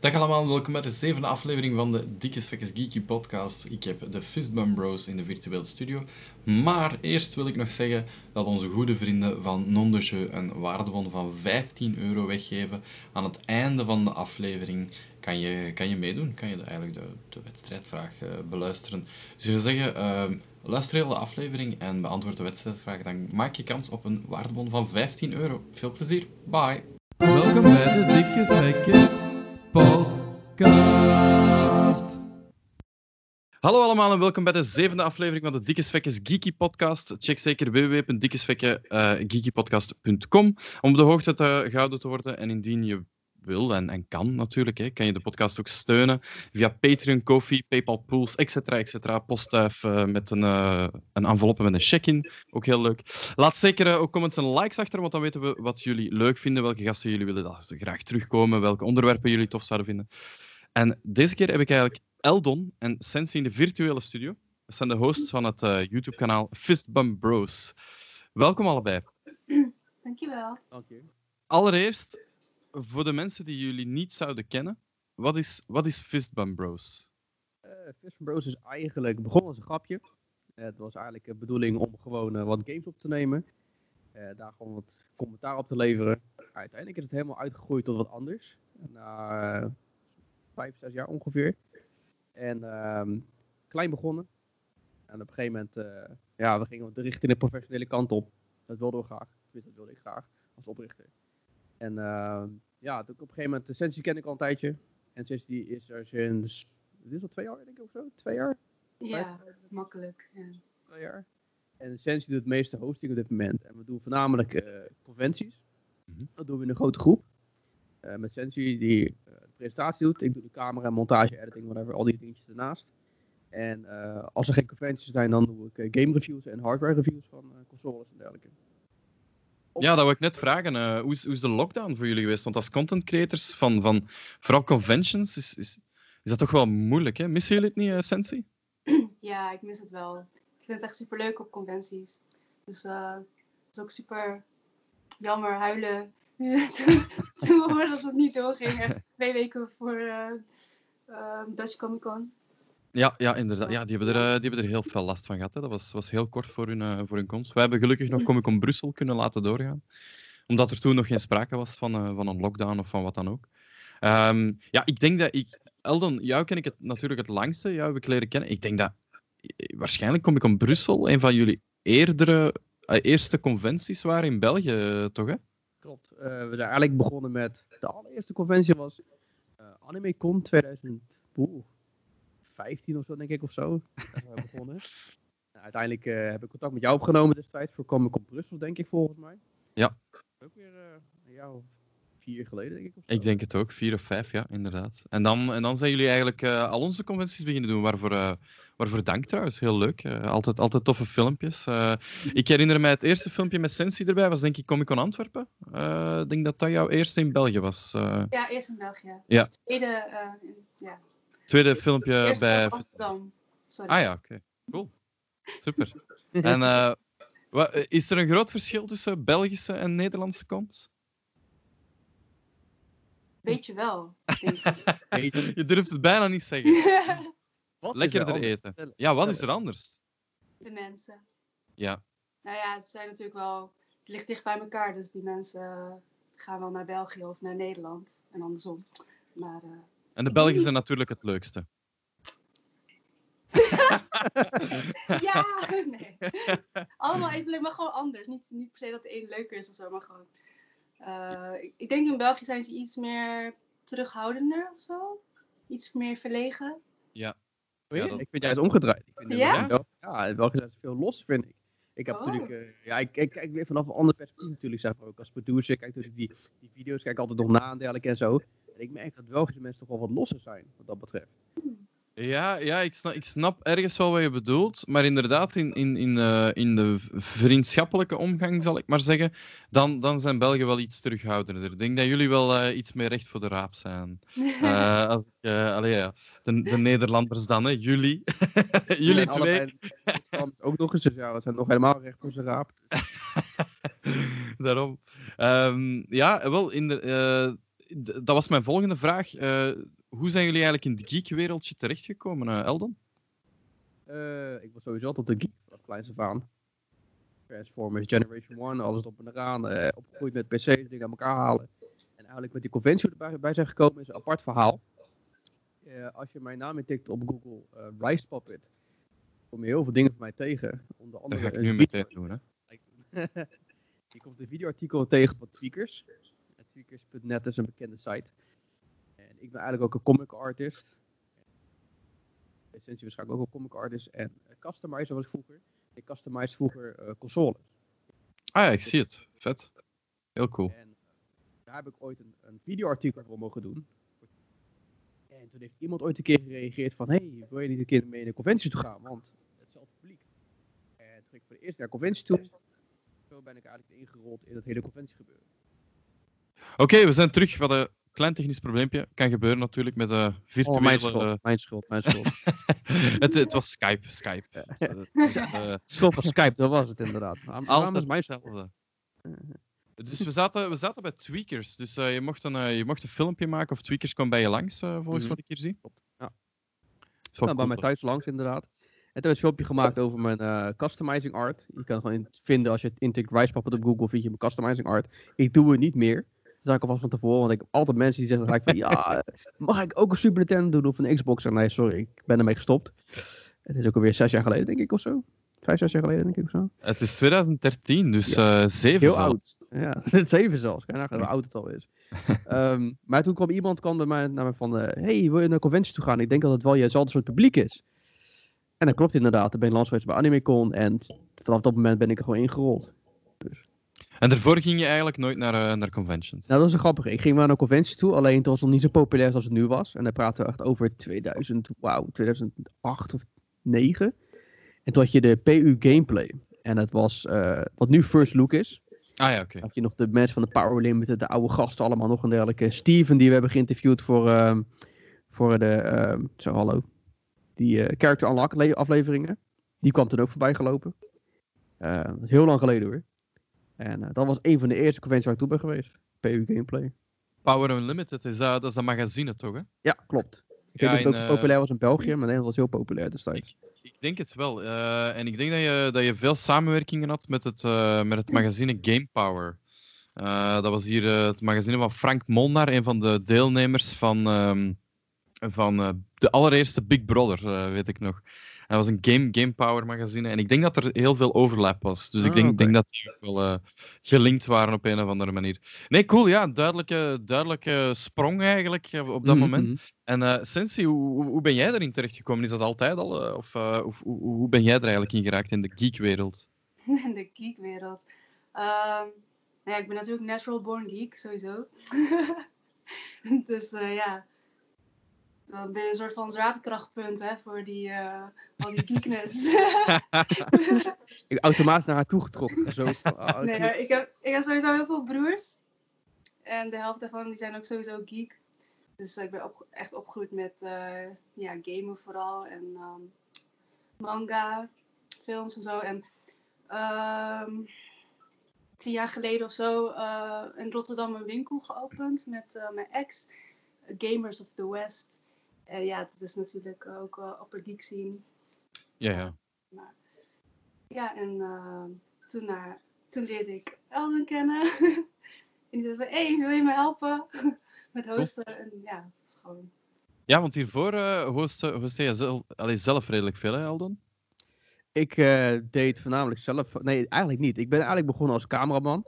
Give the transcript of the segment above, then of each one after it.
Dag allemaal, welkom bij de zevende aflevering van de Dikke Spekkes Geeky podcast. Ik heb de Fistbum Bros in de virtuele studio. Maar eerst wil ik nog zeggen dat onze goede vrienden van Non een waardebon van 15 euro weggeven. Aan het einde van de aflevering kan je, kan je meedoen, kan je eigenlijk de, de wedstrijdvraag uh, beluisteren. Dus wil zeggen, uh, luister heel de aflevering en beantwoord de wedstrijdvraag. Dan maak je kans op een waardebon van 15 euro. Veel plezier, bye! Welkom bij de Dikke Spekkes podcast. Hallo allemaal en welkom bij de zevende aflevering van de Dikke Svekkes Geeky Podcast. Check zeker www.dikkesvekke.geekypodcast.com om op de hoogte te gehouden te worden. En indien je wil en, en kan natuurlijk, hè, kan je de podcast ook steunen via Patreon, Kofi, PayPal Pools, etc. etc. Postduif uh, met een, uh, een enveloppe met een check-in. Ook heel leuk. Laat zeker ook comments en likes achter, want dan weten we wat jullie leuk vinden, welke gasten jullie willen dat ze graag terugkomen, welke onderwerpen jullie tof zouden vinden. En deze keer heb ik eigenlijk Eldon en Sensi in de virtuele studio. Dat zijn de hosts van het YouTube-kanaal Fistbump Bros. Welkom allebei. Dankjewel. Dank je. Allereerst, voor de mensen die jullie niet zouden kennen, wat is, wat is Fistbump Bros? Uh, Fistbump Bros is eigenlijk begonnen als een grapje. Uh, het was eigenlijk de bedoeling om gewoon uh, wat games op te nemen. daar gewoon wat commentaar op te leveren. Uiteindelijk is het helemaal uitgegroeid tot wat anders. Na vijf, zes jaar ongeveer. En ehm, klein begonnen. En op een gegeven moment, ja, we gingen richting de professionele kant op. Dat wilden we graag. Dat wilde ik graag als oprichter. En uh, ja, op een gegeven moment, de Sensi ken ik al een tijdje. En Sensi is er sinds, dit is al twee jaar denk ik of zo? Twee jaar? Ja, makkelijk. Ja. Twee jaar. En Sensi doet het meeste hosting op dit moment. En we doen voornamelijk uh, conventies. Mm -hmm. Dat doen we in een grote groep. Uh, met Sensi die uh, de presentatie doet. Ik doe de camera, montage, editing, whatever, al die dingetjes ernaast. En als er geen conventies zijn, dan doe ik game reviews en hardware reviews van consoles en dergelijke. Ja, dat wil ik net vragen. Uh, hoe, is, hoe, is, de lockdown voor jullie geweest? Want als content creators van, van vooral conventions is, is, is dat toch wel moeilijk. Hè? Missen jullie het niet, uh, Sensi? Ja, ik mis het wel. Ik vind het echt super leuk op conventies. Dus uh, het is ook super jammer huilen toen, toen we hoorden dat het niet doorging. Echt twee weken voor Dutch Comic Con. Ja, ja, inderdaad. Ja, die, hebben er, die hebben er heel veel last van gehad. Hè. Dat was, was heel kort voor hun, voor hun komst. Wij hebben gelukkig nog Comic Con Brussel kunnen laten doorgaan. Omdat er toen nog geen sprake was van, van een lockdown of van wat dan ook. Um, ja, ik denk dat ik... Eldon, jou ken ik het natuurlijk het langste. Jou heb ik leren kennen. Ik denk dat waarschijnlijk Comic Con Brussel een van jullie eerdere, uh, eerste conventies waren in België, toch? Hè? Klopt. we zijn eigenlijk begonnen met... De allereerste conventie was AnimeCon 2000... Oeh, 15 of zo, denk ik, of zo. Daar zijn we begonnen. Nou, uiteindelijk uh, heb ik contact met jou opgenomen destijds voor Comic Con Brussel, denk ik, volgens mij. Ja. Ook weer uh, jaar of vier geleden, denk ik. Of zo. Ik denk het ook, vier of vijf, ja, inderdaad. En dan, en dan zijn jullie eigenlijk uh, al onze conventies beginnen doen, waarvoor, waarvoor dank trouwens. Heel leuk. altijd, altijd toffe filmpjes. ik herinner mij het eerste filmpje met Sensi erbij, was denk ik Comic Con Antwerpen. Ik denk dat dat jouw eerste in België was. Ja, eerst in België. Ja. Dus tweede, ja. Tweede filmpje Eerst bij. Amsterdam. Sorry. Ah ja, oké. Okay. Cool. Super. en uh, wat, is er een groot verschil tussen Belgische en Nederlandse cons? Weet je wel. je durft het bijna niet zeggen. wat Lekkerder eten. Ja, wat is er anders? De mensen. Ja. Nou ja, het zijn natuurlijk wel. Het ligt dicht bij elkaar, dus die mensen gaan wel naar België of naar Nederland en andersom. Maar. Uh, en de Belgen zijn natuurlijk het leukste. ja, nee. Allemaal even leuk, maar gewoon anders. Niet, niet per se dat de een leuker is of zo, maar gewoon. Uh, ik, ik denk in België zijn ze iets meer terughoudender of zo. Iets meer verlegen. Ja. Ja dat... Ik vind juist omgedraaid. Ik vind ja? Wel, ja, in België zijn ze veel los, vind ik. Ik heb Oh. natuurlijk, uh, ja, ik, ik kijk weer vanaf een ander perspectief natuurlijk, zeg maar ook als producer. Kijk natuurlijk die, die video's, kijk altijd nog na en dergelijke en zo. En ik merk dat Belgische mensen toch wel wat losser zijn, wat dat betreft. Ja, ja ik, snap, ik snap ergens wel wat je bedoelt. Maar inderdaad, in, in, in, uh, in de vriendschappelijke omgang, zal ik maar zeggen, dan, dan zijn Belgen wel iets terughoudender. Ik denk dat jullie wel uh, iets meer recht voor de raap zijn. Uh, als ik, allee, ja. de, de Nederlanders dan, hè? jullie. jullie twee. allebei- ook nog eens, dus ja, we zijn nog helemaal recht voor zijn raap. Daarom. Ehm, ja, wel, in de, eh, dat was mijn volgende vraag. Eh, hoe zijn jullie eigenlijk in het geek-wereldje terechtgekomen, eh, Eldon? Eh, ik was sowieso altijd de geek vanaf kleins af aan. Transformers, Generation 1, alles op en eraan. eh, opgegroeid met PC's, dingen aan elkaar halen. En eigenlijk met die conventie erbij bij zijn gekomen is een apart verhaal. Eh, als je mijn naam intikt op Google, eh Rice Puppet, kom je heel veel dingen van mij tegen. Onder Dat andere ga ik een nu meteen doen. Hè? je komt een videoartikel tegen van Tweakers. Tweakers.net is een bekende site. Ik ben eigenlijk ook een comic artist. Essentie waarschijnlijk ook een comic artist. En eh, customizer was ik vroeger. Ik customize vroeger eh, consoles. Ah ja, ik zie het. Vet. Heel cool. En eh, daar heb ik ooit een, een videoartikel voor mogen doen. En toen heeft iemand ooit een keer gereageerd van... Hey, wil je niet een keer mee naar een conventie toe gaan? Want het is al publiek. En toen ging ik voor de eerste naar een conventie toe. Zo ben ik eigenlijk ingerold in dat hele conventiegebeuren. Oké, we zijn terug. We hadden een klein technisch probleempje. Kan gebeuren natuurlijk met de virtuele... Oh, mijn schuld, mijn schuld, mijn schuld. het, het was Skype. Skype. Eh, dus, eh, schuld van Skype, dat was het inderdaad. Altijd is mijn schuld? hetzelfde. Dus we zaten, we zaten bij Tweakers. Dus eh, je, mocht een, eh, je mocht een filmpje maken of Tweakers kwam bij je langs, eh, volgens Mhm. wat ik hier zie. Klopt, ja. Nou, bij mij thuis langs inderdaad. En toen is een filmpje gemaakt over mijn eh, customizing art. Je kan gewoon in- vinden als je het intikt Puppet op Google, vind je mijn customizing art. Ik doe het niet meer. Zei ik alvast van tevoren, want ik heb altijd mensen die zeggen gelijk van, ja, mag ik ook een Super Nintendo doen of een Xbox? En nee, sorry, ik ben ermee gestopt. Het is ook alweer zes jaar geleden, denk ik, of zo. Vijf, zes jaar geleden, denk ik, of zo. Het is 2013, dus eh zeven Heel zelfs. Ja, zeven zelfs. Kijk nagaan hoe oud het al is. Ehm, maar toen kwam iemand kwam bij mij naar me van... eh, hey, wil je naar een conventie toe gaan? Ik denk dat het wel jezelfde soort publiek is. En dat klopt inderdaad. Ik ben langs geweest bij AnimeCon. En vanaf dat moment ben ik er gewoon ingerold. En daarvoor ging je eigenlijk nooit naar, eh, naar conventions. Nou, dat is een grappige. Ik ging maar naar een conventie toe. Alleen het was nog niet zo populair als het nu was. En dan praten we echt over 2000... Wauw, 2008 of 9. En toen had je de PU Gameplay. En dat was eh, wat nu First Look is. Ah ja, oké. Had je nog de mensen van de Power Limited, de oude gasten allemaal nog en dergelijke. Steven, die we hebben geïnterviewd voor, ehm, voor de, ehm, zo hallo, die eh, Character Unlock le- afleveringen. Die kwam toen ook voorbij gelopen. Dat is heel lang geleden hoor. En eh, dat was een van de eerste conventies waar ik toe ben geweest. PU Gameplay. Power Unlimited, is dat, dat is dat magazine toch, hè? Ja, klopt. Ik Ja, weet niet of het eh, ook populair was in België, maar Nederland was heel populair destijds. Ik denk het wel. eh, en ik denk dat je, dat je veel samenwerkingen had met het, eh, met het magazine Game Power. Eh, dat was hier eh, het magazine van Frank Molnar, een van de deelnemers van, ehm, van eh, de allereerste Big Brother, eh, weet ik nog. Dat was een Game, Game Power magazine en ik denk dat er heel veel overlap was. Dus ik Ah, denk, denk dat die ook wel eh, gelinkt waren op een of andere manier. Nee, cool, ja, duidelijke, duidelijke sprong eigenlijk eh, op dat Mhm, moment. mhm. En eh Sensi, hoe, hoe- ben jij erin terechtgekomen? Is dat altijd al? of eh, hoe, hoe, hoe ben jij er eigenlijk in geraakt in de geekwereld? in de geekwereld. Ehm nou ja, ik ben natuurlijk natural born geek, sowieso. dus eh, ja, dan ben je een soort van zwaartekrachtpunt hè, voor die, eh al die geekness. Ik automatisch naar haar toe getrokken. Zo, ah, nee, maar ik heb, ik heb sowieso heel veel broers. En de helft daarvan die zijn ook sowieso geek. Dus ik ben op, echt opgegroeid met eh, ja, gamen vooral. En ehm, manga, films en zo. En ehm, tien jaar geleden of zo eh, in Rotterdam een winkel geopend met eh, mijn ex. Gamers of the West. En ja, dat is natuurlijk ook uh, upper geek scene. Ja, ja. Ja, en eh, toen, naar, toen leerde ik Elden kennen. en die zei van, hé, hey, wil je me helpen? Met hosten. En ja, dat is gewoon... Ja, want hiervoor uh, hostte, je zelf, allee, zelf redelijk veel, hè, Eldon? Ik uh, deed voornamelijk zelf... Nee, eigenlijk niet. Ik ben eigenlijk begonnen als cameraman.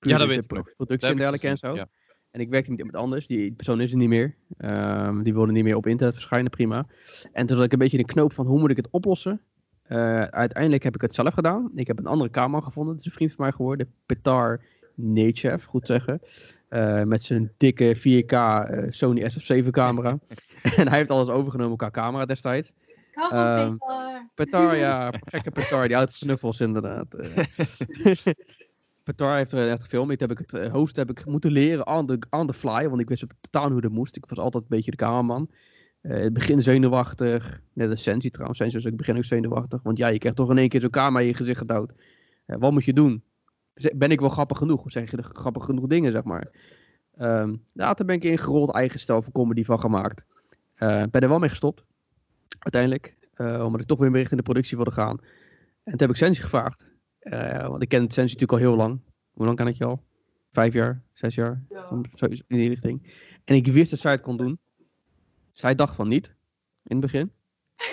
Ja, dat weet ik nog. Productie en dergelijke en zo. Ja. En ik werkte met iemand anders. Die persoon is er niet meer. Um, die wilde niet meer op internet verschijnen, prima. En toen zat ik een beetje in de knoop van hoe moet ik het oplossen. Uh, uiteindelijk heb ik het zelf gedaan. Ik heb een andere camera gevonden. Dat is een vriend van mij geworden. Petar Nechev, goed zeggen. Uh, met zijn dikke 4K uh, Sony SF7 camera. en hij heeft alles overgenomen qua camera destijds. Um, Petar. Petar, ja. Gekke Petar. Die houdt snuffels inderdaad. Petar heeft er echt gefilmd. Heb het uh, host heb ik moeten leren on the, fly. Want ik wist totaal hoe dat moest. Ik was altijd een beetje de cameraman. Uh, het begin zenuwachtig. Net als Sensi trouwens. Sensi was ook begin ook zenuwachtig. Want ja, je krijgt toch in één keer zo'n camera in je gezicht gedouwd. Uh, wat moet je doen? Ben ik wel grappig genoeg? Zeg je grappig genoeg dingen, zeg maar? Ehm later ben ik ingerold, eigen stijl van comedy van gemaakt. Eh, ben er wel mee gestopt, uiteindelijk. eh, omdat ik toch weer richting de productie wilde gaan. En toen heb ik Sensi gevraagd. Eh, want ik ken Sensi natuurlijk al heel lang. Hoe lang kan ik je al? Vijf jaar, zes jaar? Ja. In die richting. En ik wist dat zij het kon doen. Zij dacht van niet, in het begin.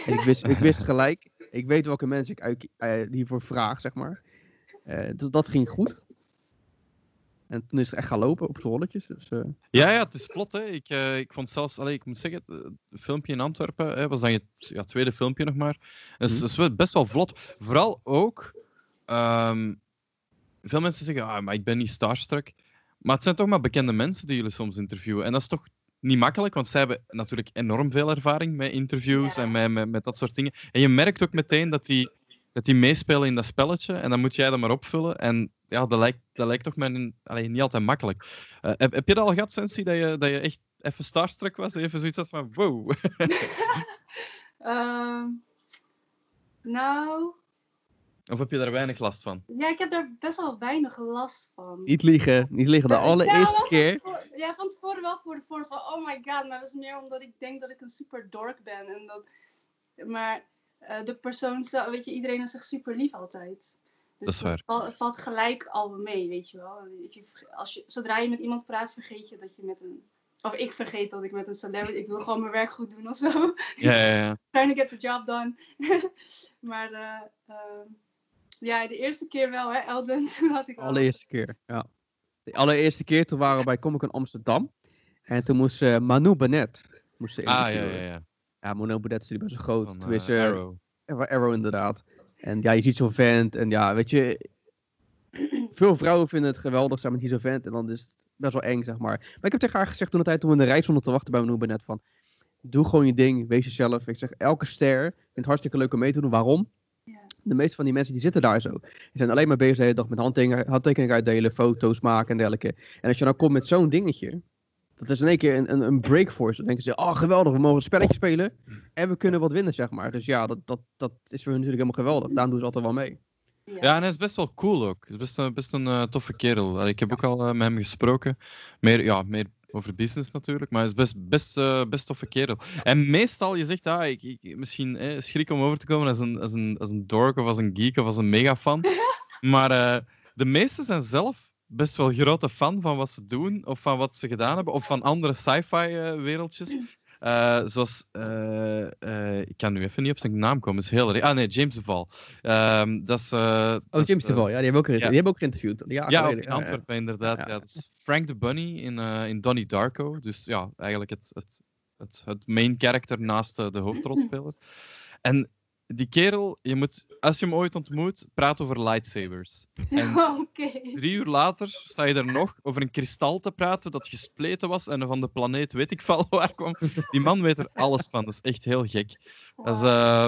En ik wist, ik wist gelijk, ik weet welke mensen ik uit, eh, hiervoor vraag, zeg maar. Eh, dus dat ging goed. En toen is het echt gaan lopen op z'n rolletjes. Dus, Ja, ja, het is vlot. Hè. Ik, ik vond zelfs, allee, ik moet zeggen, het, het filmpje in Antwerpen hè, was dan je ja, tweede filmpje nog maar. Het is, Mhm. is wel best wel vlot. Vooral ook, ehm, veel mensen zeggen, ah, maar ik ben niet starstruck. Maar het zijn toch maar bekende mensen die jullie soms interviewen. En dat is toch niet makkelijk, want zij hebben natuurlijk enorm veel ervaring met interviews Ja. en met, met, met dat soort dingen. En je merkt ook meteen dat die, dat die meespelen in dat spelletje. En dan moet jij dat maar opvullen. En ja, dat lijkt, dat lijkt toch men, allee, niet altijd makkelijk. Eh, heb, heb je dat al gehad, Sensi, dat je, dat je echt even starstruck was? Even zoiets had van, wow. Ehm, nou, of heb je daar weinig last van? ja, ik heb daar best wel weinig last van. niet liegen, niet liegen. De Ja, allereerste wel keer. Van tevoren, ja, van tevoren wel voor de vorm van, oh my god, maar dat is meer omdat ik denk dat ik een super dork ben. En dat, maar eh, de persoon, zelf- weet je, iedereen is echt super lief altijd. Dus Dat is waar. val- valt gelijk al mee, weet je wel. Als je, verge- als je, zodra je met iemand praat, vergeet je dat je met een... Of ik vergeet dat ik met een celebrity... Ik wil gewoon mijn werk goed doen of zo. Ja, ja, ja. Trying to get the job done. maar eh, ehm, ja, de eerste keer wel, hè, Elden. Toen had ik De al... allereerste keer, ja. De allereerste keer toen waren we bij Comic Con Amsterdam. En toen moest eh, Manu Bennett. Moest ze Ah, ja, interviewen. ja, ja. Ja, Manu Bennett is natuurlijk best wel groot. Van, Tenminste, eh, eh, Arrow. Arrow. Inderdaad. En ja, je ziet zo'n vent. En ja, weet je... Veel vrouwen vinden het geweldig zijn met die zo'n vent. En dan is het best wel eng, zeg maar. Maar ik heb tegen haar gezegd toen de tijd toen we in de rij stonden te wachten bij Manu Bennett van... Doe gewoon je ding, wees jezelf. Ik zeg, elke ster vindt het hartstikke leuk om mee te doen. Waarom? De meeste van die mensen die zitten daar zo. Die zijn alleen maar bezig de hele dag met handtekeningen, handtekeningen uitdelen, foto's maken en dergelijke. En als je nou komt met zo'n dingetje, dat is in één keer een, een, een break voor ze. Dan denken ze, oh geweldig, we mogen een spelletje spelen en we kunnen wat winnen, zeg maar. Dus ja, dat, dat, dat is voor hun natuurlijk helemaal geweldig. Daarom doen ze altijd wel mee. Ja, en hij is best wel cool ook. Hij is best een, best een eh, toffe kerel. Allee, Ik heb ook al eh, met hem gesproken. Meer, ja, meer over business natuurlijk, maar hij is best, best, eh, best toffe kerel. En meestal, je zegt, ah, ik, ik, misschien eh, schrik om over te komen als een, als, een, als een dork of als een geek of als een megafan. maar eh, de meesten zijn zelf best wel grote fan van wat ze doen of van wat ze gedaan hebben of van andere sci-fi eh, wereldjes. Eh, zoals, eh, eh, ik kan nu even niet op zijn naam komen, is heel erg. Ah nee, James de Val. Ehm, dat is, Oh, James eh, de Val, ja, die hebben, ook, ja. die hebben ook geïnterviewd. Ja, ja, in Antwerpen inderdaad. Ja. Ja. Dat is Frank the Bunny in, in Donnie Darko. Dus ja, eigenlijk het, het, het, het main character naast de hoofdrolspeler. en die kerel, je moet, als je hem ooit ontmoet, praat over lightsabers. En Oké. drie uur later sta je er nog over een kristal te praten dat gespleten was en van de planeet weet ik veel waar kwam. Die man weet er alles van. Dat is echt heel gek. Dat is eh,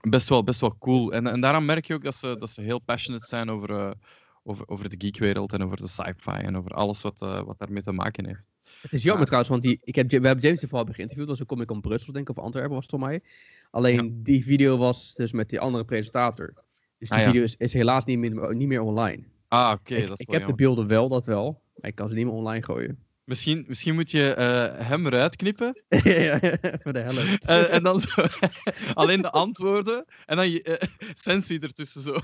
best, wel, best wel cool. En, en daarom merk je ook dat ze, dat ze heel passionate zijn over, eh, over, over de geekwereld en over de sci-fi en over alles wat, eh, wat daarmee te maken heeft. Het is jammer trouwens, want die, ik heb, we hebben James de Val geïnterviewd. Dat was een Comic Con Brussel, denk ik, of Antwerpen was het voor mij. Alleen die video was dus met die andere presentator. Dus die Ah, ja. video is, is helaas niet meer, niet meer online. Ah, oké. ik dat is ik heb de beelden wel, dat wel. Maar ik kan ze niet meer online gooien. misschien, misschien moet je eh, hem eruit knippen Voor de helft. en, en dan zo alleen de antwoorden en dan je eh, sensie ertussen zo.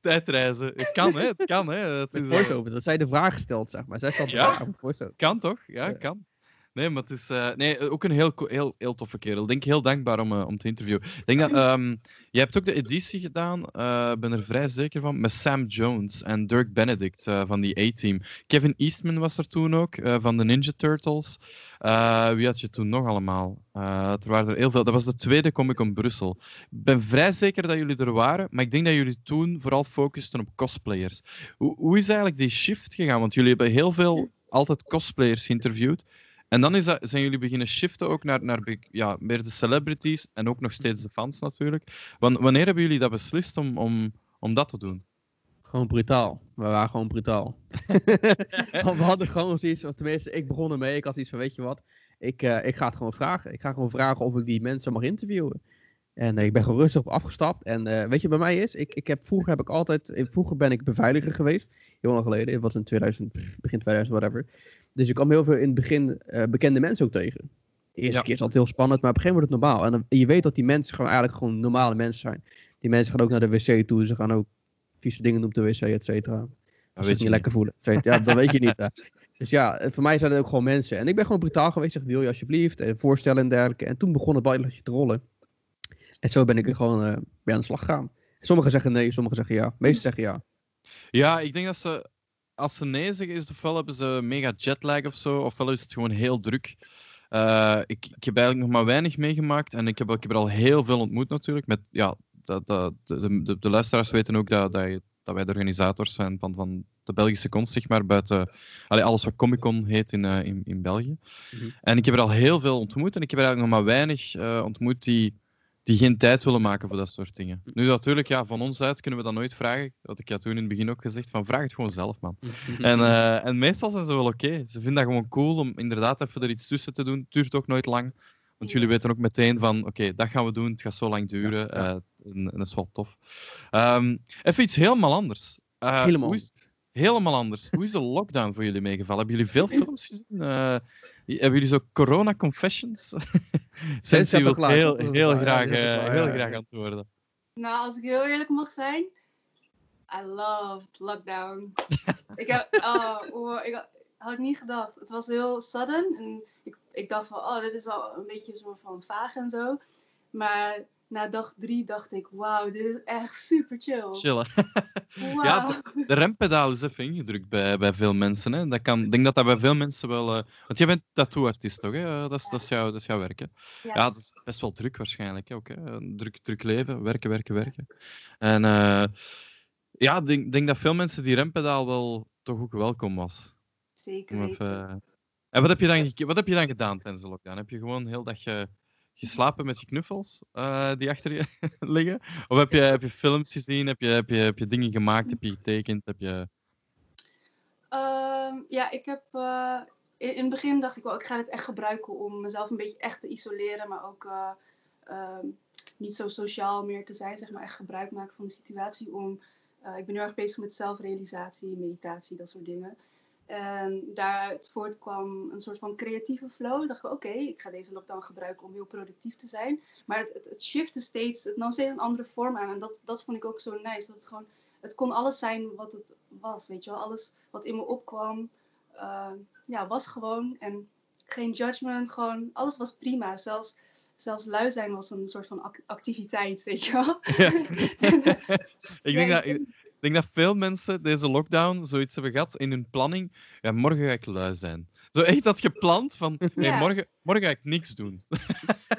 Tijdreizen. Het kan, hè? Het kan, hè? Het is, eh, voice-over, dat zij de vraag gesteld, zeg maar. Zij stelt de Ja? vraag voice-over. Kan toch? Ja, Ja. kan. Nee, maar het is eh, nee, ook een heel, heel, heel toffe kerel. Ik denk heel dankbaar om, eh, om te interviewen. Denk dat, ehm je hebt ook de editie gedaan, eh, ben er vrij zeker van, met Sam Jones en Dirk Benedict eh, van die A-team. Kevin Eastman was er toen ook, eh, van de Ninja Turtles. Eh, wie had je toen nog allemaal? Eh, er waren er heel veel. Dat was de tweede Comic Con Brussel. Ik ben vrij zeker dat jullie er waren, maar ik denk dat jullie toen vooral focusten op cosplayers. Hoe, hoe is eigenlijk die shift gegaan? Want jullie hebben heel veel altijd cosplayers geïnterviewd. En dan is dat, zijn jullie beginnen shiften ook naar, naar ja, meer de celebrities en ook nog steeds de fans natuurlijk. Wan- wanneer hebben jullie dat beslist om, om, om dat te doen? Gewoon brutaal. We waren gewoon brutaal. we hadden gewoon zoiets, of tenminste, ik begon ermee. Ik had iets van, weet je wat, ik, eh, ik ga het gewoon vragen. Ik ga gewoon vragen of ik die mensen mag interviewen. En eh, ik ben gewoon rustig op afgestapt. En eh, weet je, bij mij is, ik, ik heb, vroeger heb ik altijd, vroeger ben ik beveiliger geweest. Heel lang geleden, het was in 2000, pff, begin 2000, whatever. Dus ik kwam heel veel in het begin eh, bekende mensen ook tegen. De eerste Ja. keer is altijd heel spannend, maar op een gegeven moment wordt het normaal. En dan- je weet dat die mensen gewoon eigenlijk gewoon normale mensen zijn. Die mensen gaan ook naar de wc toe, ze gaan ook vieze dingen doen op de wc, et cetera. Als ze het niet lekker voelen. Ja, dat weet je niet. hè. Dus ja, eh, voor mij zijn het ook gewoon mensen. En ik ben gewoon brutaal geweest. Zeg, wil je alsjeblieft? En voorstellen en dergelijke. En toen begon het balletje te rollen. En zo ben ik er gewoon eh bij aan de slag gegaan. Sommigen zeggen nee, sommigen zeggen ja. Meesten zeggen ja. Ja, ik denk dat ze, als ze nee zeggen, is het ofwel hebben ze mega jetlag of zo, ofwel is het gewoon heel druk. Eh, ik, ik heb eigenlijk nog maar weinig meegemaakt en ik heb, ik heb er al heel veel ontmoet natuurlijk. Met, ja, dat, dat, de, de, de luisteraars weten ook dat, dat, dat wij de organisators zijn van, van de Belgische konst, zeg maar, buiten allee, alles wat Comic Con heet in, eh, in, in België. Mhm. En ik heb er al heel veel ontmoet en ik heb er eigenlijk nog maar weinig eh, ontmoet die, die geen tijd willen maken voor dat soort dingen. Nu natuurlijk, ja, van ons uit kunnen we dat nooit vragen. Dat ik ja toen in het begin ook gezegd, van vraag het gewoon zelf, man. En, eh, en meestal zijn ze wel oké. Ze vinden dat gewoon cool om inderdaad even er iets tussen te doen. Het duurt ook nooit lang. Want jullie weten ook meteen van, oké, dat gaan we doen. Het gaat zo lang duren. Ja, ja. eh, en, en dat is wel tof. Ehm, even iets helemaal anders. Eh, Helemaal hoe is- helemaal anders. Hoe is de lockdown voor jullie meegevallen? Hebben jullie veel films gezien? Eh, hebben jullie zo corona confessions? Staat wil heel, heel, graag, eh, heel graag antwoorden. Nou, als ik heel eerlijk mag zijn, I loved lockdown. ik heb, oh, oh, ik had- niet gedacht. Het was heel sudden en ik, ik dacht van, oh, dit is al een beetje een soort van vaag en zo. Maar na dag drie dacht ik, wauw, dit is echt super chill. Chillen. Ja, De rempedaal is even ingedrukt bij, bij veel mensen. Hè. Dat kan, ik denk dat dat bij veel mensen wel... eh, want jij bent tattooartiest, toch? Hè? Eh, Dat, is, dat, is jouw, dat is jouw werk, hè? Ja. Ja, dat is best wel druk waarschijnlijk. Hè? Ook, hè? Een druk, druk leven, werken, werken, werken. En eh, ja, ik denk, denk dat veel mensen die rempedaal wel toch ook welkom was. Zeker even, En wat heb, je dan, wat heb je dan gedaan tijdens de lockdown? Heb je gewoon heel dag eh, geslapen met je knuffels eh, die achter je liggen? Of heb je, heb je films gezien? Heb je, heb, je, heb je dingen gemaakt? Heb je getekend? Heb je... Ehm, ja, ik heb. eh, in, in het begin dacht ik wel, ik ga dit echt gebruiken om mezelf een beetje echt te isoleren, maar ook eh, ehm, niet zo sociaal meer te zijn, zeg maar, echt gebruik maken van de situatie. Om, ik ben heel erg bezig met zelfrealisatie, meditatie, dat soort dingen. En daaruit voortkwam een soort van creatieve flow. Ik dacht, oké, ik ga deze lockdown gebruiken om heel productief te zijn. Maar het, het, steeds, het nam steeds een andere vorm aan. En dat, dat vond ik ook zo nice. Dat het gewoon, het kon alles zijn wat het was, weet je wel. Alles wat in me opkwam, eh, ja, was gewoon. En geen judgment, gewoon, alles was prima. Zelfs, zelfs lui zijn was een soort van ac- activiteit, weet je wel. ik, denk Ja, dat, ik denk dat veel mensen deze lockdown zoiets hebben gehad in hun planning. Ja, morgen ga ik lui zijn. Zo echt dat gepland van, hey, Ja. morgen, morgen ga ik niks doen.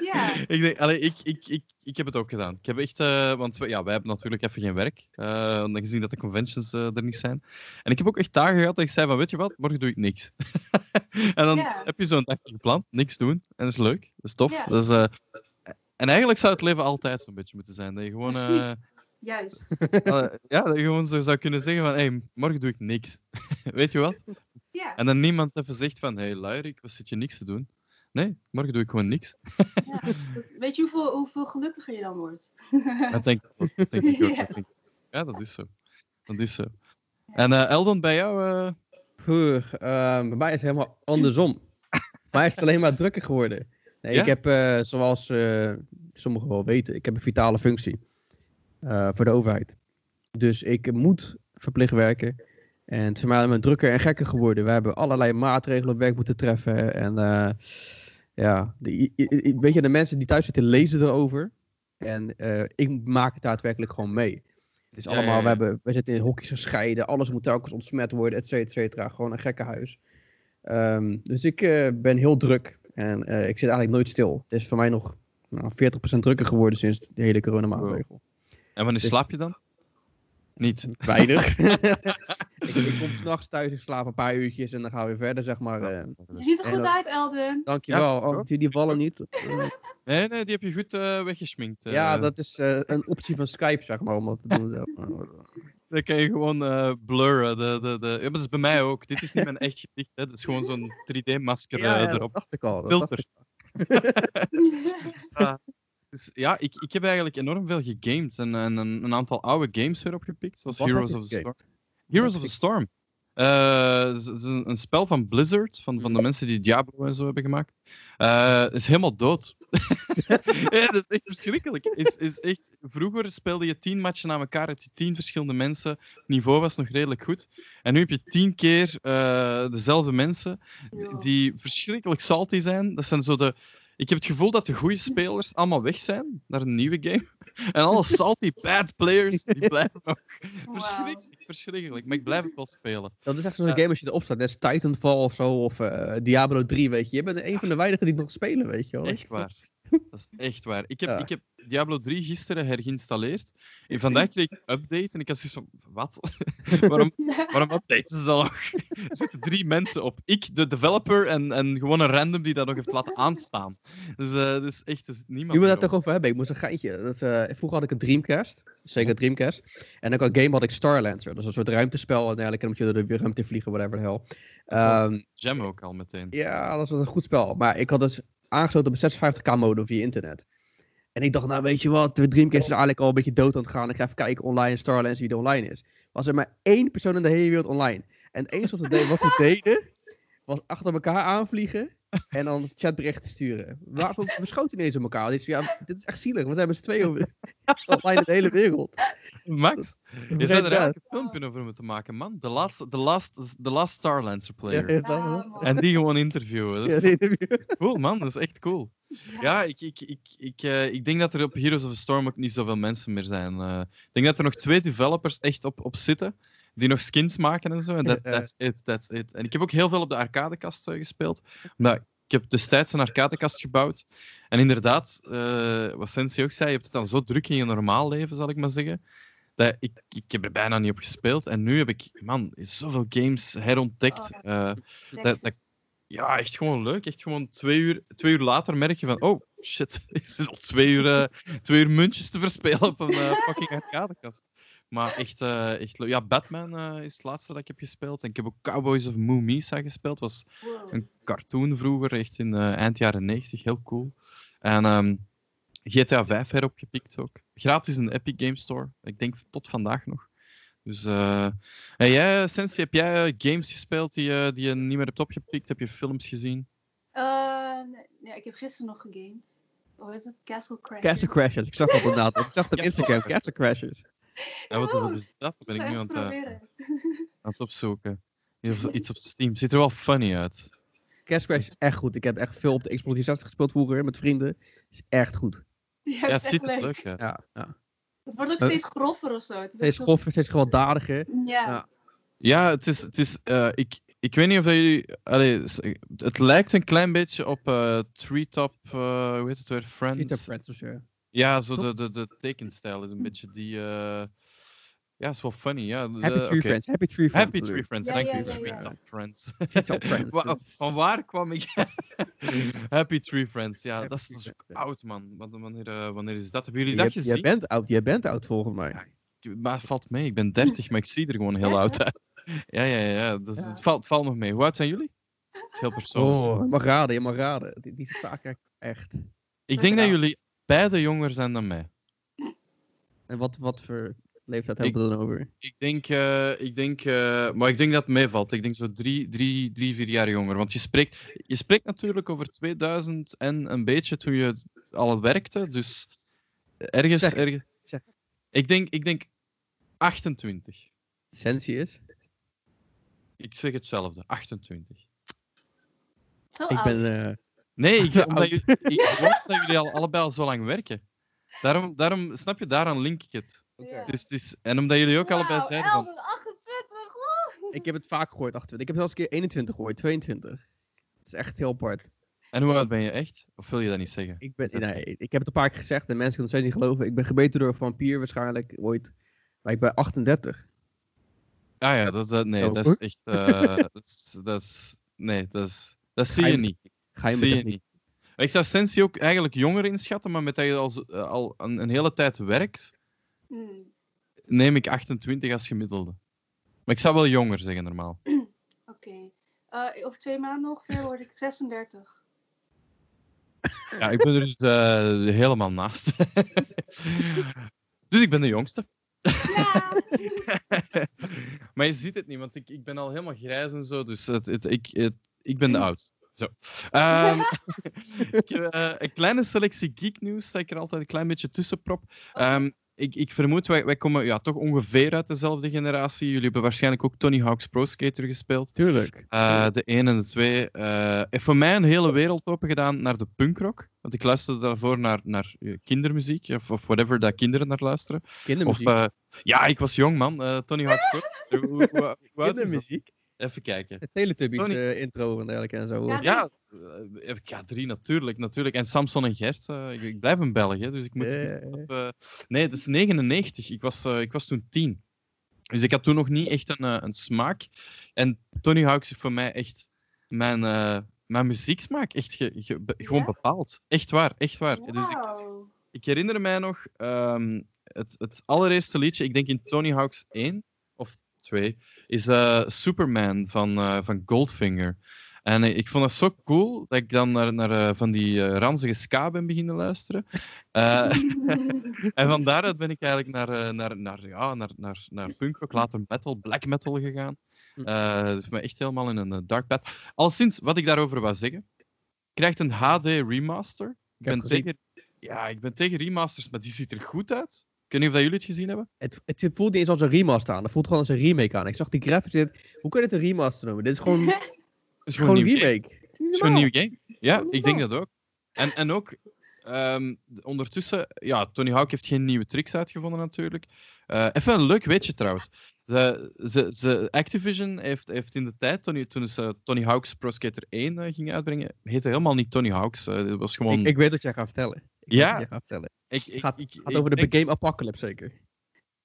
ja, ik, denk, allee, ik, ik, ik, ik heb het ook gedaan. Ik heb echt, eh, want we, ja, wij hebben natuurlijk even geen werk, eh, gezien dat de conventions eh, er niet zijn. En ik heb ook echt dagen gehad dat ik zei van, weet je wat, morgen doe ik niks. en dan Ja. heb je zo'n dagje gepland, niks doen, en dat is leuk, dat is tof. Dat is, en eigenlijk zou het leven altijd zo'n beetje moeten zijn. Dat je gewoon. Juist. eh, ja, dat je gewoon zo zou kunnen zeggen van, hey, morgen doe ik niks. weet je wat? Ja, En dan niemand even zegt van, hey Luirik, wat zit je niks te doen? Nee, morgen doe ik gewoon niks. ja. Weet je hoeveel, hoeveel gelukkiger je dan wordt? Dat denk ik ook. Dat denk ik ook. Ja. dat denk ik. Ja, dat is zo. Dat is zo. En eh, Eldon, bij jou? eh, Puh, ehm, bij mij is het helemaal andersom. bij mij is het alleen maar drukker geworden. Nee, Ja? Ik heb, eh, zoals eh, sommigen wel weten, ik heb een vitale functie eh, voor de overheid. Dus ik moet verplicht werken. En het is voor mij drukker en gekker geworden. We hebben allerlei maatregelen op werk moeten treffen. En eh, ja, de, weet je, de mensen die thuis zitten lezen erover. En eh, ik maak het daadwerkelijk gewoon mee. Het is allemaal, ja, ja. We, hebben, we zitten in hokjes gescheiden. Alles moet telkens ontsmet worden, et cetera, et cetera. Gewoon een gekke huis. Ehm, dus ik ben heel druk. En ik zit eigenlijk nooit stil. Het is voor mij nog nou, 40% drukker geworden sinds de hele coronamaatregel. En wanneer Dus- slaap je dan? Niet. Weinig. ik, ik kom s'nachts thuis, ik slaap een paar uurtjes en dan gaan we weer verder, zeg maar. eh. Je ziet er goed uit, Elden. dankjewel. Ja, oh, die, die vallen niet. Nee, nee, die heb je goed eh, weggesminkt. eh. ja, dat is eh, een optie van Skype, zeg maar, om dat te doen. zelf. Dan kan je gewoon eh, blurren. De, de, de... Ja, maar dat is bij mij ook. Dit is niet mijn echt gezicht. Hè. Dat is gewoon zo'n 3D-masker ja, ja, dat erop. dacht ik al. dat dacht Filter. Dus, ja, ik, ik heb eigenlijk enorm veel gegamed en, en een, een aantal oude games weer opgepikt, zoals Wat Heroes of the? Storm. Heroes of the Storm. Eh, het is- een, een spel van Blizzard, van, van de mensen die Diablo en zo hebben gemaakt. Eh, Het is helemaal dood. ja, dat is echt verschrikkelijk. Is, is echt, vroeger speelde je tien matchen na elkaar, had je tien verschillende mensen. Het niveau was nog redelijk goed. En nu heb je tien keer eh, dezelfde mensen Ja. die verschrikkelijk salty zijn. Dat zijn zo de. Ik heb het gevoel dat de goede spelers allemaal weg zijn naar een nieuwe game. En alle salty bad players die blijven nog. Verschrikkelijk, verschrikkelijk. Maar ik blijf het wel spelen. Dat is echt zo'n Ja. game als je erop staat. Net als Titanfall of zo, of eh, Diablo 3, weet je. Je bent een van de weinigen die het nog spelen, weet je wel. Echt waar. Dat is echt waar. Ik heb, Ja. ik heb Diablo 3 gisteren hergeïnstalleerd. En vandaag kreeg ik een update en ik had zoiets van, wat? waarom, waarom updaten ze dat nog? er zitten drie mensen op. Ik, de developer en, en gewoon een random die dat nog heeft laten aanstaan. Dus uh, dus echt, er zit niemand Nu we erop. dat toch over hebben, ik moest een geintje. Dat, eh, vroeger had ik een Dreamcast, zeker Dreamcast. En ook een game had ik Starlancer, dat is een soort ruimtespel en. Dan moet je door de ruimte vliegen, whatever the hell. Ehm, Jam ook al meteen. ja, dat is een goed spel. Maar ik had dus aangesloten op een 56k modem via internet. En ik dacht, nou weet je wat, de Dreamcast is eigenlijk al een beetje dood aan het gaan. Ik ga even kijken online, Starlancer, wie er online is. Was er maar één persoon in de hele wereld online. En het enige wat we deden, was achter elkaar aanvliegen en dan chatberichten sturen. Waarom we schoten ineens op elkaar? Dit is, ja, dit is echt zielig, we zijn met z'n tweeën over- online in de hele wereld. Max, je zou er eigenlijk een filmpje over moeten maken, man. The Last, the last, the last Starlancer player. Ja, ja. En die gewoon interviewen. Dat is ja, nee, nee, cool, man. Dat is echt cool. Ja, ik, ik, ik, ik, eh, ik denk dat er op Heroes of the Storm ook niet zoveel mensen meer zijn. Eh, ik denk dat er nog twee developers echt op, op zitten. Die nog skins maken en zo. En that, Ja. that's it, that's it. En ik heb ook heel veel op de arcadekast eh, gespeeld. Omdat ik heb destijds een arcadekast gebouwd. En inderdaad, eh, wat Sensi ook zei, je hebt het dan zo druk in je normaal leven, zal ik maar zeggen. Dat ik, ik heb er bijna niet op gespeeld. En nu heb ik, man, zoveel games herontdekt. Oh, eh, dat, dat, ja, echt gewoon leuk. Echt gewoon twee uur, twee uur later merk je van, oh shit, ik zit al twee uur, twee uur muntjes te verspelen op een fucking arcadekast. Maar echt, eh, echt leuk. Ja, Batman eh, is het laatste dat ik heb gespeeld. En ik heb ook Cowboys of Moo Misa gespeeld. was Wow. een cartoon vroeger, echt in eh, eind jaren 90, heel cool. En ehm, GTA 5 heropgepikt ook. Gratis in de Epic Game Store. Ik denk tot vandaag nog. Dus, eh en jij, Sensi, heb jij games gespeeld die, eh, die je niet meer hebt opgepikt? Heb je films gezien? Eh, nee, ja, ik heb gisteren nog gegamed. Hoe is het? Castle Crash. Castle Crashers, ik zag dat inderdaad. Ik zag dat op Instagram, Castle Crashers. En wat, Oh, wat is dat? Dat ben ik nu aan het, eh, aan het opzoeken. Iets op- Iets op Steam. Ziet er wel funny uit. Castle Crash is echt goed. Ik heb echt veel op de Xbox 360 gespeeld vroeger met vrienden. is echt goed. Ja, Ja, het ziet echt er leuk. uit. Ja, ja. Het wordt ook Huh? steeds groffer of zo. Het is Steeds ook groffer, steeds gewelddadiger. Ja. Ja. Ja, het is. Het, is eh, ik, ik weet niet of jullie. Allee, het lijkt een klein beetje op eh Treetop. eh hoe heet het weer? Friends. Cheetah Friends of zo. Ja, zo de, de, de tekenstijl is een beetje die. eh, ja, is wel funny. Ja, de- Happy Tree. Friends. Happy Tree Friends. Happy Tree. Friends, Ja, thank ja, you. ja, ja. Treetop Friends. Treetop Friends, is- Van waar kwam ik? Happy Tree Friends, ja, Happy dat is, Tree ja. oud, man. Want Wanneer, eh, wanneer is dat? Hebben jullie Jij, dat jij gezien? bent oud, jij bent oud volgens mij. Maar het valt mee, ik ben 30, maar ik zie er gewoon heel oud uit. Ja, ja, ja, dus Ja. Het, valt, het valt nog mee. Hoe oud zijn jullie? Het is heel persoonlijk. Oh, je mag raden, je mag raden. Die, die zaak echt- echt. ik denk dat Ja. jullie beide jonger zijn dan mij. En wat, wat voor leeftijd hebben we dan over? Ik denk, eh, ik denk eh, maar ik denk dat het meevalt. Ik denk zo drie, drie, drie, vier jaar jonger. Want je spreekt, je spreekt natuurlijk over 2000 en een beetje toen je al werkte. Dus ergens. Zeg. ergens Zeg. Ik, denk, ik denk 28. Sensie is? Ik zeg hetzelfde, 28. Zo Ik oud. ben... eh, Nee, ik, omdat jullie, ik dat jullie al allebei al zo lang werken. Daarom, daarom snap je, daaraan link ik het. Ja. Dus het is, en omdat jullie ook allebei zeiden van... Elden, 28, wow. ik heb het vaak gehoord, 28. Ik heb zelfs een keer 21 gehoord, 22. Het is echt heel apart. En hoe oud ben je echt? Of wil je dat niet zeggen? Ik, ben, nee, ik heb het een paar keer gezegd en mensen kunnen het steeds niet geloven. Ik ben gebeten door een vampier waarschijnlijk ooit. Maar ik ben 38. Ah ja, dat, dat, nee, dat is echt... eh, dat, is, dat is... Nee, dat is... Dat zie je niet. Ga je zie je met niet. Ik zou Sensi ook eigenlijk jonger inschatten, maar met dat je al, zo- eh, al een, een hele tijd werkt, Hmm, neem ik 28 als gemiddelde. Maar ik zou wel jonger zeggen, normaal. Oké. Eh, over twee maanden ongeveer word ik 36. Ja, ik ben er dus eh, helemaal naast. dus ik ben de jongste. Ja! maar je ziet het niet, want ik, ik ben al helemaal grijs en zo, dus het, het, ik, het, ik ben de oudste. Zo. Ehm, ik heb eh, een kleine selectie geek nieuws dat ik er altijd een klein beetje tussen prop. Ehm, ik, ik vermoed, wij, wij komen ja, toch ongeveer uit dezelfde generatie. Jullie hebben waarschijnlijk ook Tony Hawk's Pro Skater gespeeld. Tuurlijk. Eh, de 1 en de 2. eh heeft voor mij een hele wereld open gedaan naar de punkrock. Want ik luisterde daarvoor naar, naar kindermuziek, of, of whatever dat kinderen naar luisteren. Of, Kindermuziek. eh, ja, ik was jong, man. Eh, Tony Hawk's Pro. Kindermuziek. Even kijken. Het Teletubbies Tony- eh, intro en dergelijke en zo. Ja, Ja, eh, K3 natuurlijk, natuurlijk. En Samson en Gert. eh, ik, ik blijf in België, dus ik moet... Ja, ja, ja. op, eh, nee, dat is 99. Ik was, eh, ik was toen 10. Dus ik had toen nog niet echt een, eh, een smaak. En Tony Hawk's heeft voor mij echt mijn, eh, mijn muzieksmaak echt ge- ge- be- gewoon Ja? bepaald. Echt waar, echt waar. Dus ik, ik herinner mij nog ehm, het, het allereerste liedje, ik denk in Tony Hawk's 1 of 2, is eh, Superman van, eh, van Goldfinger. En eh, ik vond dat zo cool dat ik dan naar, naar van die ranzige ska ben beginnen luisteren. En van daaruit ben ik eigenlijk naar, naar, naar, ja, naar, naar, naar punkrock, later metal, black metal gegaan. Eh dat is me echt helemaal in een dark path. Al sinds, wat ik daarover wou zeggen, krijgt een HD remaster. Ik ben, tegen, ja, ik ben tegen remasters, maar die ziet er goed uit. Ik weet niet of dat jullie het gezien hebben. Het, het voelt niet eens als een remaster aan. Het voelt gewoon als een remake aan. Ik zag die graphics in. Hoe kun je dit een remaster noemen? Dit is gewoon, Het is gewoon een remake. Het is Het gewoon een normaal. nieuw game. Ja, ik denk dat ook. En, en ook, ehm, ondertussen, ja, Tony Hawk heeft geen nieuwe tricks uitgevonden natuurlijk. Eh, even een leuk weetje trouwens. De, ze, ze, Activision heeft, heeft in de tijd, toen, toen ze Tony Hawk's Pro Skater 1 eh, gingen uitbrengen, heette helemaal niet Tony Hawk's. eh, het was gewoon... Ik, ik weet wat jij gaat vertellen. Ik weet Ja. wat jij gaat vertellen. Ik, ik, gaat- ik- Gaat ik over de game Apocalypse zeker.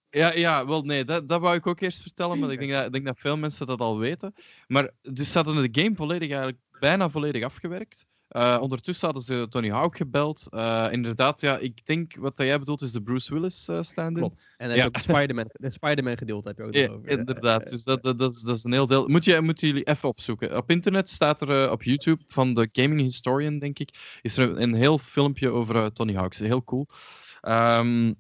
Ja, ja, wel nee, dat, dat wou ik ook eerst vertellen, maar ik denk, dat, ik denk dat veel mensen dat al weten. Maar dus ze hadden de game volledig eigenlijk bijna volledig afgewerkt. Eh, ondertussen hadden ze Tony Hawk gebeld. Eh, inderdaad, ja, ik denk wat jij bedoelt is de Bruce Willis eh stand-in. Klopt. En dan Ja. heb je ook de Spider-Man, de Spider-Man gedeelte heb je ook Ja, over. inderdaad, dus dat, dat, dat, is, dat is een heel deel. Moet je, moeten jullie even opzoeken. Op internet staat er op YouTube van de Gaming Historian, denk ik, is er een, heel filmpje over Tony Hawk. Heel cool. Ehm,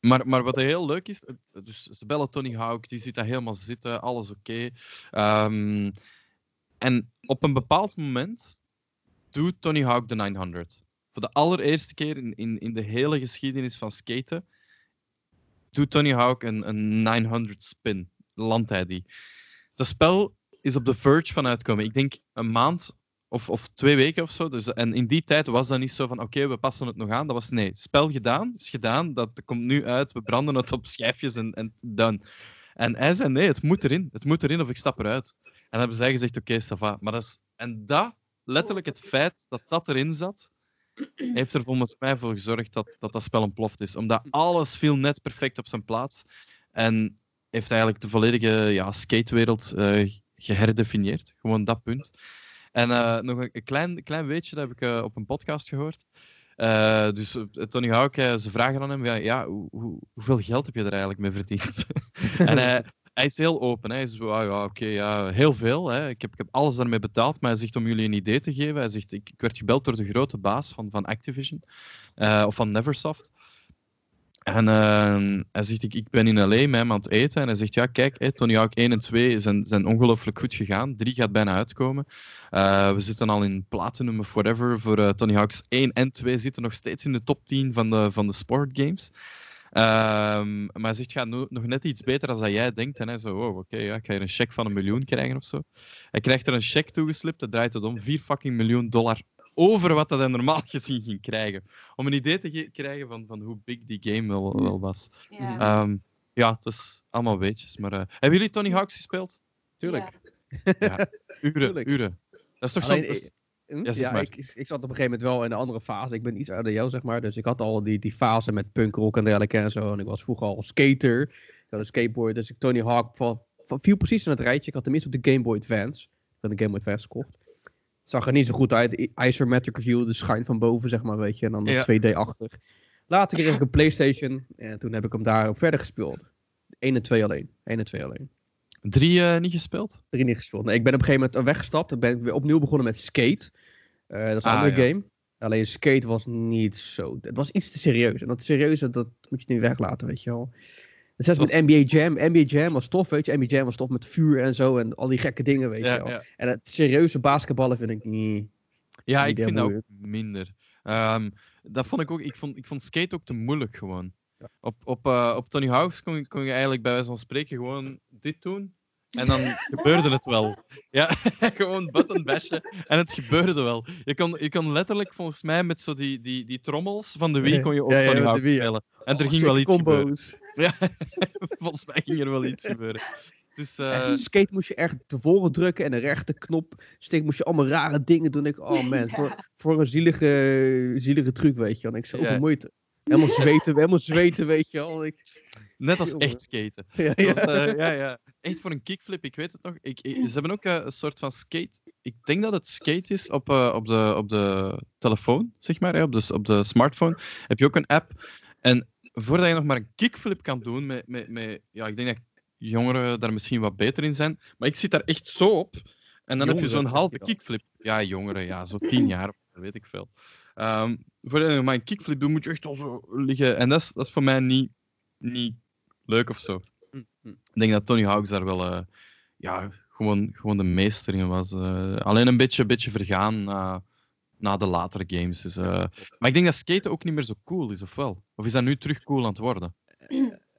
maar, maar wat heel leuk is, dus ze bellen Tony Hawk, die zit daar helemaal zitten, alles oké. Ehm, en op een bepaald moment doet Tony Hawk de 900. Voor de allereerste keer in, in, in de hele geschiedenis van skaten doet Tony Hawk een, een 900 spin. Landt hij die. Dat spel is op de verge van uitkomen. Ik denk een maand of, of twee weken of zo. Dus, en in die tijd was dat niet zo van: oké, we passen het nog aan. Dat was nee, spel gedaan, is gedaan. Dat komt nu uit. We branden het op schijfjes en, en done. En hij zei: nee, het moet erin. Het moet erin of ik stap eruit. En hebben zij gezegd: oké, ça va. Maar dat is, en dat, letterlijk het feit dat dat erin zat, heeft er volgens mij voor gezorgd dat dat, dat spel ontploft is. Omdat alles viel net perfect op zijn plaats. En heeft eigenlijk de volledige ja, skatewereld eh geherdefinieerd. Gewoon dat punt. En eh, nog een, klein, klein weetje, dat heb ik eh, op een podcast gehoord. Eh, dus Tony Hawk, ze vragen aan hem, ja, hoe- hoeveel geld heb je er eigenlijk mee verdiend? en hij, hij is heel open. Hij zegt, "Ah, ja, oké, ja, heel veel. Hè. Ik, heb, ik heb alles daarmee betaald. Maar hij zegt, om jullie een idee te geven, hij zegt, ik, ik werd gebeld door de grote baas van, van Activision. eh, of van Neversoft. En eh, hij zegt, ik, ik ben in L.A. met hem het eten. En hij zegt, ja, kijk, Tony Hawk 1 en 2 zijn, zijn ongelooflijk goed gegaan. 3 gaat bijna uitkomen. Eh, we zitten al in Platinum of whatever voor eh, Tony Hawk's 1 en 2. Zitten nog steeds in de top 10 van de, van de sportgames. Ehm, maar hij zegt, no- nog net iets beter dan dat jij denkt. En hij zo, oh, oké, ja, ik ga hier een cheque van een miljoen krijgen of zo. Hij krijgt er een cheque toegeslipt, dat draait het om 4 fucking miljoen dollar over wat dat hij normaal gezien ging krijgen. Om een idee te ge- krijgen van, van hoe big die game wel, wel was. Ja. Ehm, ja, het is allemaal weetjes. Maar, eh, hebben jullie Tony Hawk's gespeeld? Tuurlijk. Ja, uren, Tuurlijk. uren. Dat is toch zo... Hm? Ja, zeg ja, ik, ik zat op een gegeven moment wel in een andere fase. Ik ben iets ouder dan jou, zeg maar. Dus ik had al die, die fase met punkrock en dergelijke en zo. En ik was vroeger al skater. Ik had een skateboard. Dus ik Tony Hawk val- val- viel precies in het rijtje. Ik had tenminste op de Game Boy Advance. Ik de Game Boy Advance gekocht. Zag er niet zo goed uit. Isometric view, de schuin van boven, zeg maar, weet je. En dan Ja. 2D-achtig. Later kreeg ik een Playstation. En toen heb ik hem daarop verder gespeeld. 1 en 2 alleen. 1 en 2 alleen. Drie eh, niet gespeeld? Drie niet gespeeld. Nee, ik ben op een gegeven moment weggestapt. Dan ben ik weer opnieuw begonnen met Skate. Eh, dat is een Ah, andere ja. game. Alleen skate was niet zo. Het was iets te serieus. En dat serieuze, dat moet je niet weglaten, weet je wel. En zelfs met NBA Jam. NBA Jam was tof, weet je. NBA Jam was tof met vuur en zo. En al die gekke dingen, weet je wel. ja. En het serieuze basketballen vind ik niet. Ja, Niet ik vind dat ook minder. Ehm, dat vond ik ook. Ik vond, ik vond skate ook te moeilijk gewoon. Ja. Op, op, eh, op Tony Hawk's kon, je- kon je eigenlijk bij wijze van spreken gewoon dit doen. En dan gebeurde het wel. Ja, gewoon button bashen. En het gebeurde wel. Je kon, je kon letterlijk volgens mij met zo die, die, die trommels van de Wii kon je ook Ja, ja, Tony Hawk spelen. En er Oh, ging wel iets gebeuren. combo's. Ja, volgens mij ging er wel iets gebeuren. Dus eh, Echt, skate moest je echt tevoren drukken en de rechterknop stick moest je allemaal rare dingen doen. Ik, oh man, voor, voor een zielige, zielige truc, weet je wel. En ik zoveel Ja. moeite. Helemaal zweten, helemaal zweten, weet je wel. Ik, net als echt skaten. ja, ja. was, eh, ja, ja. Echt voor een kickflip, ik weet het nog. Ik, ik- ze hebben ook eh, een soort van skate. Ik denk dat het skate is op, eh, op, de, op de telefoon, zeg maar. Hè, op, de, op de smartphone heb je ook een app. En voordat je nog maar een kickflip kan doen, met, met, met, ja, ik denk dat jongeren daar misschien wat beter in zijn. Maar ik zit daar echt zo op. En dan heb je zo'n halve kickflip. Ja, jongeren, ja, zo tien jaar, weet ik veel. Ehm voordat je een kickflip doet, moet je echt al zo liggen. En dat is, dat is voor mij niet, niet leuk of zo. Hm, hm. Ik denk dat Tony Hawk's daar wel eh, ja, gewoon, gewoon de meester in was. eh. alleen een beetje, beetje vergaan na, na de latere games. Dus, eh, maar ik denk dat skaten ook niet meer zo cool is, of wel? Of is dat nu terug cool aan het worden?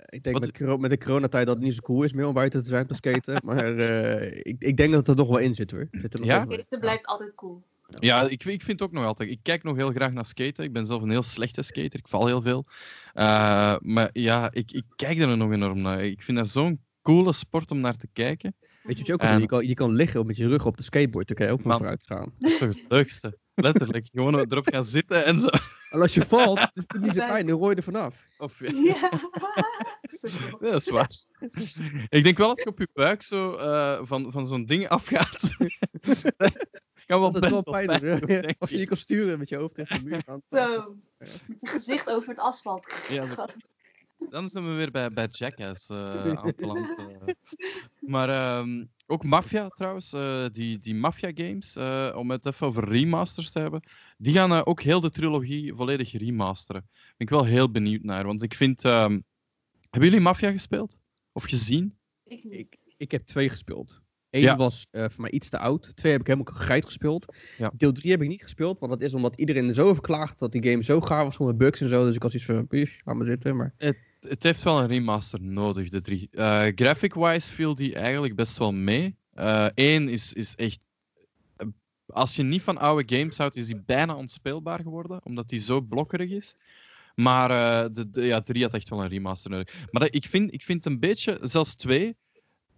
Ik denk Wat- met, met de coronatijd dat het niet zo cool is meer om buiten te zijn te skaten. maar eh, ik, ik denk dat het er nog wel in zit hoor. Zit er nog Ja? Het blijft altijd cool. Ja, ik, ik vind het ook nog altijd. Ik kijk nog heel graag naar skaten. Ik ben zelf een heel slechte skater. Ik val heel veel. Eh, maar ja, ik, ik kijk er nog enorm naar. Ik vind dat zo'n coole sport om naar te kijken. Weet je wat je ook kan doen? Je kan, je kan liggen met je rug op de skateboard. Dan kan je ook maar vooruit gaan. Dat is toch het leukste? Letterlijk. Gewoon erop gaan zitten en zo. En als je valt, is het niet zo pijn. Dan rooi je er vanaf. Of, Ja. Ja, dat is waar. Ik denk wel als je op je buik zo eh, van, van zo'n ding afgaat. kan wel Dat best is wel pijn. pijn doen, denk Als je je kan sturen met je hoofd tegen de muur aan. Zo. Gezicht over het asfalt. Ja, dat- Dan zijn we weer bij, bij Jackass eh aanbeland. eh. Maar ehm, ook Mafia trouwens, eh, die, die Mafia games, eh, om het even over remasters te hebben, die gaan ook heel de trilogie volledig remasteren. Daar ben ik wel heel benieuwd naar, want ik vind... ehm, hebben jullie Mafia gespeeld? Of gezien? Ik niet. Ik, ik heb twee gespeeld. Eén Ja. was eh, voor mij iets te oud. Twee heb ik helemaal gegeit gespeeld. Ja. Deel 3 heb ik niet gespeeld, want dat is omdat iedereen er zo over klaagt dat die game zo gaaf was zonder bugs en zo. Dus ik was iets van, "Pief, laat maar zitten. Maar Het heeft wel een remaster nodig, de drie. Eh, Graphic-wise viel die eigenlijk best wel mee. Eén is, is echt... eh, Als je niet van oude games houdt, is die bijna onspeelbaar geworden, omdat die zo blokkerig is. Maar eh, de, de, ja, drie had echt wel een remaster nodig. Maar dat, ik, vind, ik vind een beetje, zelfs twee,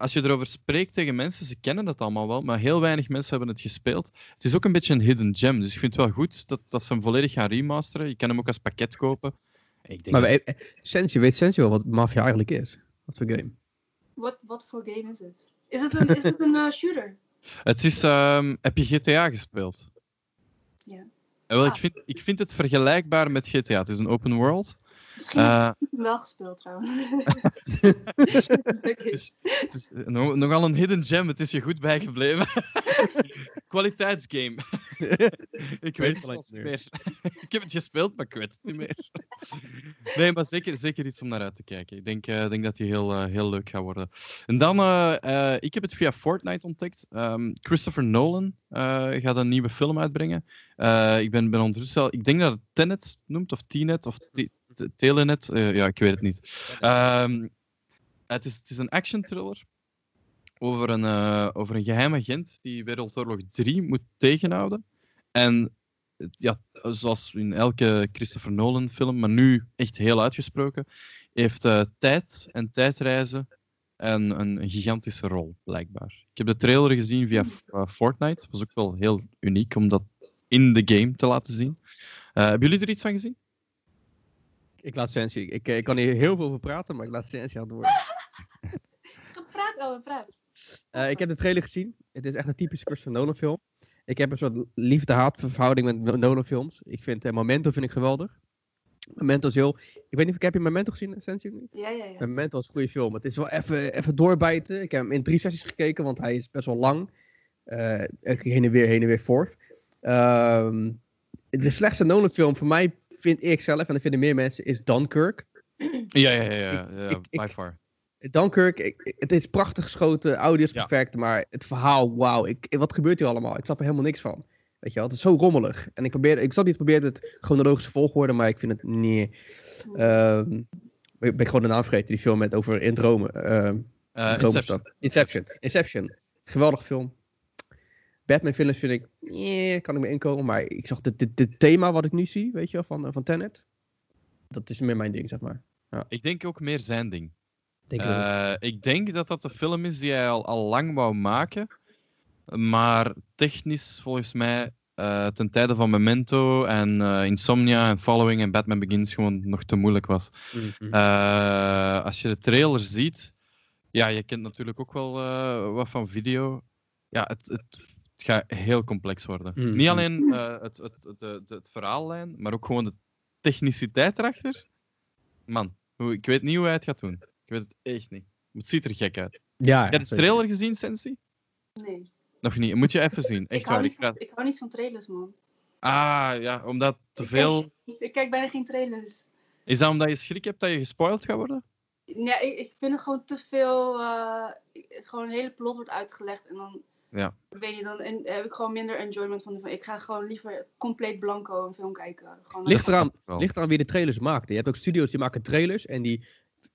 als je erover spreekt tegen mensen, ze kennen het allemaal wel, maar heel weinig mensen hebben het gespeeld. Het is ook een beetje een hidden gem, dus ik vind het wel goed dat, dat ze hem volledig gaan remasteren. Je kan hem ook als pakket kopen. Ik denk maar dat- Sensi, weet Sensi wel wat Mafia eigenlijk is? Wat voor game? Wat, wat voor game is het? Is het een, is het een eh, shooter? Het is, ehm, heb je GTA gespeeld? Ja. Eh, wel, ik, Ah. vind, ik vind het vergelijkbaar met GTA. Het is een open world. Misschien heb Eh, ik hem wel gespeeld trouwens. Dus, is eh, nog, nogal een hidden gem. Het is je goed bijgebleven. Kwaliteitsgame. ik weet het niet meer. ik heb het gespeeld, maar ik weet het niet meer. nee, maar zeker, zeker iets om naar uit te kijken. Ik denk, eh, denk dat die heel, heel leuk gaat worden. En dan, eh, eh, ik heb het via Fortnite ontdekt. Ehm, Christopher Nolan eh, gaat een nieuwe film uitbrengen. Eh, ik ben, ben ondertussen al, ik denk dat het Tenet noemt, of T-Net, of T- Telenet. Eh, ja, ik weet het niet. Ehm, het, is, het is een action thriller over een, eh, over een agent die Wereldoorlog 3 moet tegenhouden. En ja, zoals in elke Christopher Nolan film, maar nu echt heel uitgesproken, heeft eh, tijd en tijdreizen een, een, gigantische rol, blijkbaar. Ik heb de trailer gezien via eh, Fortnite. Was ook wel heel uniek om dat in de game te laten zien. Eh, hebben jullie er iets van gezien? Ik laat Sensi, ik, ik kan hier heel veel over praten, maar ik laat Sensi aan het woord. Praat, oh, praat. Eh, ik heb de trailer gezien. Het is echt een typische Christopher Nolan film. Ik heb een soort liefde-haat verhouding met Nolan films. Ik vind eh, Memento vind ik geweldig. Memento is heel... Ik weet niet, of heb je Memento gezien, Sensi? Ja, ja, ja. Memento is een goede film. Het is wel even, even doorbijten. Ik heb hem in drie sessies gekeken, want hij is best wel lang. Eh, ik heen en weer, heen en weer, forth. Ehm, de slechtste Nolan film voor mij, vind ik zelf, en dat vinden meer mensen, is Dunkirk. Ja, ja, ja, ja, ja, ik- by ik- far. Dunkirk, ik- het is prachtig geschoten, audio is Ja. perfect, maar het verhaal, wauw, ik, wat gebeurt hier allemaal? Ik snap er helemaal niks van. Weet je wel, het is zo rommelig. En ik probeer, ik zat niet proberen het chronologische volgorde, maar ik vind het nee. Ehm ik ben gewoon de naam vergeten, die film met over in dromen. ehm, Eh, Inception. Inception. Inception. Geweldig film. Batman films vind ik, nee, kan ik me inkomen, maar ik zag dit, dit, dit thema wat ik nu zie, weet je wel, van, eh, van Tenet. Dat is meer mijn ding, zeg maar. Ik denk ook meer zijn ding. Denk. Eh, ik denk dat dat de film is die hij al, al lang wou maken. Maar technisch, volgens mij, eh, ten tijde van Memento en eh, Insomnia en Following en Batman Begins gewoon nog te moeilijk was. Mhm. Eh, als je de trailer ziet, ja, je kent natuurlijk ook wel eh, wat van video. Ja, het, het, het gaat heel complex worden. Mhm. Niet alleen eh, het, het, het, het, het verhaallijn, maar ook gewoon de techniciteit erachter. Man, hoe- ik weet niet hoe hij het gaat doen. Ik weet het echt niet. Het ziet er gek uit. ja, Heb je de trailer gezien, Sensi? Nee. Nog niet. Moet je even zien. Echt ik, hou waar. niet Ik ga... van, ik hou niet van trailers, man. Ah, ja, omdat te Ik veel. Ik kijk bijna geen trailers. Is dat omdat je schrik hebt dat je gespoild gaat worden? Ja, ik, ik vind het gewoon te veel. eh, gewoon een hele plot wordt uitgelegd en dan. Ja. Ik weet niet, dan en- heb ik gewoon minder enjoyment van de film. Ik ga gewoon liever compleet blanco een film kijken. Gewoon Ligt eraan, ligt eraan wie de trailers maakt. Je hebt ook studio's die maken trailers en die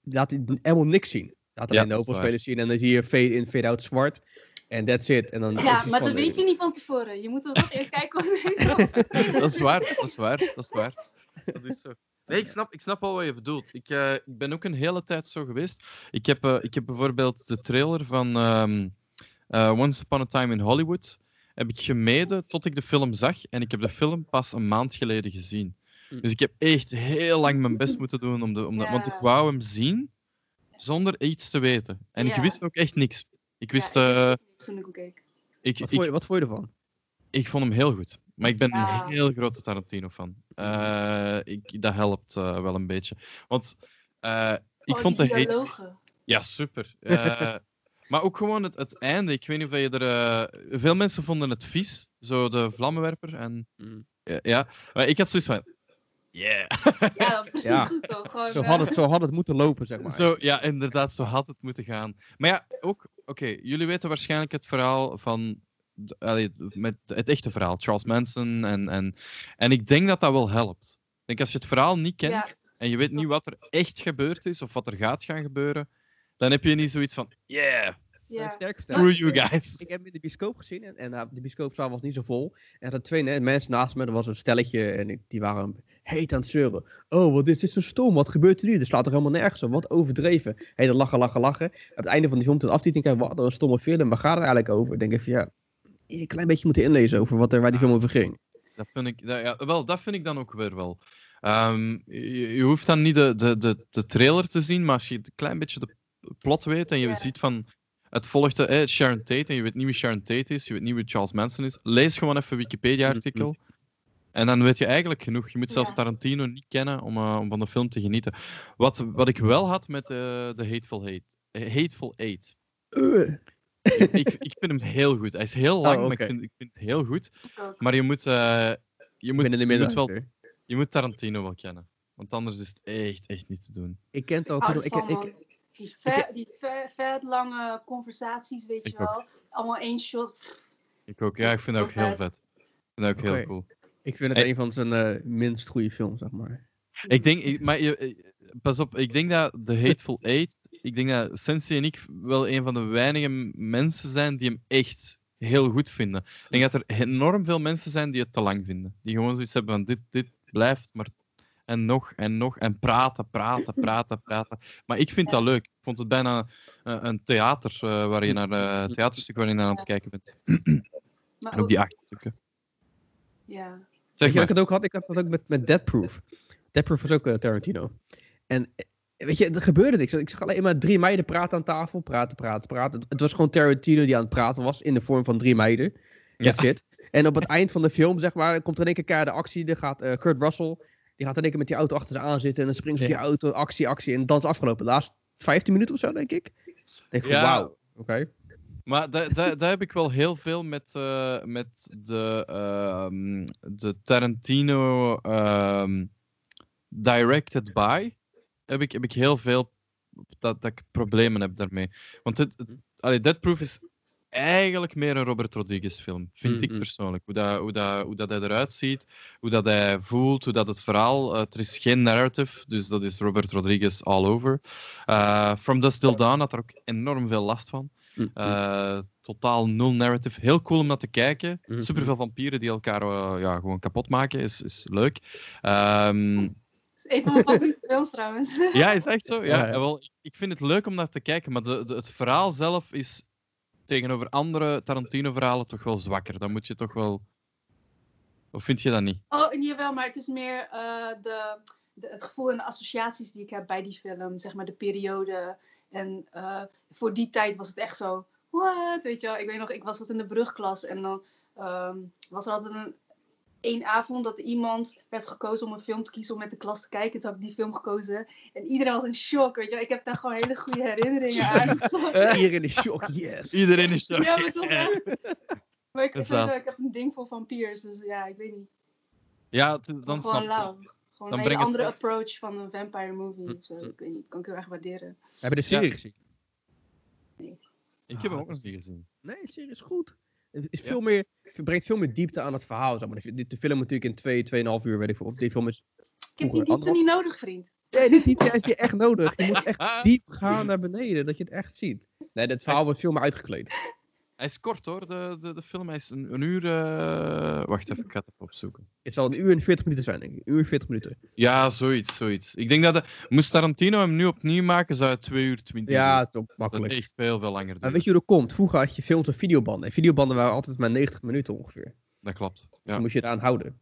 laten helemaal niks zien. Ja, alleen de hoofdrolspelers zien en dan zie je fade in, fade out zwart. En that's it. En dan Ja, maar dat eh, weet je niet van tevoren. Je moet er toch eerst kijken of het Dat is waar, dat is waar, dat is waar. Dat is zo. Nee, ik snap, ik snap al wat je bedoelt. Ik, eh, ik ben ook een hele tijd zo geweest. Ik heb, eh, ik heb bijvoorbeeld de trailer van ehm, eh, Once Upon a Time in Hollywood heb ik gemeden tot ik de film zag. En ik heb de film pas een maand geleden gezien. Hm. Dus ik heb echt heel lang mijn best moeten doen, om de, om de, want ik wou hem zien zonder iets te weten. En ik wist ook echt niks. Ik wist, Ja, ik wist eh, niks ik hem keek. ik, Wat vond, je, wat vond je ervan? ik vond hem heel goed. Maar ik ben Ja. een heel grote Tarantino-fan. Eh, ik, dat helpt eh, wel een beetje. Want eh, ik Oh, vond de dialogen. Ja, super. Maar ook gewoon het, het einde. Ik weet niet of je er... eh, veel mensen vonden het vies. Zo de vlammenwerper. En, Mm. ja, ja. Maar ik had zoiets van... Yeah. Ja, precies Ja. goed toch. Gewoon, Zo eh, had, het, zo had het moeten lopen, zeg maar. Zo, ja, inderdaad, zo had het moeten gaan. Maar ja, ook, oké, jullie weten waarschijnlijk het verhaal van, de- allee, met het echte verhaal, Charles Manson. En, en, en ik denk dat dat wel helpt. Ik denk als je het verhaal niet kent Ja. en je weet niet wat er echt gebeurd is of wat er gaat gaan gebeuren, dan heb je niet zoiets van, yeah, ja. Sterk screw you guys. Ik heb hem in de bioscoop gezien en, en uh, de bioscoopzaal was niet zo vol. En er zaten twee mensen naast me, er was een stelletje en ik- die waren heet aan het zeuren. Oh, wat is dit zo stom, wat gebeurt er nu? Er slaat er helemaal nergens op, wat overdreven. Heet dan lachen, lachen, lachen. Op het einde van die film, ten aftiteling, kijk wat een stomme film, waar gaat het eigenlijk over? Ik denk even, ja, een klein beetje moeten inlezen over wat er, waar die film over ging. Dat vind ik, dat, ja, wel, dat vind ik dan ook weer wel. Ehm, je, je hoeft dan niet de, de, de, de trailer te zien, maar als je een klein beetje de plot weet en je Ja. ziet van het volgt eh, Sharon Tate en je weet niet wie Sharon Tate is, je weet niet wie Charles Manson is, lees gewoon even een Wikipedia-artikel. En dan weet je eigenlijk genoeg. Je moet zelfs Ja. Tarantino niet kennen om, eh, om van de film te genieten. Wat, wat ik wel had met eh, de Hateful Hate. eh, Hateful Eight. Uh. ik, ik, ik vind hem heel goed. Hij is heel lang, Oh, maar ik vind, ik vind het heel goed. Maar je moet, eh, je moet, je moet wel je moet Tarantino wel kennen. Want anders is het echt, echt niet te doen. Ik ken het al Ik Ik. Die, vet, die vet lange conversaties, weet je ook. wel. Allemaal één shot. Ik ook. Ja, ik vind dat ook Heel heel vet. Ik vind dat ook heel cool. ik vind het een van zijn eh, minst goede films, zeg maar. Ik denk, ik- maar je, eh, pas op, ik denk dat The Hateful Eight, ik denk dat Sensi en ik wel een van de weinige mensen zijn die hem echt heel goed vinden. Ik denk dat er enorm veel mensen zijn die het te lang vinden. Die gewoon zoiets hebben van dit, dit blijft maar en nog en nog en praten, praten, praten, praten. Maar ik vind dat leuk. Ik vond het bijna eh, een theater eh, waar je naar eh, een theaterstuk waar je naar aan het kijken bent. Maar En ook die acht stukken. Ja. Zeg je ik het ook had? Ik had dat ook met, met Dead Proof. Dead Proof was ook eh, Tarantino. En weet je, er gebeurde niks. Ik zag alleen maar drie meiden praten aan tafel. Praten, praten, praten. Het was gewoon Tarantino die aan het praten was. In de vorm van drie meiden. Ja. That's it. En op het eind van de film, zeg maar, komt er in één keer keiharde actie. Er gaat eh, Kurt Russell, die gaat in één keer met die auto achter ze aan zitten. En dan springt ze op die auto, actie, actie. En dan is het afgelopen. De laatste 15 minuten of zo, denk ik. Denk van, Ja. wauw. Oké. Maar dat heb ik wel heel veel met, eh, met de, ehm, de Tarantino ehm, Directed By. Heb ik, heb ik heel veel dat, dat ik problemen heb daarmee. Want het, het, allee, Dead Proof is eigenlijk meer een Robert Rodriguez film, vind ik persoonlijk. Hoe, dat, hoe, dat, hoe dat hij eruit ziet, hoe dat hij voelt, hoe dat het verhaal... eh, er is geen narrative, dus dat is Robert Rodriguez all over. Eh, From Dusk Till Dawn had er ook enorm veel last van. Eh, totaal nul narrative. Heel cool om naar te kijken. Mhm. Superveel vampieren die elkaar ja, gewoon kapot maken. Is, is leuk. Ehm, is een van mijn favoriete films trouwens. ja, is echt zo. Ja, Ja, ja. Wel, ik- ik vind het leuk om naar te kijken. Maar de, de- het verhaal zelf is tegenover andere Tarantino-verhalen toch wel zwakker. Dan moet je toch wel... Of vind je dat niet? Oh, jawel, maar het is meer eh, de, de, het gevoel en de associaties die ik heb bij die film. Zeg maar de periode. En eh, voor die tijd was het echt zo. What? Weet je wel? Ik weet nog, ik was dat in de brugklas. En dan ehm, was er altijd een één avond dat iemand werd gekozen om een film te kiezen om met de klas te kijken. Toen heb ik die film gekozen. En iedereen was in shock, weet je wel. Ik heb daar gewoon hele goede herinneringen aan. Iedereen is shock, yes. Iedereen is zo. Ja, maar echt... Ik, sowieso, ik heb een ding voor vampiers, dus ja, ik weet niet. Ja, dan Dan snap gewoon ik. lauw. Gewoon Dan een hele andere approach van een vampire movie. Hm, of zo. Ik weet niet, kan ik heel erg waarderen. Heb je de serie Ja. gezien? Ik heb hem Ah, ook nog niet gezien. Nee, de serie is goed. Het is veel meer, het brengt veel meer diepte aan het verhaal. Zeg maar. De, de film natuurlijk in 2, 2,5 uur, weet ik veel. Of die film is... Ik heb die diepte anderhalf- niet nodig, vriend. Nee, die diepte heb je echt nodig. Je moet echt diep gaan naar beneden, dat je het echt ziet. Nee, het verhaal wordt veel meer uitgekleed. Hij is kort hoor, de, de, de film. Hij is een, een uur. eh, Wacht even, ik ga het even opzoeken. Het zal een uur en 40 minuten zijn, denk ik. Een uur en 40 minuten. Ja, zoiets, zoiets. Ik denk dat de, moest Tarantino hem nu opnieuw maken, zou het 2 uur 20 Ja, is Dat makkelijk. echt veel, veel langer Maar weet je hoe dat komt? Vroeger had je films op videobanden. En videobanden waren altijd maar 90 minuten ongeveer. Dat klopt. Dus Ja, dan moest je eraan houden.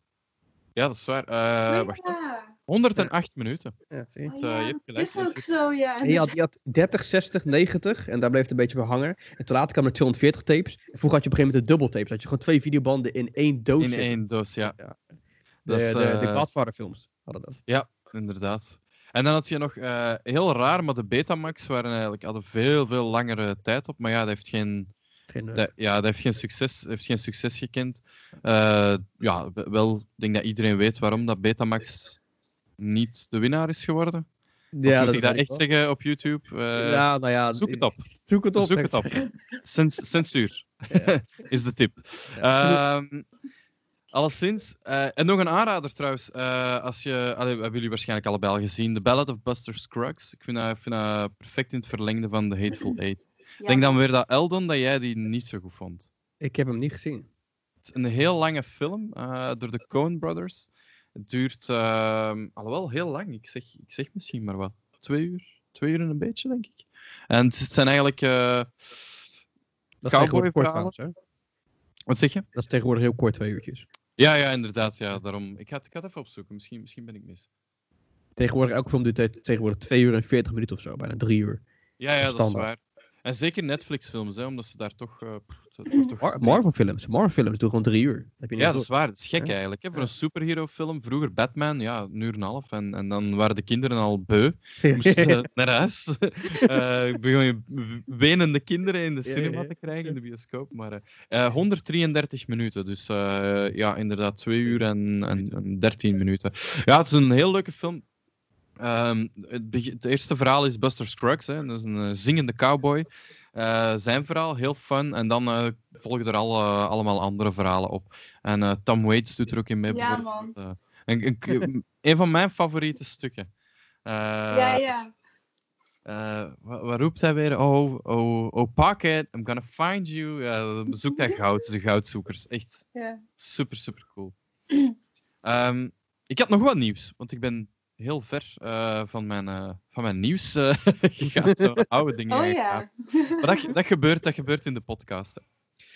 ja dat is waar. Eh, wacht, ja, 108 minuten. Ja, zie je? Oh eh, je ja, hebt dat gelijk, is ook zo, ja. En je had, je had 30, 60, 90 en daar bleef het een beetje bij hangen. En toen later kwamen er 240 tapes. En vroeger had je op een gegeven moment de dubbeltapes. Dat je gewoon twee videobanden in één doos In één doos, ja. Ja. De, Dat is, de, de eh, Godfather films hadden dat. Ja, inderdaad. En dan had je nog, eh, heel raar, maar de Betamax waren eigenlijk, hadden veel, veel langere tijd op. Maar ja, dat heeft geen, Geen, dat, ja, dat heeft geen, succes, heeft geen succes gekend. Eh, ja, wel, ik denk dat iedereen weet waarom dat Betamax niet de winnaar is geworden. ja, of moet ik dat echt wel. zeggen op YouTube? Eh, ja, nou ja. zoek het op. Zoek het op. Zoek het op. Cens- censuur Ja. is de tip. Ehm alleszins. eh, en nog een aanrader trouwens. eh, als je, allee, hebben jullie waarschijnlijk allebei al gezien. The Ballad of Buster Scruggs. Ik vind dat, ik vind dat perfect in het verlengde van The Hateful Eight. Ik Ja. denk dan weer dat Eldon, dat jij die niet zo goed vond. Ik heb hem niet gezien. Het is een heel lange film eh, door de Coen Brothers. Het duurt, ehm alhoewel heel lang. Ik zeg, ik zeg misschien maar wat. Twee uur? Twee uur en een beetje, denk ik. En het zijn eigenlijk... eh, Dat is tegenwoordig kort wat zeg je? Dat is tegenwoordig heel kort, twee uurtjes. Ja, ja, inderdaad. Ja, daarom. Ik ga, het- ik ga het even opzoeken. Misschien, misschien ben ik mis. Tegenwoordig, elke film duurt te- tegenwoordig twee uur en 40 minuten of zo. Bijna drie uur. Ja, ja, dat is waar. En zeker Netflix-films, omdat ze daar toch. eh, pff, het wordt toch Mar- gestreden. Marvel films. Marvel films doen gewoon drie uur. Heb je Ja, dat is waar. Dat is gek Ja. eigenlijk. Hè? Voor Ja. een superhero-film, vroeger Batman, ja, een uur en een half. En, en dan waren de kinderen al beu. Moesten ze naar huis. Eh begon je wenende kinderen in de cinema te krijgen, in de bioscoop. Maar eh, eh, 133 minuten. Dus ja, inderdaad, twee uur en, en, en 13 minuten. Ja, het is een heel leuke film. Ehm, het, het eerste verhaal is Buster Scruggs. Hè. Dat is een eh, zingende cowboy. Eh, zijn verhaal, heel fun. En dan eh, volgen er alle, allemaal andere verhalen op. En Tom Waits doet er ook in mee. Ja. Eh, een, een, een van mijn favoriete stukken. Ja, ja. wat, wat roept hij weer? Oh, oh, oh, pocket, I'm gonna find you. Ja, dan bezoekt hij goud, de goudzoekers. Echt ja. super, super cool. Ehm, ik had nog wat nieuws, want ik ben heel ver eh, van, mijn, eh, van mijn nieuws eh, gegaan. Zo oude dingen. Oh ja. Maar dat, dat, gebeurt, dat gebeurt in de podcast.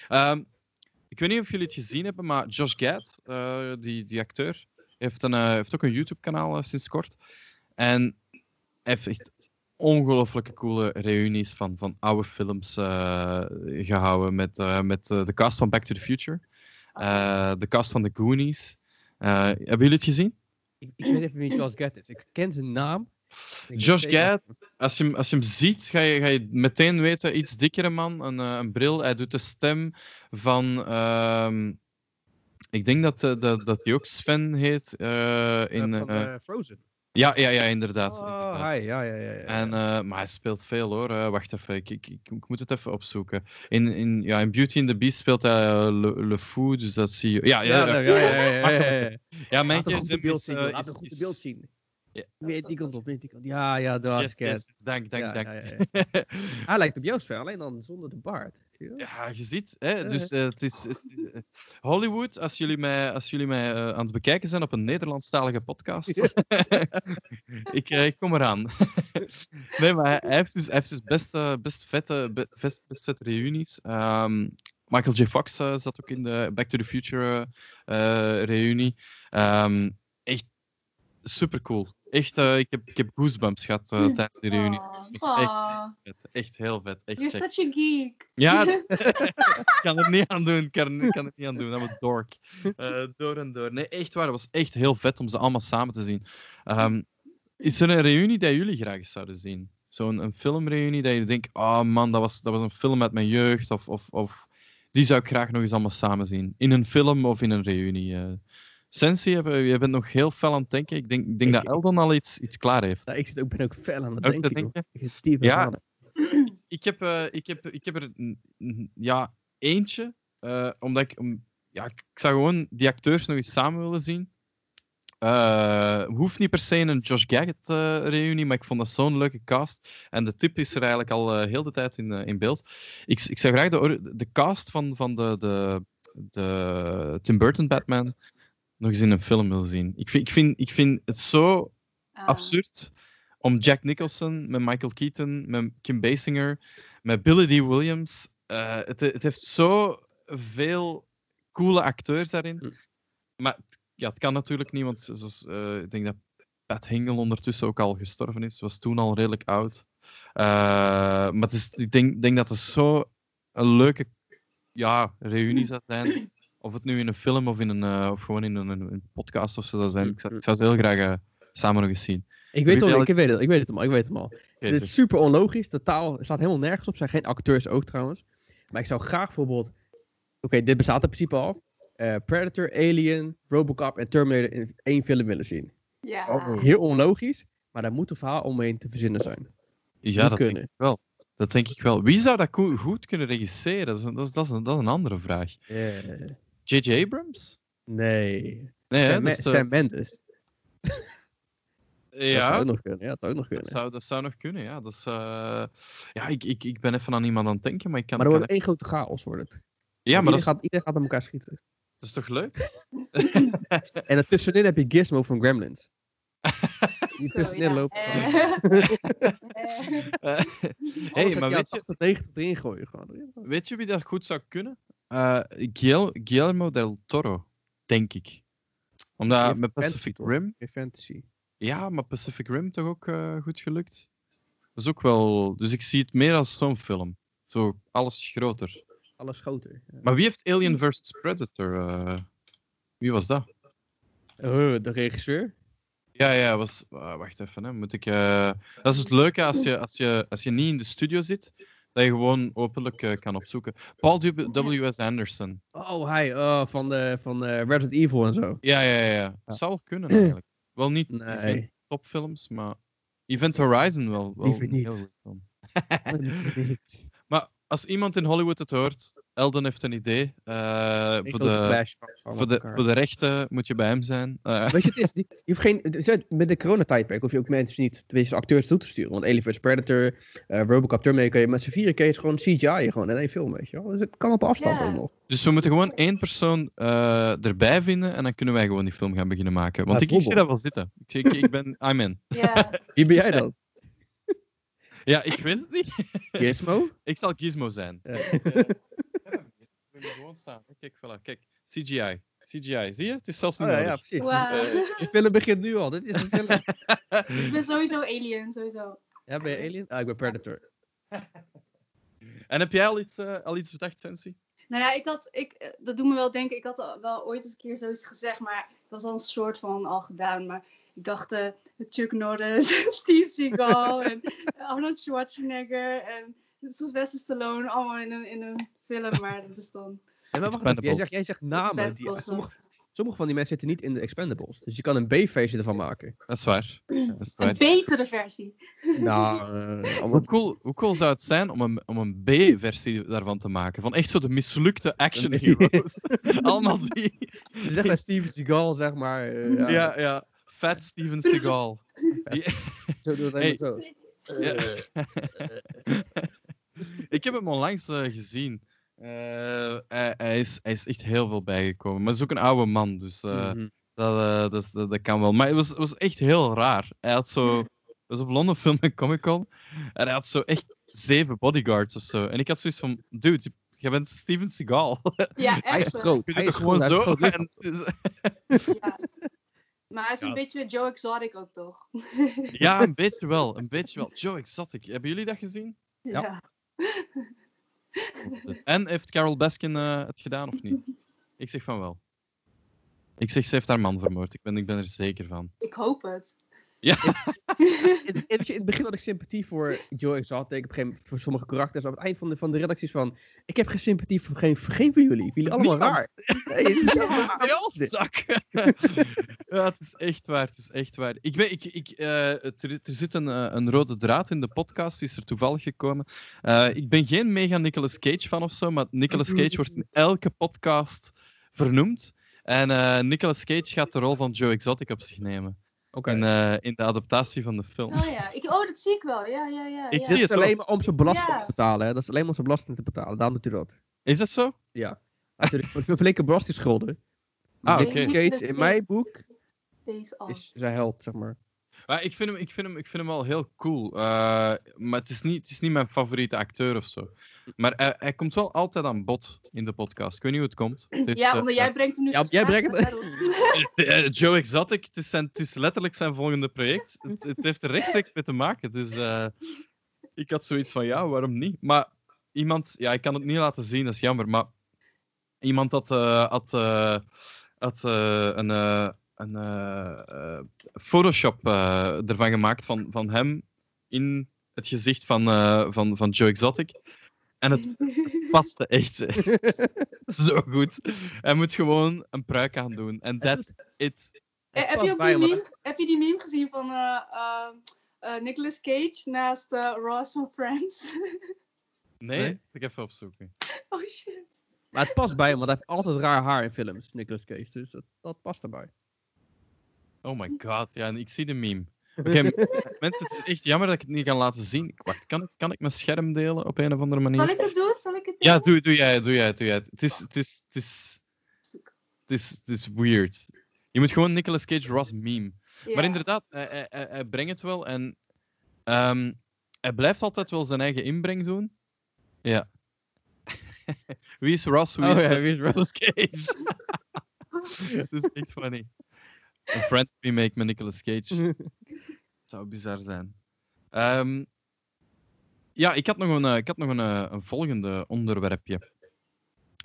Ehm, ik weet niet of jullie het gezien hebben, maar Josh Gad, die, die acteur, heeft, een, heeft ook een YouTube-kanaal sinds kort. En hij heeft echt ongelooflijke coole reunies van, van oude films eh, gehouden met, met de cast van Back to the Future, de cast van The Goonies. Hebben jullie het gezien? Ik, ik weet even wie Charles Gad is. Ik ken zijn naam. Josh Gad, als je, hem- als je hem ziet, ga je, ga je meteen weten, iets dikkere man, een, eh, een bril. Hij doet de stem van... ehm, ik denk dat, eh, dat, dat hij ook Sven heet. eh, in, van, Frozen. Ja, ja, ja, inderdaad. Oh, hi, ja, ja, ja. ja. En, eh, maar hij speelt veel hoor. Eh, wacht even, ik, ik, ik, ik moet het even opzoeken. In, in, ja, in Beauty and the Beast speelt hij eh, Le, Le Fou, dus dat zie je. Ja, ja, ja, ja, ja, ja, ja, ja, ja, ja. ja, eh, joh. Laat is- Ja. Meer die kant op, meer die kant. Ja, ja, Yes, dank, dank, Ja, dank. ja. Hij lijkt op Ver, alleen dan zonder de baard. Ja, je ziet, hè, dus eh, het is het, eh, Hollywood, als jullie mij, als jullie mij eh, aan het bekijken zijn op een Nederlandstalige podcast, ik, ik kom eraan. nee, maar hij, heeft dus, hij heeft dus best, best, vette, be- best, best vette reunies. Ehm, Michael J. Fox zat ook in de Back to the Future reunie. Ehm, echt super cool. Echt, eh, ik, heb, ik heb goosebumps gehad eh, tijdens die reunie. Het was echt, vet. echt heel vet. Echt You're check. such a geek. Ja, ik kan er niet aan doen. Ik kan, ik kan er niet aan doen. Dat wordt dork. Eh, door en door. Nee, echt waar. Het was echt heel vet om ze allemaal samen te zien. Ehm, is er een reunie die jullie graag zouden zien? Zo'n een filmreunie dat je denkt, oh man, dat was, dat was een film uit mijn jeugd. Of, of, of die zou ik graag nog eens allemaal samen zien. In een film of in een reunie. Sensi, je bent- je bent nog heel fel aan het denken. Ik denk, ik denk Ik- dat Eldon al iets, iets klaar heeft. Nou, ik zit ook, ben ook fel aan het Ook denken. denken? Ja. ik heb, eh, ik heb, ik heb er ja, eentje. eh, omdat ik, ja, ik zou gewoon die acteurs nog eens samen willen zien. Eh, hoeft niet per se een Josh Gadget eh, reunie, maar ik vond dat zo'n leuke cast. En de tip is er eigenlijk al heel de tijd in, in beeld. Ik, ik zou graag de, de cast van, van de, de, de Tim Burton Batman nog eens in een film willen zien. Ik vind, ik vind, ik vind het zo Ah, absurd om Jack Nicholson met Michael Keaton, met Kim Basinger, met Billy D. Williams. eh, het, het heeft zo veel coole acteurs daarin. Hm. Maar het, ja, het kan natuurlijk niet, want zoals, eh, ik denk dat Pat Hingle ondertussen ook al gestorven is. Was toen al redelijk oud. Eh, maar het is, ik denk, denk dat het zo een leuke ja, reunie zou zijn. Of het nu in een film of, in een, eh, of gewoon in een, een, een podcast of zo zou zijn. Ik zou, ik zou ze heel graag eh, samen nog eens zien. Ik weet, al, ik, weet het, ik weet het al, ik weet het al. Dit is super onlogisch, totaal, het slaat helemaal nergens op. zijn geen acteurs ook trouwens. Maar ik zou graag bijvoorbeeld, oké, dit bestaat in principe al. Eh, Predator, Alien, Robocop en Terminator in één film willen zien. Ja. Oh. Heel onlogisch, maar daar moet een verhaal omheen te verzinnen zijn. Ja, dat denk kunnen. ik wel. Dat denk ik wel. Wie zou dat goed kunnen regisseren? Dat is, een- dat is, dat is, een, dat is een andere vraag. Eh, J.J. Abrams? nee. Nee, hè, Sam, dat de- Sam Mendes. Dat zou ja, nog kunnen. Ja, dat zou ook nog dat kunnen. zou, dat zou nog kunnen. Ja, dat is, eh, ja ik, ik, ik ben even aan iemand aan het denken, maar ik kan... Maar er wordt één grote chaos wordt het. Ja, maar dat iedereen, is, gaat, iedereen gaat aan elkaar schieten. dat is toch leuk? En ertussenin heb je Gizmo van Gremlins. Die tussenin ja. loopt. Eh. Hey, maar weet je, 98 erin gooien gewoon. weet je wie dat goed zou kunnen? Guil- Guillermo del Toro, denk ik. Omdat heeft met Pacific? Rim... Fantasy. Ja, maar Pacific Rim toch ook eh, goed gelukt? Dat is ook wel... Dus ik zie het meer als zo'n film. Zo, alles groter. Alles groter. Ja. Maar wie heeft Alien vs. Predator? eh, wie was dat? De regisseur? Ja, ja, was... ah, wacht even, hè. Moet ik... Dat is het leuke als je, als, je, als je niet in de studio zit, dat je gewoon openlijk eh, kan opzoeken. Paul W- W.S. Anderson. Oh, hij oh, van, de, van eh, Resident Evil en zo. Ja, ja, ja. ja. Ja. Zou wel kunnen, eigenlijk. Wel niet Nee. topfilms, maar... Event Horizon wel. wel Liever een niet. heel goed Maar als iemand in Hollywood het hoort, Eldon heeft een idee. eh, voor, de, voor, de, voor de rechten moet je bij hem zijn. Eh, Weet je, het is, je hoeft geen, met de coronatijdperk hoef je ook mensen niet tenminste, acteurs toe te sturen. Want Alien vs Predator, eh, Robocop Terminator, kan je met z'n vieren kun je het gewoon CGI gewoon in één film, weet je wel. Dus het kan op afstand ook nog. dus we moeten gewoon één persoon eh, erbij vinden en dan kunnen wij gewoon die film gaan beginnen maken. Want Ja, ik, ik zie dat wel zitten. Ik, ik, ik ben, I'm in. Ja. Wie ben jij dan? Ja, ik weet het niet. Gizmo? ik zal Gizmo zijn. Ja. Gewoon staan. Kijk, voilà. Kijk, CGI. CGI, zie je? Het is zelfs niet Oh, ja, ja, precies. Eh, De film begint nu al. Dit is een film. Ik ben sowieso alien, sowieso. Ja, ben je Alien? Ah, ik ben Predator. En heb jij al iets, eh, al iets bedacht, Sensi? Nou ja, ik had, ik, eh, dat doet me wel denken, ik had wel ooit eens een keer zoiets gezegd, maar dat was al een soort van al gedaan. Maar Ik dacht uh, Chuck Norris, Steve Seagal en Arnold Schwarzenegger en Sylvester Stallone allemaal in een, in een film, maar dat is dan... Ja, maar wacht jij zegt, jij zegt namen. Die, sommige, sommige van die mensen zitten niet in de Expendables. Dus je kan een B-versie ervan maken. Dat is waar. Dat is waar. Een betere versie. Nou, eh, Hoe cool, hoe cool zou het zijn om een, om een B-versie daarvan te maken? Van echt zo de mislukte action heroes. Allemaal die. Ze zeggen Steven Seagal, zeg maar. eh, ja, Ja, ja. Fat Steven Seagal. Zo doe Hey. zo. Ja. ik heb hem onlangs eh, gezien. Eh, hij, hij, is, hij is echt heel veel bijgekomen. Maar hij is ook een oude man, dus eh, Mhm. dat, eh, dat, is- dat, dat kan wel. Maar het was, het was echt heel raar. Hij had zo... Dat was op Londen Film en Comic Con. En hij had zo echt zeven bodyguards of zo. En ik had zoiets van... Dude, jij bent Steven Seagal. Ja, Hij is groot. Hij is gewoon zo... En het Ja. Maar hij is een Ja. beetje Joe Exotic ook toch? ja, een beetje wel. Een beetje wel. Joe Exotic. Hebben jullie dat gezien? Ja. En heeft Carol Baskin eh, het gedaan of niet? Ik zeg van wel. Ik zeg, ze heeft haar man vermoord. Ik ben, ik ben er zeker van. Ik hoop het. Ja, In, in, in het begin had ik sympathie voor Joe Exotic, op een gegeven moment voor sommige karakters. Op het eind van de, van de redacties van, ik heb geen sympathie voor geen, voor geen van jullie. Jullie allemaal Niemand. raar. Nee, het is Ja. zak. ja, het is echt waar. Het is echt waar. Ik weet, ik, ik, eh, het- er, er zit een, eh, een rode draad in de podcast, die is er toevallig gekomen. Eh, ik ben geen mega Nicolas Cage fan of zo, maar Nicolas Cage wordt in elke podcast vernoemd. En eh Nicolas Cage gaat de rol van Joe Exotic op zich nemen. Oké. In, eh, in de adaptatie van de film. Oh ja, ik, oh dat zie ik wel. Ja, ja, ja. Ik ja. zie het is alleen maar om zijn belasting Ja. te betalen. Hè? Dat is alleen maar om zijn belasting te betalen. Daarom doet hij dat. Is dat zo? Ja. Natuurlijk, voor flinke belastingschulden. Ah, oké. Cage, in mijn boek, is zijn held, zeg maar. Maar ik vind hem, ik vind hem, ik vind hem wel heel cool. Eh, maar het is, niet, het is niet mijn favoriete acteur of zo. Maar hij, hij komt wel altijd aan bod in de podcast. Ik weet niet hoe het komt. Het Ja, eh, omdat jij brengt hem nu Ja, jij brengt daarom. Eh, Joe Exotic, het is, zijn, het is letterlijk zijn volgende project. Het, het heeft er rechtstreeks mee te maken. Dus eh, ik had zoiets van, ja, waarom niet? Maar iemand, ja, ik kan het niet laten zien, dat is jammer. Maar iemand had, eh, had, eh, had eh, een, eh, een eh, eh, Photoshop eh, ervan gemaakt van, van hem in het gezicht van, eh, van, van Joe Exotic. En het paste echt zo goed. Hij moet gewoon een pruik aan doen. En that's it. Heb, je die meme, heb je die meme gezien van eh, Nicolas Cage naast eh, Ross van Friends? Nee, Nee? ik even opzoeken. oh shit. Maar het past bij hem, want hij heeft altijd raar haar in films, Nicolas Cage. Dus dat, dat past erbij. Oh my god, ja, en ik zie de meme. Oké, mensen, het is echt jammer dat ik het niet kan laten zien. Wacht, kan ik, kan ik mijn scherm delen op een of andere manier? Zal ik het doen? Zal ik het Ja, doe, doe jij het, doe jij het, doe jij het. Het is, het is, het is, het is, het is weird. Je moet gewoon Nicolas Cage Ross meme. Ja. Maar inderdaad, hij, hij, hij, hij brengt het wel en ehm, hij blijft altijd wel zijn eigen inbreng doen. Ja. wie is Ross? Wie Oh is ja, wie is Ross? Nicolas Cage? Dat is echt funny. Een friend remake met Nicolas Cage. Zou bizar zijn. Ehm, ja, ik had nog een, eh, ik had nog een, eh, een volgende onderwerpje.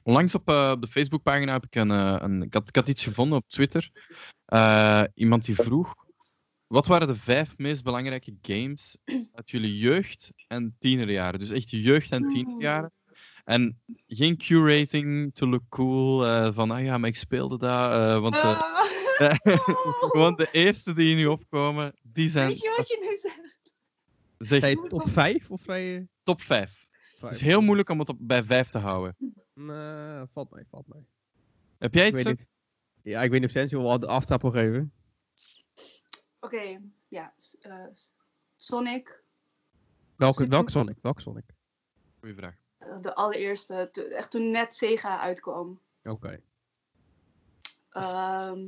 Onlangs op, op de Facebookpagina heb ik een, een ik, had, ik had iets gevonden op Twitter. Iemand die vroeg: wat waren de vijf meest belangrijke games uit jullie jeugd en tienerjaren? Dus echt jeugd en tienerjaren. En geen Q-rating to look cool. van ah ja, maar ik speelde dat. eh, want Ah. gewoon de eerste die nu opkomen, die zijn Weet je wat je nu zegt? zeg, Zei je top 5 of je top 5. Het 5? is heel moeilijk om het op, bij 5 te houden. Nee, valt mee, valt mee. Heb jij iets? ja, ik weet niet of Sensi wel de aftrap wil geven. Oké, ja. eh, Sonic, Welke, welke Sonic? Welke Sonic? Goeie vraag. eh, de allereerste, echt toen net Sega uitkwam. Oké. Ehm,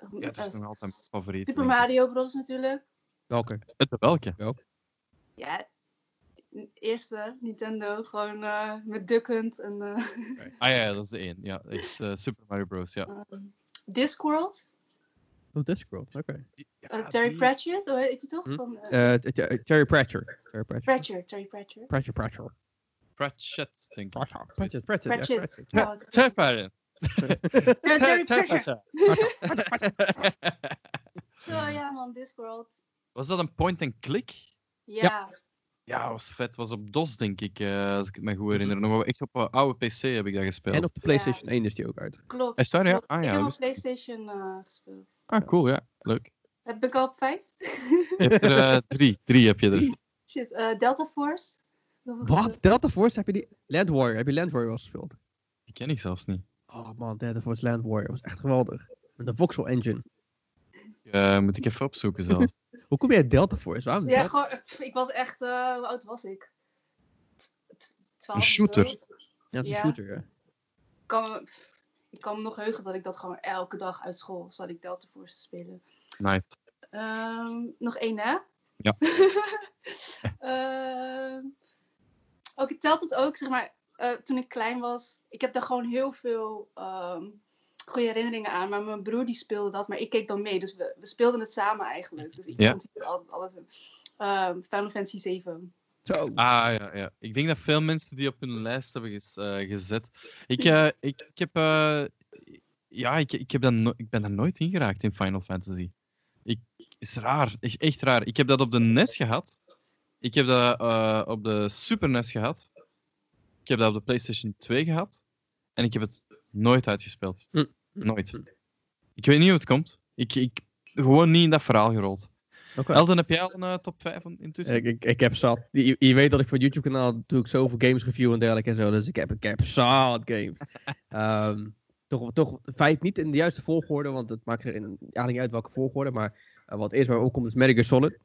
Ja, het is eh, nog altijd mijn favoriet. Super. Mario Bros. natuurlijk. Welke? Het welke? Ja, n- eerste Nintendo, gewoon eh, met Duck Hunt en eh, Ah ja, ja, dat is de één. Ja, echt, eh, Super Mario Bros. Ja. ehm, Discworld. Oh, Discworld, oké. Ja, Eh, Terry die- Pratchett, hoe heet hij toch? Hm? Van, eh, Eh, Terry Pratchett. Terry Pratchett. Pratchett, Terry Pratchett. Pratchett, Pratchett. Pratchett, denk ik. Pratchett, Pratchett, Pratchett. ja, Pratchett. Pratchett. Ik- Terry Pratchett. Ja, Pratchett. Pratchett. Zo, ja. man, Discworld. Was dat een point-and-click? Ja. Ja, was vet. Was op DOS, denk ik, eh, als ik het me goed herinner. Nog wel echt op een oude PC heb ik dat gespeeld. En op de PlayStation 1 is die ook uit. Klopt. Is dat, ja? Ah, ik ja, heb op ik. PlayStation eh, gespeeld. Ah, cool, ja. Leuk. Heb ik al op vijf? Je hebt er eh, drie. Drie heb je er. Shit, eh, Delta Force. Wat? Delta Force? Heb je die... Land Warrior. Heb je Land Warrior al gespeeld? Die ken ik zelfs niet. Oh man, Delta Force Land Warrior was echt geweldig. Met een voxel engine. Moet ik even opzoeken zelfs. Hoe kom jij Delta Force? Waarom? Ja, Wat? gewoon, pff, ik was echt, eh, hoe oud was ik? T- t- Twaalf. Een shooter. Ja, het is een Ja. shooter, ja. Ik kan, pff, ik kan me nog heugen dat ik dat gewoon elke dag uit school zat ik Delta Force te spelen. Nice. Ehm, nog één, hè? Ja. Ook, telt het ook, zeg maar, eh, toen ik klein was. Ik heb daar gewoon heel veel ehm, goede herinneringen aan. Maar mijn broer die speelde dat, maar ik keek dan mee. Dus we, we speelden het samen eigenlijk. Dus ik Ja. vond het altijd alles. Ehm Final Fantasy 7. Zo. Ah, ja, ja. Ik denk dat veel mensen die op hun lijst hebben ges- eh, gezet. Ik, eh, ik, ik heb... eh, ja, ik, ik, heb dat no- ik ben daar nooit in geraakt in Final Fantasy. Ik, is raar. Is echt raar. Ik heb dat op de NES gehad. Ik heb dat eh, op de Super NES gehad. Ik heb dat op de PlayStation 2 gehad. En ik heb het nooit uitgespeeld. Hm. Nooit. Ik weet niet hoe het komt. Ik, ik gewoon niet in dat verhaal gerold. Oké. Elden, heb jij al een eh, top 5 intussen? Ik, ik, ik heb zat. Je, je weet dat ik voor het YouTube kanaal doe ik zoveel games review en dergelijke en zo. Dus ik heb, ik heb zat games. Ehm, toch, toch feit niet in de juiste volgorde, want het maakt er in, eigenlijk niet uit welke volgorde. Maar eh, wat eerst bij me opkomt is Metal Gear Solid.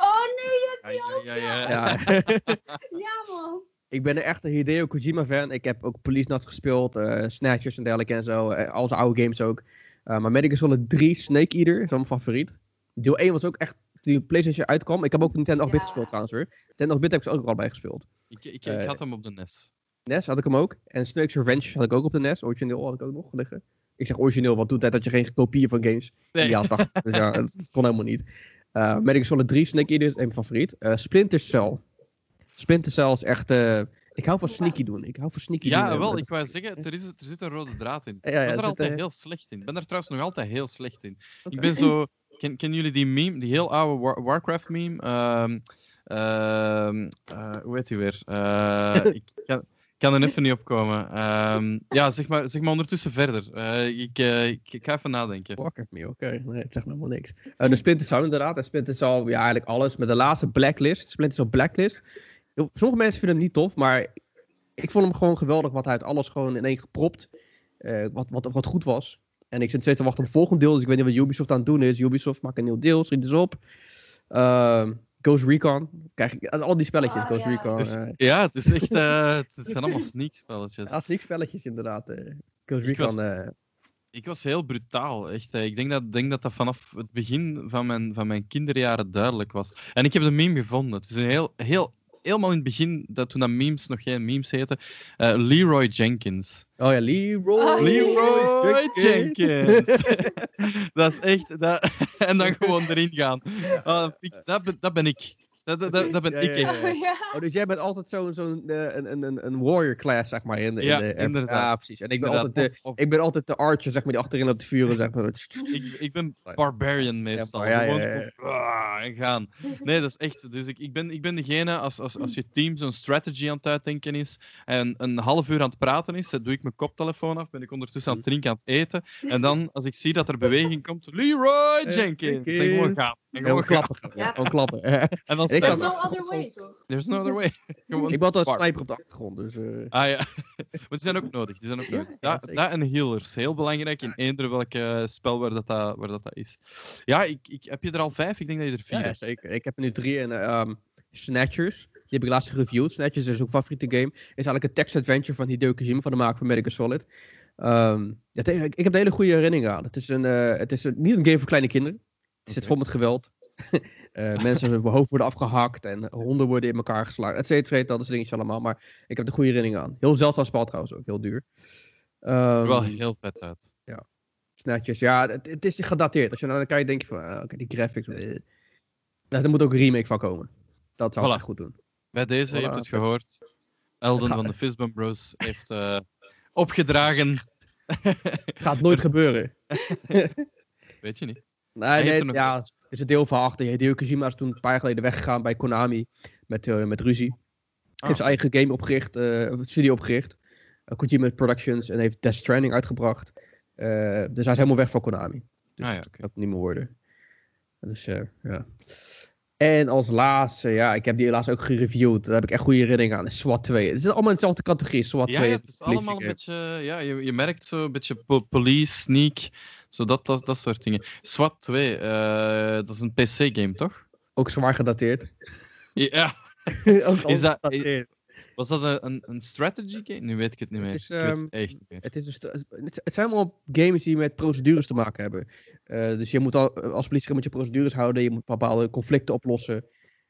Oh nee, je hebt Ja, die ja, ook, ja, ja. Ja. Ja, man. Ik ben er echt een Hideo Kojima fan. Ik heb ook Police Nuts gespeeld, eh Snatchers en dergelijke en zo. eh, al zijn oude games ook. Eh, maar Metal Solid 3, Snake Eater, is wel mijn favoriet. Deel 1 was ook echt, toen die PlayStation uitkwam. Ik heb ook Nintendo 8-bit Ja. gespeeld trouwens hoor. Nintendo 8-bit heb ik ze ook al bij gespeeld. Ik, ik, ik had hem op de NES. NES had ik hem ook. En Snake's Revenge had ik ook op de NES. Origineel had ik ook nog liggen. Ik zeg origineel, want toen tijd had je geen kopieën van games. Nee. Ja, dacht, dus ja, dat, kon helemaal niet. Uh, Metal Solid 3, Snake Eater is een favoriet. Eh, Splinter Cell. Splinter Cell is echt... eh, ik hou van sneaky doen. Ik hou van sneaky doen. Ja, eh, wel, ik wou zeggen, er, is, er zit een rode draad in. Ja, ja, ik was het er altijd eh, heel slecht in. Ik ben er trouwens nog altijd heel slecht in. Ik ben zo... Ken, kennen jullie die meme, die heel oude War- Warcraft meme? Ehm, ehm, eh, hoe heet die weer? Ik kan, kan er even niet opkomen. Ehm, ja, zeg maar, zeg maar ondertussen verder. Ik, ik, ik ga even nadenken. Warcraft me, oké. Nee, het zegt me helemaal niks. Eh, de Splinter Cell inderdaad. En Splinter Cell, ja, eigenlijk alles. Met de laatste Blacklist. Splinter Cell Blacklist. Sommige mensen vinden hem niet tof, maar ik vond hem gewoon geweldig. Wat hij uit alles gewoon in één gepropt. eh, wat, wat, wat goed was. En ik zit steeds te wachten op het volgende deel. Dus ik weet niet wat Ubisoft aan het doen is. Ubisoft maakt een nieuw deel. Schiet eens op. Ehm, Ghost Recon. Krijg ik, al die spelletjes. Ah, Ghost ja. Recon. Dus, eh, ja, het is echt... eh, het zijn allemaal sneak-spelletjes. ja, sneak spelletjes inderdaad. eh. Ghost Ik Recon. was- eh, Ik was heel brutaal, echt. Ik denk dat, denk dat dat vanaf het begin van mijn, van mijn kinderjaren duidelijk was. En ik heb de meme gevonden. Het is een heel, heel, helemaal in het begin, dat, toen dat memes nog geen memes heten, eh, Leroy Jenkins. oh ja, Leroy. Ah, Leroy Jenkins. Jenkins. dat is echt... Dat, en dan gewoon erin gaan. Ah, ik- dat, ben, dat ben ik. Dat, dat, dat, dat ben Ja, ik. ja, echt. ja. ja. Oh, dus jij bent altijd zo'n zo'n eh, een, een, een, een warrior class, zeg maar. In de, in Ja, de, inderdaad. Ja, precies. En ik ben, Inderdaad. altijd de, Of- of- ik ben altijd de archer, zeg maar, die achterin op de vuren, zeg maar. ik, ik ben barbarian meestal. Ja, ja, ja, Gewoon ja. ah, en gaan. Nee, dat is echt. Dus ik, ik, ben, ik ben degene, als, als, als je team zo'n strategy aan het uitdenken is en een half uur aan het praten is, dan doe ik mijn koptelefoon af, ben ik ondertussen aan het drinken, aan het eten. En dan, als ik zie dat er beweging komt, Leroy Eh, Jenkins. En Jenkins. gewoon gaan. Gewoon klappen. Ja. Gewoon klappen. En dan There's no other way, toch? There's no other way. Gewoon ik altijd bar. sniper op de achtergrond, dus... eh, Ah ja, maar die zijn ook nodig. Die zijn ook Ja, nodig. Dat, dat en healers, heel belangrijk in eender welk spel waar dat, dat, waar dat, dat is. Ja, ik, ik, heb je er al vijf? Ik denk dat je er vier ja, ja, hebt. zeker. Ik heb er nu drie en ehm Snatchers. Die heb ik laatst gereviewd. Snatchers is ook favoriete game. Is eigenlijk een text-adventure van Hideo Kojima, van de maker van Metal Gear Solid. Ehm, ja, ik, heb er hele goede herinneringen aan. Het is, een, eh, het is een, niet een game voor kleine kinderen. Het zit vol met geweld. Eh, mensen hun hoofd worden afgehakt en honden worden in elkaar geslagen. Et cetera, et cetera, dat soort dingetjes allemaal. Maar ik heb er goede herinneringen aan. Heel zeldzaam spel trouwens ook, heel duur. Ehm, wel heel vet uit. Snatchers, ja, het, het is gedateerd. Als je naar kijkt, denk je van, ah, oké, die graphics. eh. Nou, er moet ook een remake van komen. Dat zou Voilà. echt goed doen. Bij deze, je Voilà. hebt het gehoord. Elden van de Fistbump Bros heeft eh, opgedragen. Gaat nooit gebeuren. Weet je niet. Nee, ja, is het deel van achter. Hideo Kojima is toen een paar jaar geleden weggegaan bij Konami met, eh, met ruzie. Heeft zijn eigen game opgericht, of studio opgericht. eh, Kojima Productions en heeft Death Stranding uitgebracht. Dus hij is helemaal weg van Konami. Dus Ah ja, oké. dat niet meer worden. Dus ja. En als laatste, ja, ik heb die helaas ook gereviewd. Daar heb ik echt goede herinneringen aan. SWAT 2. Het is allemaal in dezelfde categorie. SWAT Ja, 2. ja, het is allemaal een beetje, ja, je, je merkt zo een beetje po- police, sneak, zo dat, dat, dat soort dingen. SWAT 2, eh, dat is een PC-game, toch? Ook zwaar gedateerd. Ja. ook Is dat- gedateerd. Was dat een, een, strategy game? Nu weet ik het niet meer. is, ik weet het ehm, echt niet meer. Het, is een st- het het zijn allemaal games die met procedures te maken hebben. Eh, dus je moet al, als politie moet je procedures houden, je moet bepaalde conflicten oplossen.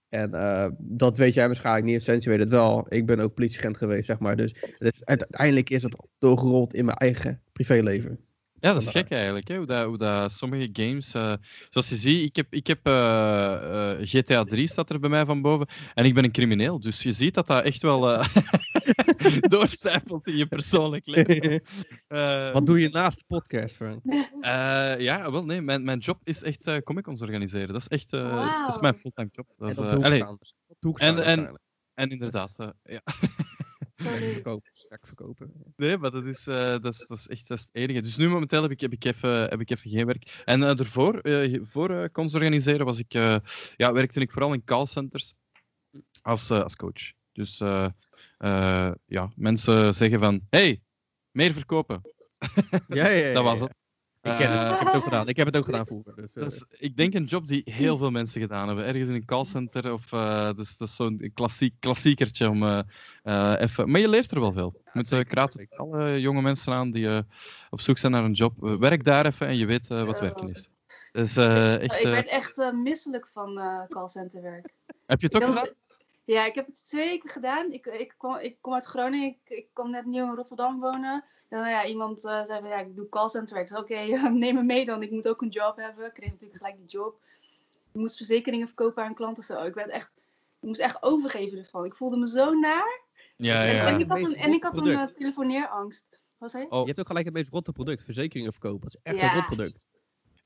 En eh, dat weet jij waarschijnlijk niet, Sensi weet het wel. Ik ben ook politieagent geweest, zeg maar. Dus het is, uiteindelijk is het doorgerold in mijn eigen privéleven. Ja, dat is gek eigenlijk, hè? Hoe, dat, hoe dat sommige games... eh, zoals je ziet, ik heb, ik heb eh, eh, GTA 3 staat er bij mij van boven. En ik ben een crimineel, dus je ziet dat dat echt wel eh doorcijpelt in je persoonlijk leven. Eh, Wat doe je naast podcast, Frank? eh, ja, wel nee, mijn, mijn job is echt eh comic-cons organiseren. Dat is echt eh, dat is mijn fulltime job. Dat En is, allee, staan. dus En- en- en inderdaad, eh, ja. Verkopen, strak verkopen. Nee, maar dat is, eh, dat is, dat is echt dat is het enige. Dus nu momenteel heb ik, heb ik, even, heb ik even geen werk. En daarvoor, eh, voor eh cons organiseren, was ik, eh, ja, werkte ik vooral in callcenters als, als coach. Dus eh, eh, ja, mensen zeggen van, hey, meer verkopen. Ja, ja, ja, dat was ja. het. Ik ken het, Eh, ik heb het ook gedaan. Ik heb het ook gedaan vroeger. Dus, eh, dat is, ik denk een job die heel veel mensen gedaan hebben. Ergens in een callcenter of uh, dus, dat is zo'n klassiek, klassiekertje om uh, uh, even. Maar je leert er wel veel. Je moet uh, raad het alle jonge mensen aan die uh, op zoek zijn naar een job. werk daar even en je weet uh, wat werken is. Dus, echt, ik werd echt uh, misselijk van uh, callcenterwerk. Heb je het ook gedaan? Ja, ik heb het twee weken gedaan. Ik, ik, kwam, ik kom uit Groningen. Ik, ik kwam net nieuw in Rotterdam wonen. En nou ja, iemand uh, zei van ja, ik doe callcenterwerk. Ik zei oké, okay, neem me mee dan. Ik moet ook een job hebben. Ik kreeg natuurlijk gelijk die job. Ik moest verzekeringen verkopen aan klanten. Zo. Ik, werd echt, ik moest echt overgeven ervan. Ik voelde me zo naar. Ja, ja. En ik had een, en ik had een uh, telefoneerangst. Wat zei je? Oh. Je hebt ook gelijk het meest rotte product. Verzekeringen verkopen. Dat is echt ja. een rot product.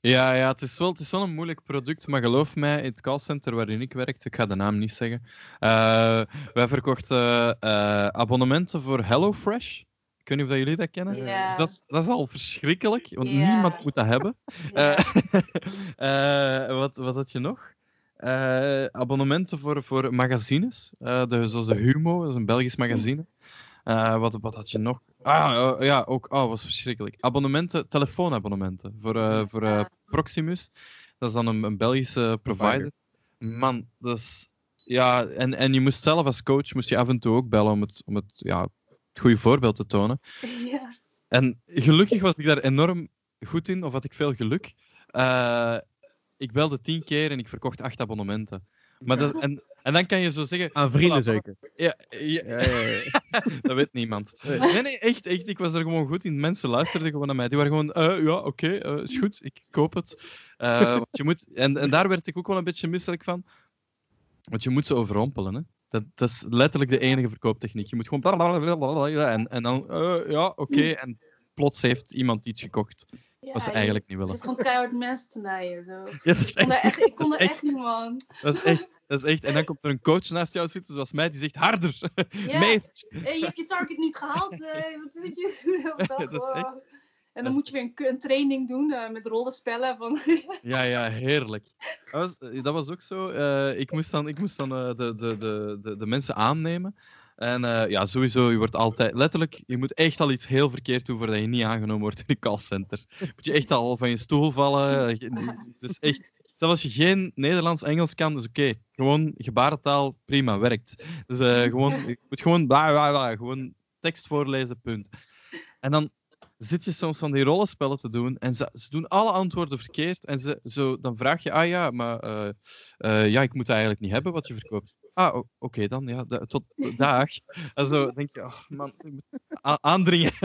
Ja, ja het, is wel, het is wel een moeilijk product, maar geloof mij, in het callcenter waarin ik werkte, ik ga de naam niet zeggen, uh, wij verkochten uh, abonnementen voor HelloFresh. Ik weet niet of dat jullie dat kennen. Ja. Dus dat, is, dat is al verschrikkelijk, want niemand moet dat hebben. Uh, wat, wat had je nog? Uh, abonnementen voor, voor magazines, uh, de, zoals de Humo, dat is een Belgisch magazine. Uh, wat, wat had je nog? Ah, uh, ja, ook, oh, was verschrikkelijk. Abonnementen, telefoonabonnementen voor, uh, voor Proximus. Dat is dan een, een Belgische provider. Man, dat is... Ja, en, en je moest zelf als coach moest je af en toe ook bellen om het, om het, ja, het goede voorbeeld te tonen. Ja. En gelukkig was ik daar enorm goed in, of had ik veel geluk. Ik belde tien keer en ik verkocht acht abonnementen. Maar dat, en, en dan kan je zo zeggen... Aan vrienden voilà, zeker? Ja, ja, ja, ja dat weet niemand. Nee, nee, echt, echt. Ik was er gewoon goed in. Mensen luisterden gewoon naar mij. Die waren gewoon, uh, ja, oké, okay, uh, is goed, ik koop het. Uh, want je moet, en, en daar werd ik ook wel een beetje misselijk van. Want je moet ze overrompelen, hè. Dat, dat is letterlijk de enige verkooptechniek. Je moet gewoon blablabla en, en dan, uh, ja, oké, okay, en plots heeft iemand iets gekocht. Ja, wat ze eigenlijk niet willen. zit gewoon keihard mensen te naaien. Zo. Ja, dat is Ik kon er echt, echt, ik kon er is echt niet, man. Dat is echt, dat is echt. En dan komt er een coach naast jou zitten, zoals mij, die zegt harder. Ja. Hey, je hebt je target niet gehaald. Hey, wat zit je? Dat is echt-. En dan is moet je weer een, een training doen uh, met rollenspellen. Van, Ja, ja, heerlijk. Dat was, dat was ook zo. Uh, ik moest dan, ik moest dan uh, de, de, de, de, mensen aannemen. En ja, sowieso, je wordt altijd... Letterlijk, je moet echt al iets heel verkeerd doen voordat je niet aangenomen wordt in een callcenter. Moet je echt al van je stoel vallen. Dus echt... Dat als je geen Nederlands-Engels kan, is oké. Okay. Gewoon gebarentaal, prima, werkt. Dus uh, gewoon, je moet gewoon bla, bla, bla, gewoon tekst voorlezen, punt. En dan zit je soms van die rollenspellen te doen en ze, ze doen alle antwoorden verkeerd. En ze, zo, dan vraag je, ah ja, maar uh, eh, ja, ik moet dat eigenlijk niet hebben wat je verkoopt. Ah, oké dan, ja, tot dag. En zo denk je, oh, man, ik moet aandringen.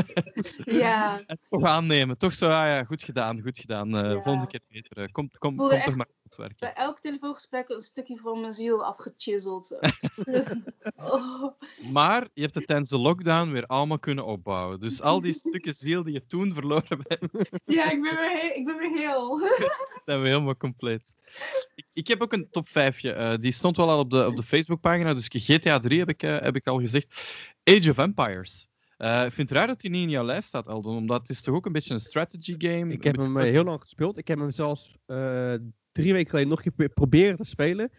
Ja, en toch aannemen. Toch zo, ah ja, goed gedaan, goed gedaan. eh, Ja. Volgende keer beter. eh, Kom, kom, toch maar goed werken. bij elk telefoongesprek een stukje van mijn ziel afgechizzeld. oh, Maar je hebt het tijdens de lockdown weer allemaal kunnen opbouwen. Dus al die stukken ziel die je toen verloren bent, ja, ik ben weer, he- ik ben weer heel. zijn we helemaal compleet. Ik, ik heb ook een top 5. die stond wel al op de, op de Facebookpagina. Dus GTA 3 heb ik, eh, heb ik al gezegd. Age of Empires. Eh, ik vind het raar dat die niet in jouw lijst staat, Eldon. Omdat het is toch ook een beetje een strategy game. Ik heb hem eh, heel lang gespeeld. Ik heb hem zelfs eh, drie weken geleden nog een keer proberen te spelen.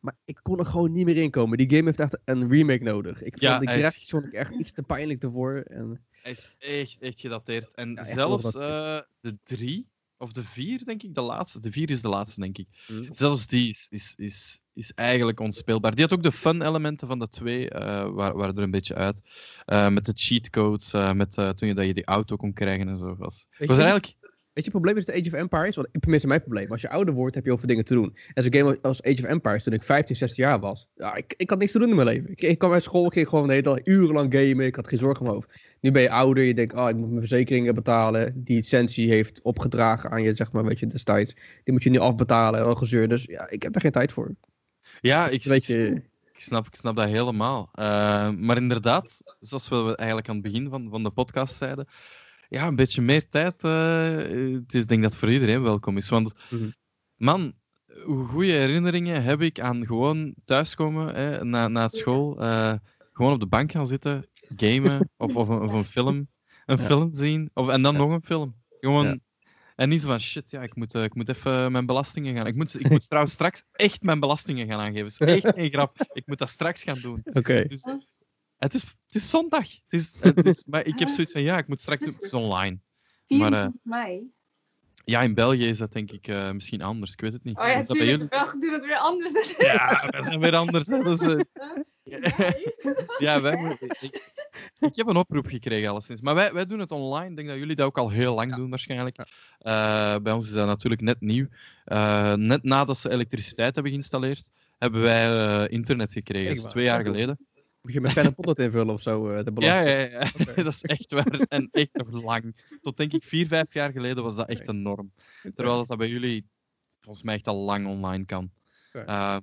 Maar ik kon er gewoon niet meer in komen. Die game heeft echt een remake nodig. Ik vond de hij is- graphics vond ik echt iets te pijnlijk ervoor. En Hij is echt, echt gedateerd. En zelfs eh, de drie, of de vier, denk ik, de laatste. De vier is de laatste, denk ik. Mm. Zelfs die is, is, is, is eigenlijk onspeelbaar. Die had ook de fun-elementen van de twee, eh waren, waren er een beetje uit. Eh, met de cheatcodes, eh met, toen je, dat je die auto kon krijgen en zo. Was. Was er eigenlijk... Weet je, het probleem is de Age of Empires. Want, tenminste, mijn probleem. Als je ouder wordt, heb je heel veel dingen te doen. En zo'n game als Age of Empires, toen ik 15, 16 jaar was. Ja, ik, ik had niks te doen in mijn leven. Ik, ik kwam uit school, ik ging gewoon de hele dag urenlang gamen. Ik had geen zorgen in mijn hoofd. Nu ben je ouder, je denkt, oh, ik moet mijn verzekeringen betalen. Die licentie heeft opgedragen aan je, zeg maar, weet je, destijds. Die moet je nu afbetalen, al gezeur. Dus ja, ik heb daar geen tijd voor. Ja, ik, Weet je, ik snap, ik snap dat helemaal. Eh, maar inderdaad, zoals we eigenlijk aan het begin van, van de podcast zeiden, ja, een beetje meer tijd. eh, het is, ik denk dat voor iedereen welkom is. Want, Mhm. man, hoe goede herinneringen heb ik aan gewoon thuiskomen hè, na, na school, eh, gewoon op de bank gaan zitten, gamen of, of, een, of een film, een Ja. film zien, of, en dan nog een film. Gewoon. Ja. En niet zo van shit, ja, ik moet, eh, ik moet even mijn belastingen gaan. Ik moet, ik moet trouwens straks echt mijn belastingen gaan aangeven. Het is echt geen grap. Ik moet dat straks gaan doen. Oké. Dus, het, is, het is zondag. Het is, het is, maar ik heb zoiets van ja, ik moet straks doen. Het is online. 24 mei. Ja, in België is dat denk ik eh, misschien anders. Ik weet het niet. Oh ja, is dat bij jullie? Belgen doen het weer anders. Ja, wij zijn weer anders. hè. Dus, eh, ja, wij, ik, ik heb een oproep gekregen alleszins. Maar wij, wij doen het online. Ik denk dat jullie dat ook al heel lang doen waarschijnlijk. Eh, bij ons is dat natuurlijk net nieuw. Eh, net nadat ze elektriciteit hebben geïnstalleerd, hebben wij eh, internet gekregen. Dus twee jaar geleden. Moet je met pen en potlood invullen of zo, eh, de Ja, belasting? ja, ja. Dat is echt waar. En echt nog lang. Tot denk ik vier, vijf jaar geleden was dat echt een norm. Terwijl dat, bij jullie volgens mij echt al lang online kan. Eh,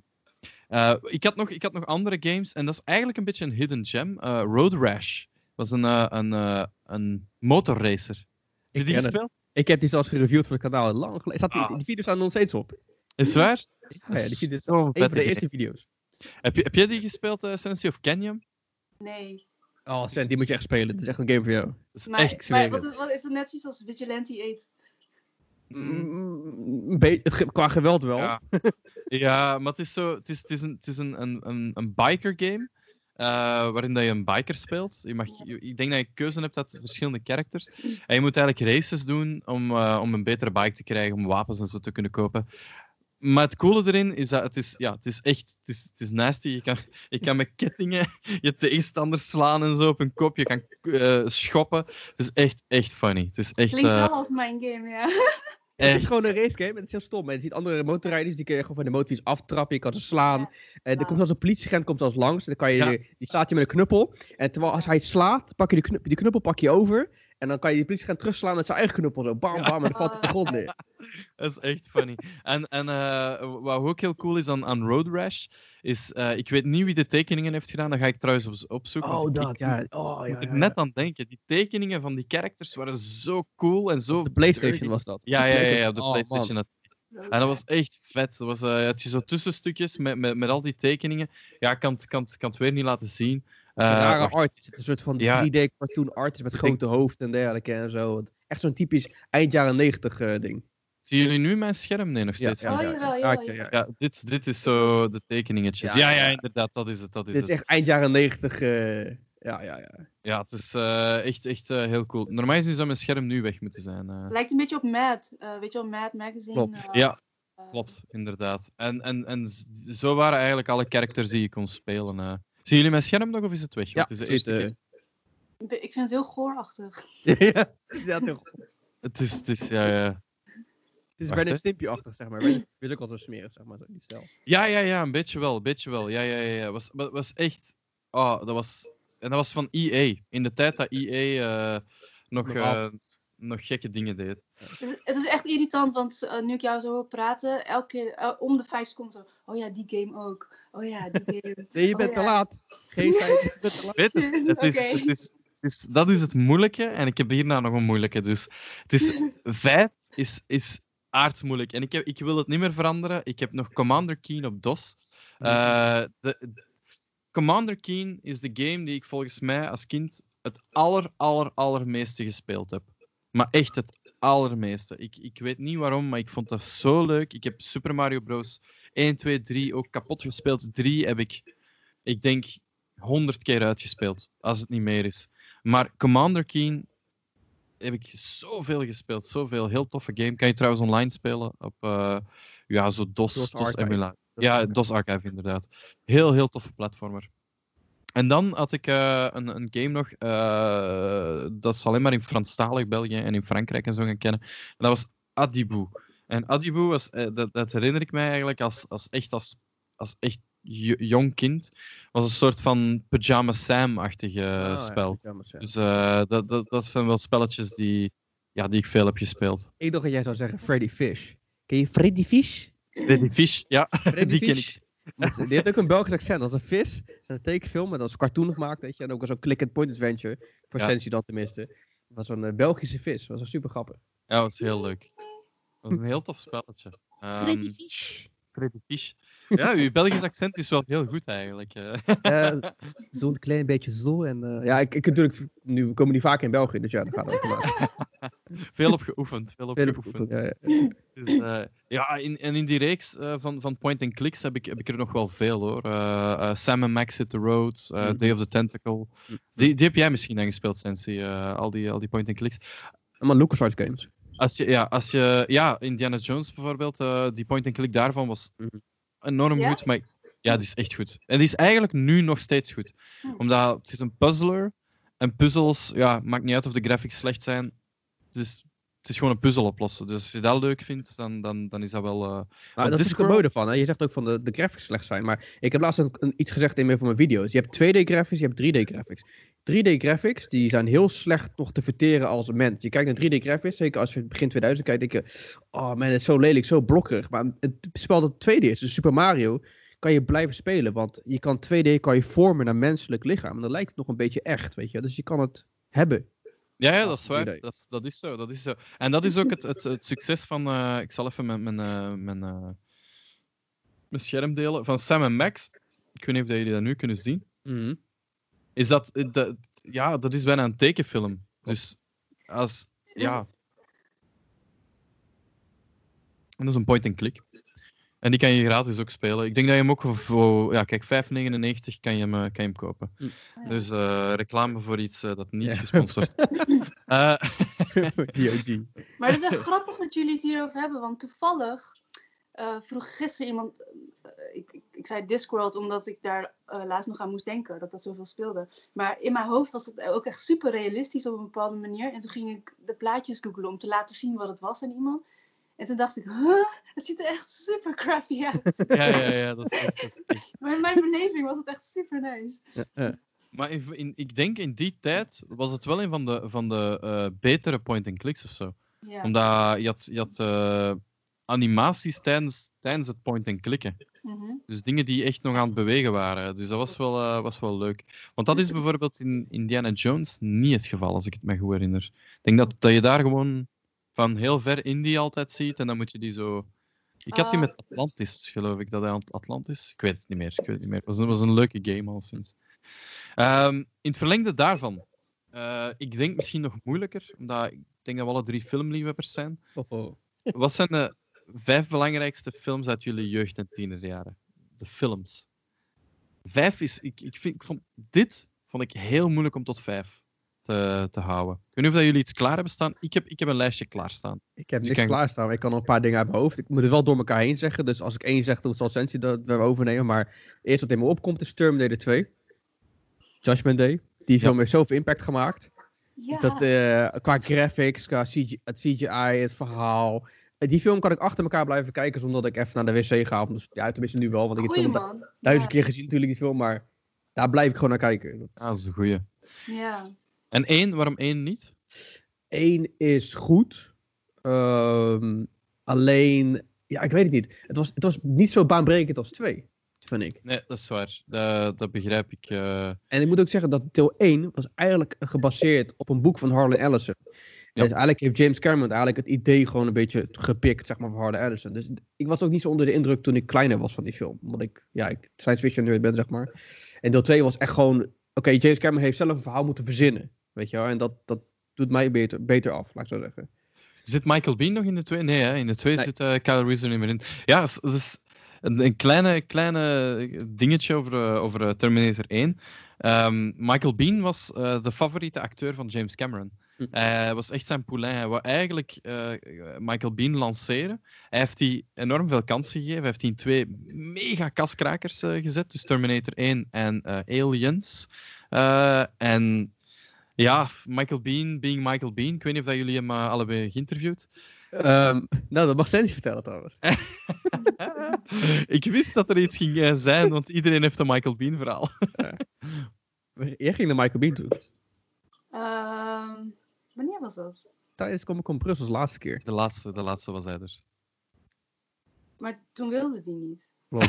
eh, ik, had nog, ik had nog andere games en dat is eigenlijk een beetje een hidden gem. Road Rash was een, een, een motorracer. Heb je die gespeeld? Ik heb die zelfs gereviewd voor het kanaal. Lang geleden. Die, Ah. die video's staan nog steeds op. Is waar? Ja, ja, die video's Zo'n Een van de eerste video's. Heb, je, heb jij die gespeeld, uh, Sensi of Canyon? Nee. Oh, Sent, die moet je echt spelen. Het is echt een game voor jou. Dat is Maar, echt maar wat, is- wat is het net iets als Vigilante 8? Mm, een beetje- het ge- qua geweld wel. Ja. ja, maar het is zo. Het is, het is een, het is een, een, een, een biker game. eh, waarin dat je een biker speelt. Je mag, je- ik denk dat je keuze hebt uit verschillende characters. En je moet eigenlijk races doen om, eh, om een betere bike te krijgen, om wapens en zo te kunnen kopen. Maar het coole erin is dat het is, ja, het is echt het is, het is nasty. Je kan, je kan met kettingen je tegenstanders slaan en zo op hun kop. Je kan eh, schoppen. Het is echt, echt funny. Het is echt, Klinkt eh, wel als mijn game, ja. Het is gewoon een race game en het is heel stom. En je ziet andere motorrijders, die kun je gewoon van de motorfiets aftrappen. Je kan ze slaan. En er komt zelfs een politieagent komt zelfs langs. En dan kan je, Ja. die slaat je met een knuppel. En terwijl als hij slaat, pak je die, knuppel, die knuppel pak je over. En dan kan je die politieagent terugslaan met zijn eigen knuppel. Zo bam, bam. En dan valt hij op de grond neer. Dat is echt funny. En, en eh, wat ook heel cool is aan, aan Road Rash, is, eh, ik weet niet wie de tekeningen heeft gedaan, dat ga ik trouwens op, opzoeken. Oh, dat, ik ja. Oh, ja, ja, net aan denken. Die tekeningen van die characters waren zo cool en zo... De PlayStation dirty. was dat. Ja, ja, ja, ja, op de Oh, PlayStation. man. En dat was echt vet. Dat was, eh, had je zo tussenstukjes met, met, met al die tekeningen. Ja, ik kan, kan, kan het weer niet laten zien. Het Eh, rare wacht. art. Het is een soort van Ja. 3D cartoon art met Ik grote hoofd en dergelijke en zo. Echt zo'n typisch eind jaren 90 eh, ding. Zien jullie nu mijn scherm? Nee, nog steeds. ja. niet. Oh, ja, ja, ja. Ja, dit, dit is zo de tekeningetjes. Ja, Ja, ja, ja, ja. inderdaad, dat is het. Dat is Dit het. is echt eind jaren 90. eh, ja, ja, ja. Ja, het is eh, echt, echt eh, heel cool. Normaal gezien zou mijn scherm nu weg moeten zijn. eh. Lijkt een beetje op Mad. eh, weet je wel, Mad Magazine. Klopt. eh, Ja, eh, klopt, inderdaad. En, en, en zo waren eigenlijk alle characters die je kon spelen. Zien jullie mijn scherm nog of is het weg? Ja, Want het is eh. keer. Ik vind het heel goorachtig. ja, ja, heel goed. Het is, het is, ja, ja. Het is Wacht, Ren hè. Stimpy-achtig, zeg maar. Ren is ook al zo smerig, zeg maar, zo, die stijl. Ja, ja, ja, een beetje wel, een beetje wel. Ja, ja, ja. ja. Was, wa- was echt. Oh, dat was. En dat was van EA. In de tijd dat EA eh, nog, eh, af. Nog gekke dingen deed. Het is echt irritant, want eh, nu ik jou zo hoor praten, elke keer eh, om de vijf seconden zo. Oh ja, die game ook. Oh ja, die game. Nee, je Oh bent ja. te laat. Geen tijd, je bent te laat. Weet het, het is, het is, het is, dat is het moeilijke. En ik heb hierna nog een moeilijke. Dus het is, vijf is, is aardsmoeilijk. En ik, heb, ik wil het niet meer veranderen. Ik heb nog Commander Keen op DOS. Eh, de, Commander Keen is de game die ik volgens mij als kind het aller, aller, allermeeste gespeeld heb. Maar echt het allermeeste. Ik, ik weet niet waarom, maar ik vond dat zo leuk. Ik heb Super Mario Bros. 1, 2, 3 ook kapot gespeeld. 3 heb ik, ik denk, 100 keer uitgespeeld, als het niet meer is. Maar Commander Keen heb ik zoveel gespeeld. Zoveel. Heel toffe game. Kan je trouwens online spelen op eh, ja, zo DOS, DOS DOS, emulator. Ja. DOS Archive inderdaad. Heel, heel toffe platformer. En dan had ik eh, een, een game nog, eh, dat is alleen maar in Franstalig België en in Frankrijk en zo gaan kennen. En dat was Adibou. En Adibou was, eh, dat, dat herinner ik mij eigenlijk als, als echt, als, als echt jo- jong kind, was een soort van Pyjama Sam-achtig eh, Ah, ja, spel. jammer, zeg. Dus eh, dat, dat, dat zijn wel spelletjes die, ja, die ik veel heb gespeeld. Ik dacht dat jij zou zeggen Freddy Fish. Ken je Freddy Fish? Freddy Fish, ja, Freddy die ken Fish? ik. Die heeft ook een Belgisch accent. Dat is een vis. Dat is een tekenfilm. En dat is cartoon gemaakt, weet je. En ook zo'n click-and-point adventure. Voor Ja. Sensi dan tenminste. Dat was zo'n eh, Belgische vis. Dat was super grappig. Ja, dat was heel leuk. Dat was een heel tof spelletje. Fish. Freddy Fish. Ja, uw Belgisch accent is wel heel goed eigenlijk. eh. Eh, Zo'n klein beetje zo. En, eh, ja, ik, ik natuurlijk, nu we komen niet vaak in België, dus ja, dan gaat automatisch. veel op geoefend. Veel op Veel op geoefend. ja, ja. Dus, eh, ja, in, en in die reeks van, van point-and-clicks heb ik, heb ik er nog wel veel hoor. Sam and Max Hit the Road, Mhm. Day of the Tentacle. Die, die heb jij misschien dan gespeeld, Sensi, al die, al die point-and-clicks. Allemaal LucasArts games. Als je, ja, als je, ja, Indiana Jones bijvoorbeeld, eh, die point-and-click daarvan was Mhm. Enorm Ja? goed. Maar ja, die is echt goed. En die is eigenlijk nu nog steeds goed. Hm. Omdat het is een puzzler. En puzzels, ja, maakt niet uit of de graphics slecht zijn. Het is, het is gewoon een puzzel oplossen. Dus als je dat leuk vindt, dan, dan, dan is dat wel... eh, Maar Want dat is het Discworld- mooie ervan. Hè? Je zegt ook van de, de graphics slecht zijn. Maar ik heb laatst een- iets gezegd in een van mijn video's. Je hebt 2D graphics, je hebt 3D graphics. 3D graphics die zijn heel slecht nog te verteren als een mens. Je kijkt naar 3D graphics, zeker als je begin 2000 kijkt, denk je... Oh man, het is zo lelijk, zo blokkerig. Maar het spel dat 2D is, dus Super Mario, kan je blijven spelen. Want je kan 2D kan je vormen naar menselijk lichaam. En dan lijkt het nog een beetje echt, weet je. Dus je kan het hebben. Ja, ja, dat is waar. idee. Dat, is- dat is zo. Dat is zo. En dat is ook het, het, het succes van. eh, ik zal even mijn, mijn, eh, mijn, eh, mijn scherm delen. Van Sam en Max. Ik weet niet of jullie dat nu kunnen zien. Is dat, eh, dat. Ja, dat is bijna een tekenfilm. Dus als. Ja. En dat is een point-and-click. En die kan je gratis ook spelen. Ik denk dat je hem ook voor. Ja, kijk, 5,99 kan je hem, eh, kan je hem kopen. Hm. Dus eh, reclame voor iets dat niet Ja. gesponsord Eh, GOG. Maar het is echt grappig dat jullie het hierover hebben, want toevallig eh, vroeg gisteren iemand, eh, ik, ik, ik zei Discworld omdat ik daar eh, laatst nog aan moest denken, dat dat zoveel speelde. Maar in mijn hoofd was het ook echt super realistisch op een bepaalde manier. En toen ging ik de plaatjes googlen om te laten zien wat het was aan iemand. En toen dacht ik, huh, het ziet er echt super crappy uit. ja, ja, ja, dat is, echt- dat is echt. Maar in mijn beleving was het echt super nice. Ja, ja. Maar in, in- ik denk in die tijd was het wel een van de, van de eh, betere point-and-clicks of zo. Ja. Omdat je had, je had eh, animaties tijdens, tijdens het point-and-clicken. Mhm. Dus dingen die echt nog aan het bewegen waren. Dus dat was wel, eh, was wel leuk. Want dat is bijvoorbeeld in Indiana Jones niet het geval, als ik het me goed herinner. Ik denk dat, dat je daar gewoon van heel ver Indie altijd ziet en dan moet je die zo... Ik had die Ah. met Atlantis, geloof ik, dat hij aan het Atlantis. Ik weet het niet meer. Ik weet het niet meer. Het was, een- was een leuke game al sinds. Ehm, in het verlengde daarvan, eh, ik denk misschien nog moeilijker, omdat ik denk dat we alle drie filmliefhebbers zijn. Oh, oh. Wat zijn de vijf belangrijkste films uit jullie jeugd- en tienerjaren? De films. Vijf is, ik, ik, vind, ik vond dit vond ik heel moeilijk om tot vijf te, te houden. Ik weet niet of dat jullie iets klaar hebben staan. Ik heb, ik heb een lijstje klaarstaan. Ik heb Dus niks klaarstaan, maar ik kan nog een paar dingen uit mijn hoofd. Ik moet het wel door elkaar heen zeggen. Dus als ik één zeg, dan zal Sensi dat we overnemen. Maar eerst wat in me opkomt is Terminator 2. Judgment Day. Die film heeft zoveel impact gemaakt. Ja. Dat, eh, qua graphics, qua CGI, het verhaal. Die film kan ik achter elkaar blijven kijken zonder dat ik even naar de wc ga. Dus, ja, tenminste nu wel, want ik heb het man. duizend Ja. keer gezien natuurlijk, die film. Maar daar blijf ik gewoon naar kijken. Dat- dat is een goeie. Ja. En één, waarom één niet? Eén is goed. Ehm, alleen, ja, ik weet het niet. Het was, het was niet zo baanbrekend als twee, vind ik. Nee, dat is waar. Dat, dat begrijp ik. eh. En ik moet ook zeggen dat deel 1 was eigenlijk gebaseerd op een boek van Harlan Ellison. Dus eigenlijk heeft James Cameron eigenlijk het idee gewoon een beetje gepikt, zeg maar, van Harlan Ellison. Dus ik was ook niet zo onder de indruk toen ik kleiner was van die film. Omdat ik, ja, ik science fiction nerd ben, zeg maar. En deel 2 was echt gewoon, oké, James Cameron heeft zelf een verhaal moeten verzinnen. Weet je wel, en dat, dat doet mij beter, beter af, laat ik zo zeggen. Zit Michael Bean nog in de twee? Nee, hè? in de twee Nee. zit eh Kyle Reese er niet meer in. Ja, dat is een, een kleine, kleine dingetje over, eh, over eh, Terminator 1. Ehm, Michael Bean was de favoriete acteur van James Cameron. Hm. Hij was echt zijn poulain. Hij wou eigenlijk eh, Michael Bean lanceren. Hij heeft die enorm veel kansen gegeven. Hij heeft die in twee mega kaskrakers eh, gezet. Dus Terminator 1 en eh, Aliens. Eh, en ja, Michael Bean, being Michael Bean. Ik weet niet of dat jullie hem eh, allebei geïnterviewd. Ehm, nou, dat mag zij niet vertellen trouwens. ik wist dat er iets ging eh, zijn, want iedereen heeft een Michael Bean verhaal. Jij ging naar Michael Bean toe. Ehm, wanneer was dat? Tijdens Comic Con Brussels laatste keer. De laatste, de laatste was hij er. Maar toen wilde die niet.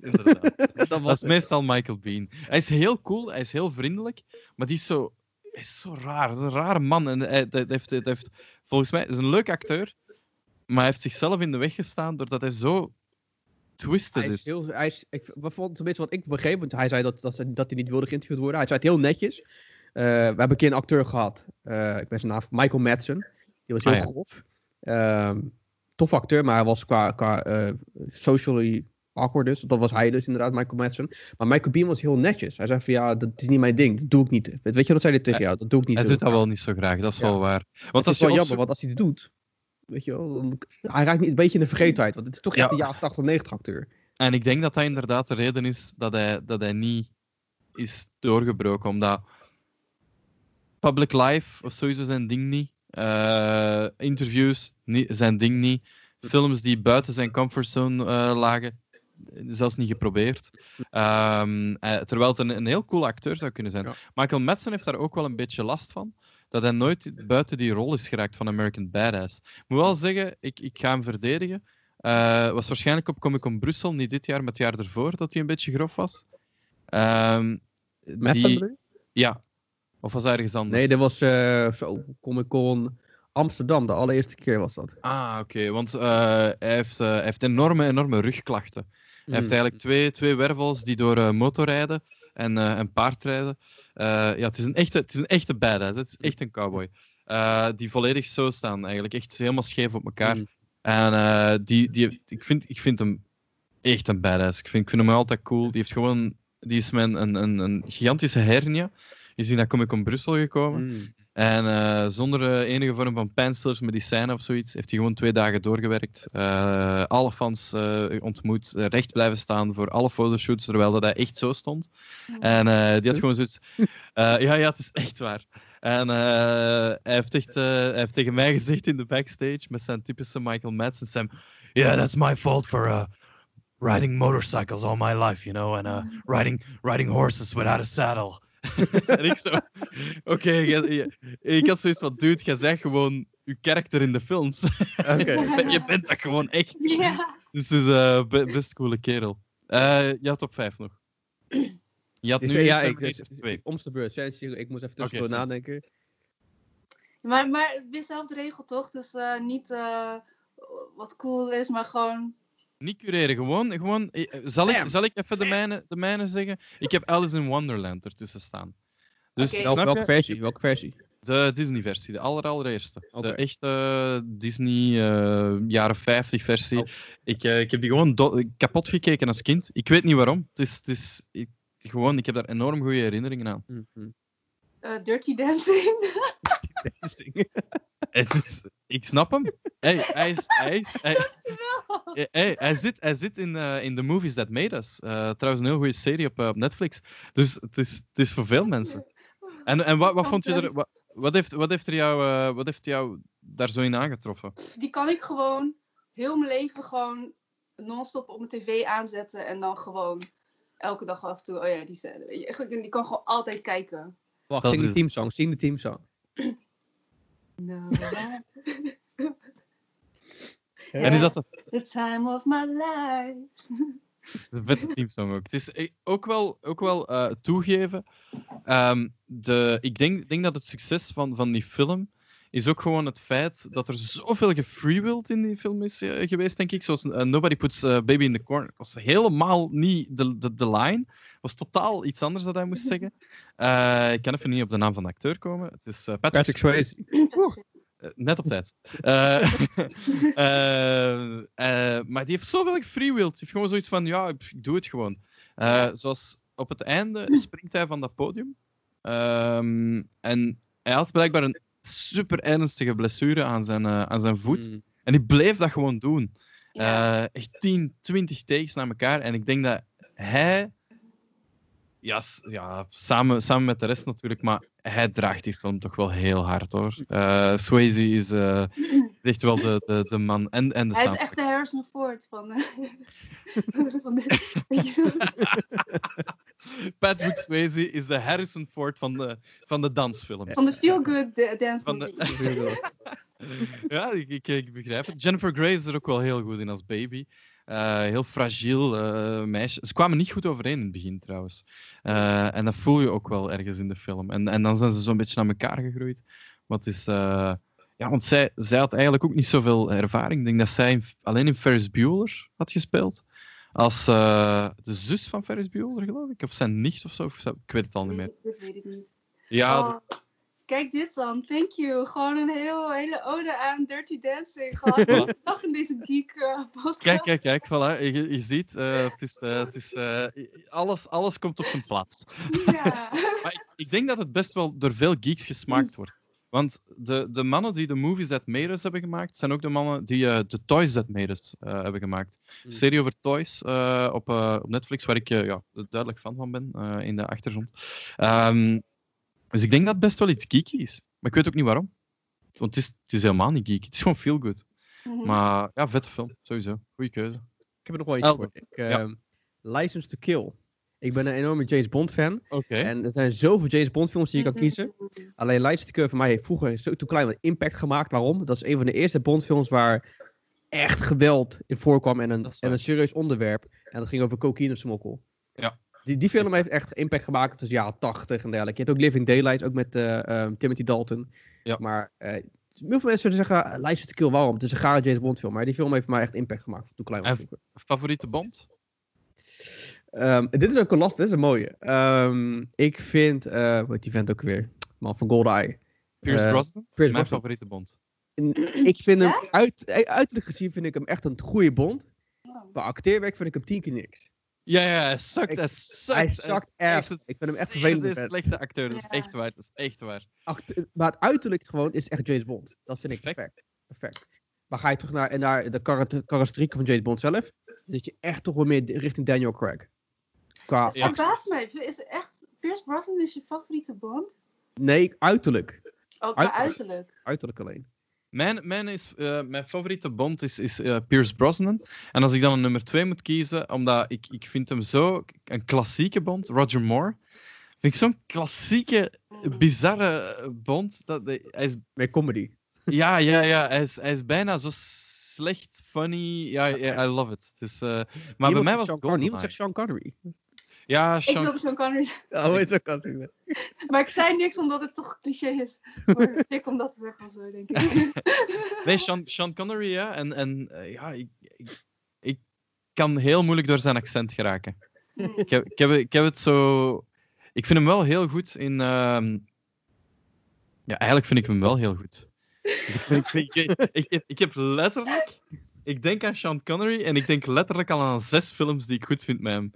Inderdaad. dat Dat is meestal Michael Bean. Hij is heel cool, hij is heel vriendelijk, maar die is zo, hij is zo raar. Hij is een rare man. En hij, dat heeft, dat heeft, volgens mij is een leuk acteur, maar hij heeft zichzelf in de weg gestaan doordat hij zo twisted Hij is. is heel, hij is, ik, wat vond, tenminste wat ik begreep, want hij zei dat, dat, dat hij niet wilde geïnterviewd worden. Hij zei het heel netjes. Eh, we hebben een keer een acteur gehad, eh, ik ben zijn naam, Michael Madsen. Die was heel Ah, ja. grof. Ehm tof acteur, maar hij was qua, qua eh, socially awkward dus. Dat was hij dus inderdaad, Michael Madsen. Maar Michael Bean was heel netjes. Hij zei van ja, dat is niet mijn ding, dat doe ik niet. Weet, je wat zei hij tegen jou? Dat doe ik niet. Hij doet dat wel niet zo graag, dat is Ja. wel waar. Want Want dat als is wel jammer, want als hij het doet, weet je wel, dan- hij raakt niet een beetje in de vergeetheid. Want het is toch echt een jaren 80, 90 acteur. En ik denk dat dat inderdaad de reden is dat hij, dat hij niet is doorgebroken. Omdat public life was sowieso zijn ding niet. Eh, interviews niet, zijn ding niet. Films die buiten zijn comfortzone eh lagen, zelfs niet geprobeerd. Ehm, eh, terwijl het een, een heel cool acteur zou kunnen zijn. Ja. Michael Madsen heeft daar ook wel een beetje last van. Dat hij nooit buiten die rol is geraakt van American Badass. Ik moet wel zeggen, ik, ik ga hem verdedigen. Eh, was waarschijnlijk op Comic Con Brussel, niet dit jaar, maar het jaar ervoor, dat hij een beetje grof was. Ehm, Madsen die-? Ja. Of was hij ergens anders? Nee, dat was eh zo, Comic Con Amsterdam, de allereerste keer was dat. Ah, oké. Want eh, hij, heeft, eh, hij heeft enorme, enorme rugklachten. Hij heeft Hmm. eigenlijk twee, twee wervels die door motorrijden en, en paardrijden. Ja, het is een echte, het is een echte badass. Het is echt een cowboy. Die volledig zo staan, eigenlijk. Echt helemaal scheef op elkaar. Hmm. En die, die, ik, vind, ik vind hem echt een badass. Ik vind, ik vind hem altijd cool. Die, heeft gewoon, die is met een, een, een gigantische hernia. Is die naar Comic Con Brussel gekomen. Mm. En eh, zonder eh, enige vorm van pijnstillers, medicijnen of zoiets, heeft hij gewoon twee dagen doorgewerkt. Eh, alle fans eh, ontmoet, recht blijven staan voor alle fotoshoots, terwijl dat hij echt zo stond. En eh, die had gewoon zoiets... eh, ja, ja, het is echt waar. En eh, hij, heeft echt, eh, hij heeft tegen mij gezegd in de backstage, met zijn typische Michael Madsen stem... Yeah, that's my fault for uh, riding motorcycles all my life, you know, and uh, riding, riding horses without a saddle. en ik zo... Oké, ik had zoiets van, dude, jij zegt gewoon uw karakter in de films. Oké. je bent dat gewoon echt. Ja. Dus het is een best coole kerel. Eh ja, top 5 nog. Je had nu ja, ik, Terminator dus, 2. om de beurt. Sensi, Ik moest even tussendoor Sensi. nadenken. Maar, maar het is zelf de regel toch? Dus eh, niet eh, wat cool is, maar gewoon. Niet cureren, gewoon. gewoon eh, zal, ik, zal ik even de mijne, de mijne zeggen? Ik heb Alice in Wonderland ertussen staan. Dus Welke, versie? Welke versie? De Disney-versie, de aller, allereerste. De echte Disney eh, jaren 50 versie. Oh. Ik, eh, ik heb die gewoon kapot gekeken als kind. Ik weet niet waarom. Het is, het is, ik, gewoon, ik heb daar enorm goede herinneringen aan. Mhm. eh, Dirty Dancing. Het is, ik snap hem. Hey, hij, is, hij, is, hij, hey, hij, zit, hij zit in, eh, in The Movies That Made Us. Eh, trouwens, een heel goede serie op, eh, op Netflix. Dus het is, het is voor veel mensen. En, en wat, wat, vond je er, wat, wat, heeft, wat, heeft er jou, wat heeft jou daar zo in aangetroffen? Die kan ik gewoon heel mijn leven gewoon non-stop op mijn tv aanzetten. En dan gewoon elke dag af en toe, oh ja, die scène. weet je. Die kan gewoon altijd kijken. Wacht, zing de teamsong. Zing de teamsong. No, En is dat the time of my life. een vette teamsong ook? Het is eh, ook wel, ook wel eh, toegeven. ehm, de, ik denk, denk dat het succes van, van die film is ook gewoon het feit dat er zoveel gefreewilled in die film is eh, geweest, denk ik. Zoals Nobody Puts Baby in the Corner. was helemaal niet de, de, de line. Was totaal iets anders dat hij moest zeggen. Eh, ik kan even niet op de naam van de acteur komen. Het is eh, Patrick, Patrick Swayze. Eh, net op tijd. Eh, eh, eh, maar die heeft zoveel gefreewheeld. Die heeft gewoon zoiets van, ja, ik doe het gewoon. Eh, zoals op het einde springt hij van dat podium. Ehm, en hij had blijkbaar een super ernstige blessure aan zijn, aan zijn voet. Mm. En die bleef dat gewoon doen. Ja. Eh, echt 10, 20 takes naar elkaar. En ik denk dat hij. Ja, ja samen, samen met de rest natuurlijk, maar hij draagt die film toch wel heel hard hoor. Eh, Swayze is eh, echt wel de, de, de man. En, en de Hij is echt de Harrison Ford van, eh, van de, Patrick Swayze is de Harrison Ford van de, van de dansfilms. van de feel good da- dance Van de- ja, ik, ik, ik begrijp het. Jennifer Grey is er ook wel heel goed in als baby. Eh, heel fragiel eh, meisje. Ze kwamen niet goed overeen in het begin trouwens. Eh, en dat voel je ook wel ergens in de film. En, en dan zijn ze zo'n beetje naar elkaar gegroeid. Wat is, ja, want zij, zij had eigenlijk ook niet zoveel ervaring. Ik denk dat zij in- alleen in Ferris Bueller had gespeeld. Als de zus van Ferris Bueller, geloof ik. Of zijn nicht of zo. Of Ik weet het al niet meer. Dit weet ik niet. Ja, Oh, kijk dit dan, thank you. Gewoon een heel, hele ode aan Dirty Dancing. Gewoon dag in deze geek eh, podcast. Kijk, kijk, kijk, voilà. Je, je ziet, eh, het is, eh, het is, eh, alles, alles komt op zijn plaats. Ja. Maar ik, ik denk dat het best wel door veel geeks gesmaakt wordt. Want de, de mannen die de movies that made us hebben gemaakt, zijn ook de mannen die eh, de toys that made us eh, hebben gemaakt. Hmm. Serie over toys eh, op, eh, op Netflix, waar ik ja, duidelijk fan van ben eh, in de achtergrond. Ehm, dus ik denk dat het best wel iets geeky is. Maar ik weet ook niet waarom. Want het is, het is helemaal niet geeky. Het is gewoon feel good. Mhm. Maar ja, vette film, sowieso. Goeie keuze. Ik heb er nog wel iets Elbow. voor. Ik, ehm, License to Kill. Ik ben een enorme James Bond fan. Oké. En er zijn zoveel James Bond films die je kan kiezen. Alleen License to Kill voor mij heeft vroeger zo toen klein wat impact gemaakt. Waarom? Dat is een van de eerste Bond films waar echt geweld in voorkwam en een, en een serieus onderwerp. En dat ging over cocaïnesmokkel. Ja. Die, die film heeft echt impact gemaakt tussen jaren 80 en dergelijke. Je hebt ook Living Daylights, ook met eh, ehm, Timothy Dalton. Ja. Maar eh, heel veel mensen zullen zeggen, uh, License to Kill, waarom? Het is een gare James Bond film. Maar die film heeft mij echt impact gemaakt toen klein was. Favoriete Bond? Ehm, dit is ook een last, dit is een mooie. Ehm, ik vind, eh hoe heet die vent ook weer? Man van GoldenEye. Pierce Eh, Brosnan? Pierce Mijn Brosnan. favoriete Bond. En Ik vind hem, uit, eh, uiterlijk gezien vind ik hem echt een goede Bond. Qua acteerwerk vind ik hem tien keer niks. Ja, ja, hij sukt, Ik- hij sukt. hij sukt een Ik vind hem echt vervelend, zeer vet. slechte acteur, dat is Ja. echt waar, dat is echt waar. Maar het uiterlijk gewoon is echt James Bond. Dat vind ik Perfect. perfect. perfect. Maar ga je terug naar, naar de karakter- karakterieken van James Bond zelf, dan zit je echt toch wel meer richting Daniel Craig. Qua Ja. actie. Verbaast mij. Is het echt Pierce Brosnan is je favoriete Bond? Nee, uiterlijk. Ook qua Uiterlijk. uiterlijk. Uiterlijk alleen. Mijn, mijn, is, eh, mijn favoriete Bond is, is eh, Pierce Brosnan. En als ik dan een nummer 2 moet kiezen, omdat ik, ik vind hem zo een klassieke Bond, Roger Moore. Vind ik zo'n klassieke, bizarre eh, Bond. Dat, hij is, Meer comedy. ja, ja, ja hij, is, hij is bijna zo slecht, funny. Ja, ja, I love it. Is, eh, maar bij mij was Sean het Connery. Niemand zegt. Sean Connery. Ja, Ik Sean, wilde Sean Connery zeggen. Oh, Sean Connery? Maar ik zei niks omdat het toch cliché is. Maar ik om dat te zeggen of zo, denk ik. Nee, Sean, Sean Connery, ja. En, en eh, ja, ik, ik, ik kan heel moeilijk door zijn accent geraken. Ik heb, ik heb, ik heb het zo... Ik vind hem wel heel goed in... ehm, Ja, eigenlijk vind ik hem wel heel goed. Dus ik, ik, ik, ik, ik heb, ik heb letterlijk... Ik denk aan Sean Connery en ik denk letterlijk al aan zes films die ik goed vind met hem.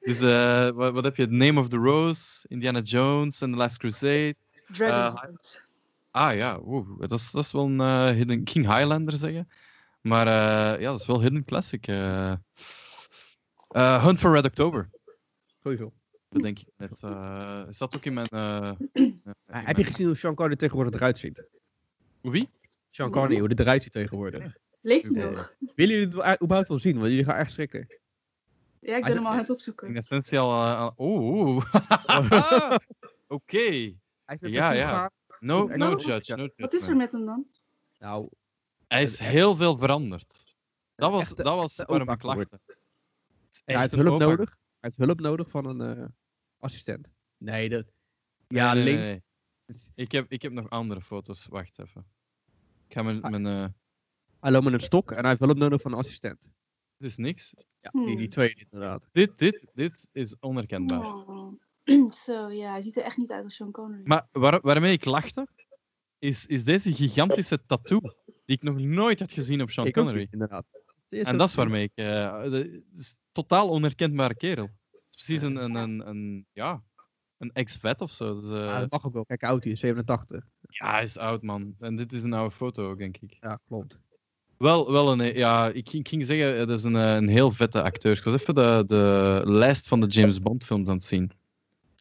Dus eh, wat, wat heb je? The Name of the Rose, Indiana Jones en The Last Crusade. Dragonheart. Ah ja, oeh, dat, is, dat is wel een eh, hidden... Ik ging Highlander zeggen. Maar eh, ja, dat is wel Hidden Classic. eh. Eh, Hunt for Red October. Goeie film. bedenk ik net. eh zat ook in mijn... eh, heb je gezien hoe Sean Connery tegenwoordig eruit ziet? Wie? Sean Connery, hoe dit eruit ziet tegenwoordig. Leeft hij nog? Willen jullie het wel- überhaupt wel zien? Want jullie gaan echt schrikken. Ja, ik Hij ben hem al aan het In opzoeken. essentie al... eh, Oeh. Oké. Hij is met Ja, ja. No, no judge. No Wat is er met hem dan? Nou, Hij is heel veel veranderd. Dat was, echte- dat was waarom ik lachte. hij heeft hulp nodig. Hij heeft hulp nodig van een eh, assistent. Nee, dat... Ja, Nee, nee, nee, links. nee. Ik heb, ik heb nog andere foto's. Wacht even. Ik ga mijn... mijn eh, Hij loopt met een stok en hij heeft hulp nodig van een assistent. Dit is niks. Ja, die, Hmm. die twee inderdaad. Dit, dit, dit is onherkenbaar. Oh. Zo, ja, hij ziet er echt niet uit als Sean Connery. Maar waar, waarmee ik lachte, is, is deze gigantische tattoo. Die ik nog nooit had gezien op Sean Ik ook Connery. niet, inderdaad. En dat is waarmee ik... eh, de- het is totaal onherkenbare kerel. Precies een, een, een, een ja, een ex-vet of zo. Dus, eh, Ja, dat mag ook wel. Kijk, oud is 87. ja, hij is oud, man. En dit is een oude foto ook, denk ik. Ja, klopt. Wel, wel een, ja, ik, ging- ik ging zeggen, het is een, eh, een heel vette acteur. Ik was even de, de lijst van de James Bond films aan het zien.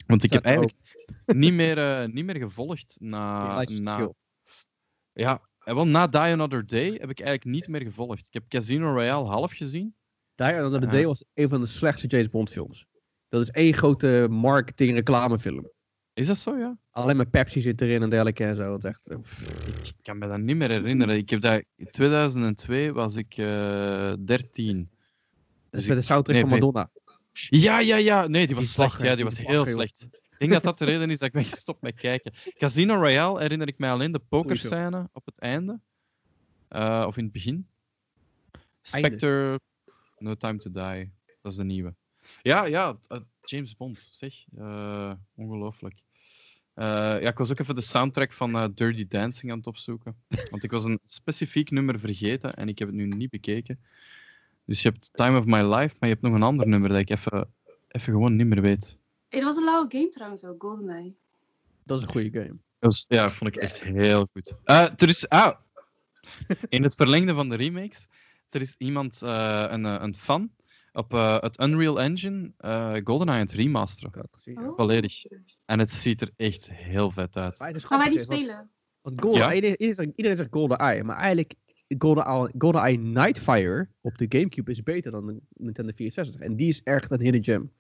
Want ik heb eigenlijk niet meer, eh, niet meer gevolgd na... na ja, en wel na Die Another Day heb ik eigenlijk niet meer gevolgd. Ik heb Casino Royale half gezien. Die Another Ja. Day was een van de slechtste James Bond films. Dat is één grote marketing reclamefilm. Is dat zo, ja? Alleen maar Pepsi zit erin en dergelijke en zo. Het echt, eh, Ik kan me dat niet meer herinneren. Ik heb dat, in 2002 was ik eh 13. dat Dus is met de soundtrack nee, van. Madonna. Ja, ja, ja. Nee, die was Die slecht. Ja, die die was heel joh. slecht. Ik denk dat dat de reden is dat ik ben gestopt met kijken. Casino Royale herinner ik mij alleen de pokerscène op het einde. Eh, of in het begin. Einde. Spectre, No Time to Die. Dat is de nieuwe. Ja, ja, eh, James Bond, zeg. Eh, ongelooflijk. Eh, ja, ik was ook even de soundtrack van eh, Dirty Dancing aan het opzoeken. Want ik was een specifiek nummer vergeten en ik heb het nu niet bekeken. Dus je hebt Time of My Life, maar je hebt nog een ander nummer dat ik even, even gewoon niet meer weet. Hey, dat was een lauwe game trouwens ook, GoldenEye. Dat is een goede game. Dat was, ja, vond ik echt heel goed. Eh, er is, ah, in het verlengde van de remakes, er is iemand, eh, een, een fan, op eh, het Unreal Engine eh GoldenEye aan het remasteren. Oh. Volledig. En het ziet er echt heel vet uit. Maar het is Gaan wij die want- spelen? Want Golden, Ja. iedereen, iedereen zegt- iedereen zegt Golden Eye, maar eigenlijk Golden, Golden Eye Nightfire op de Gamecube is beter dan de Nintendo 64. En die is echt een hidden gem.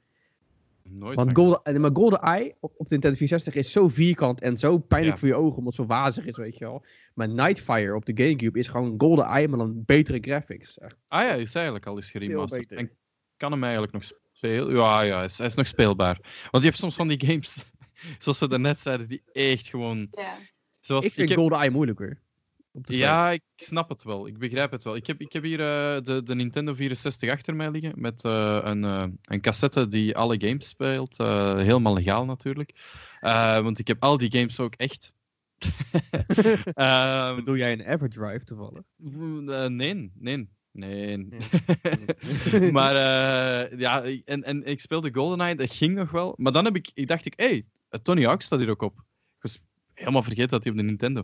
Nooit Want Golden, maar Golden Eye op, op de Nintendo 64 is zo vierkant en zo pijnlijk Ja. voor je ogen, omdat het zo wazig is, weet je wel. Maar Nightfire op de Gamecube is gewoon Golden Eye, maar dan betere graphics. Echt Ah ja, is eigenlijk al eens geremasterd. En kan hem eigenlijk nog spelen? Ja, ja, hij is, hij is nog speelbaar. Want je hebt soms van die games, zoals we daarnet zeiden, die echt gewoon... Ja. Zoals, ik vind heb- Golden Eye moeilijker. Ja, ik snap het wel. Ik begrijp het wel. Ik heb, ik heb hier eh, de, de Nintendo 64 achter mij liggen. Met eh, een, eh, een cassette die alle games speelt. eh, helemaal legaal natuurlijk. Eh, want ik heb al die games ook echt. Ehm, Bedoel jij een Everdrive toevallig? eh, nee, nee. Maar eh, ja, en, en ik speelde GoldenEye, dat ging nog wel. Maar dan heb ik, ik dacht ik, hé, hey, Tony Hawk staat hier ook op. Ik was helemaal vergeten dat hij op de Nintendo.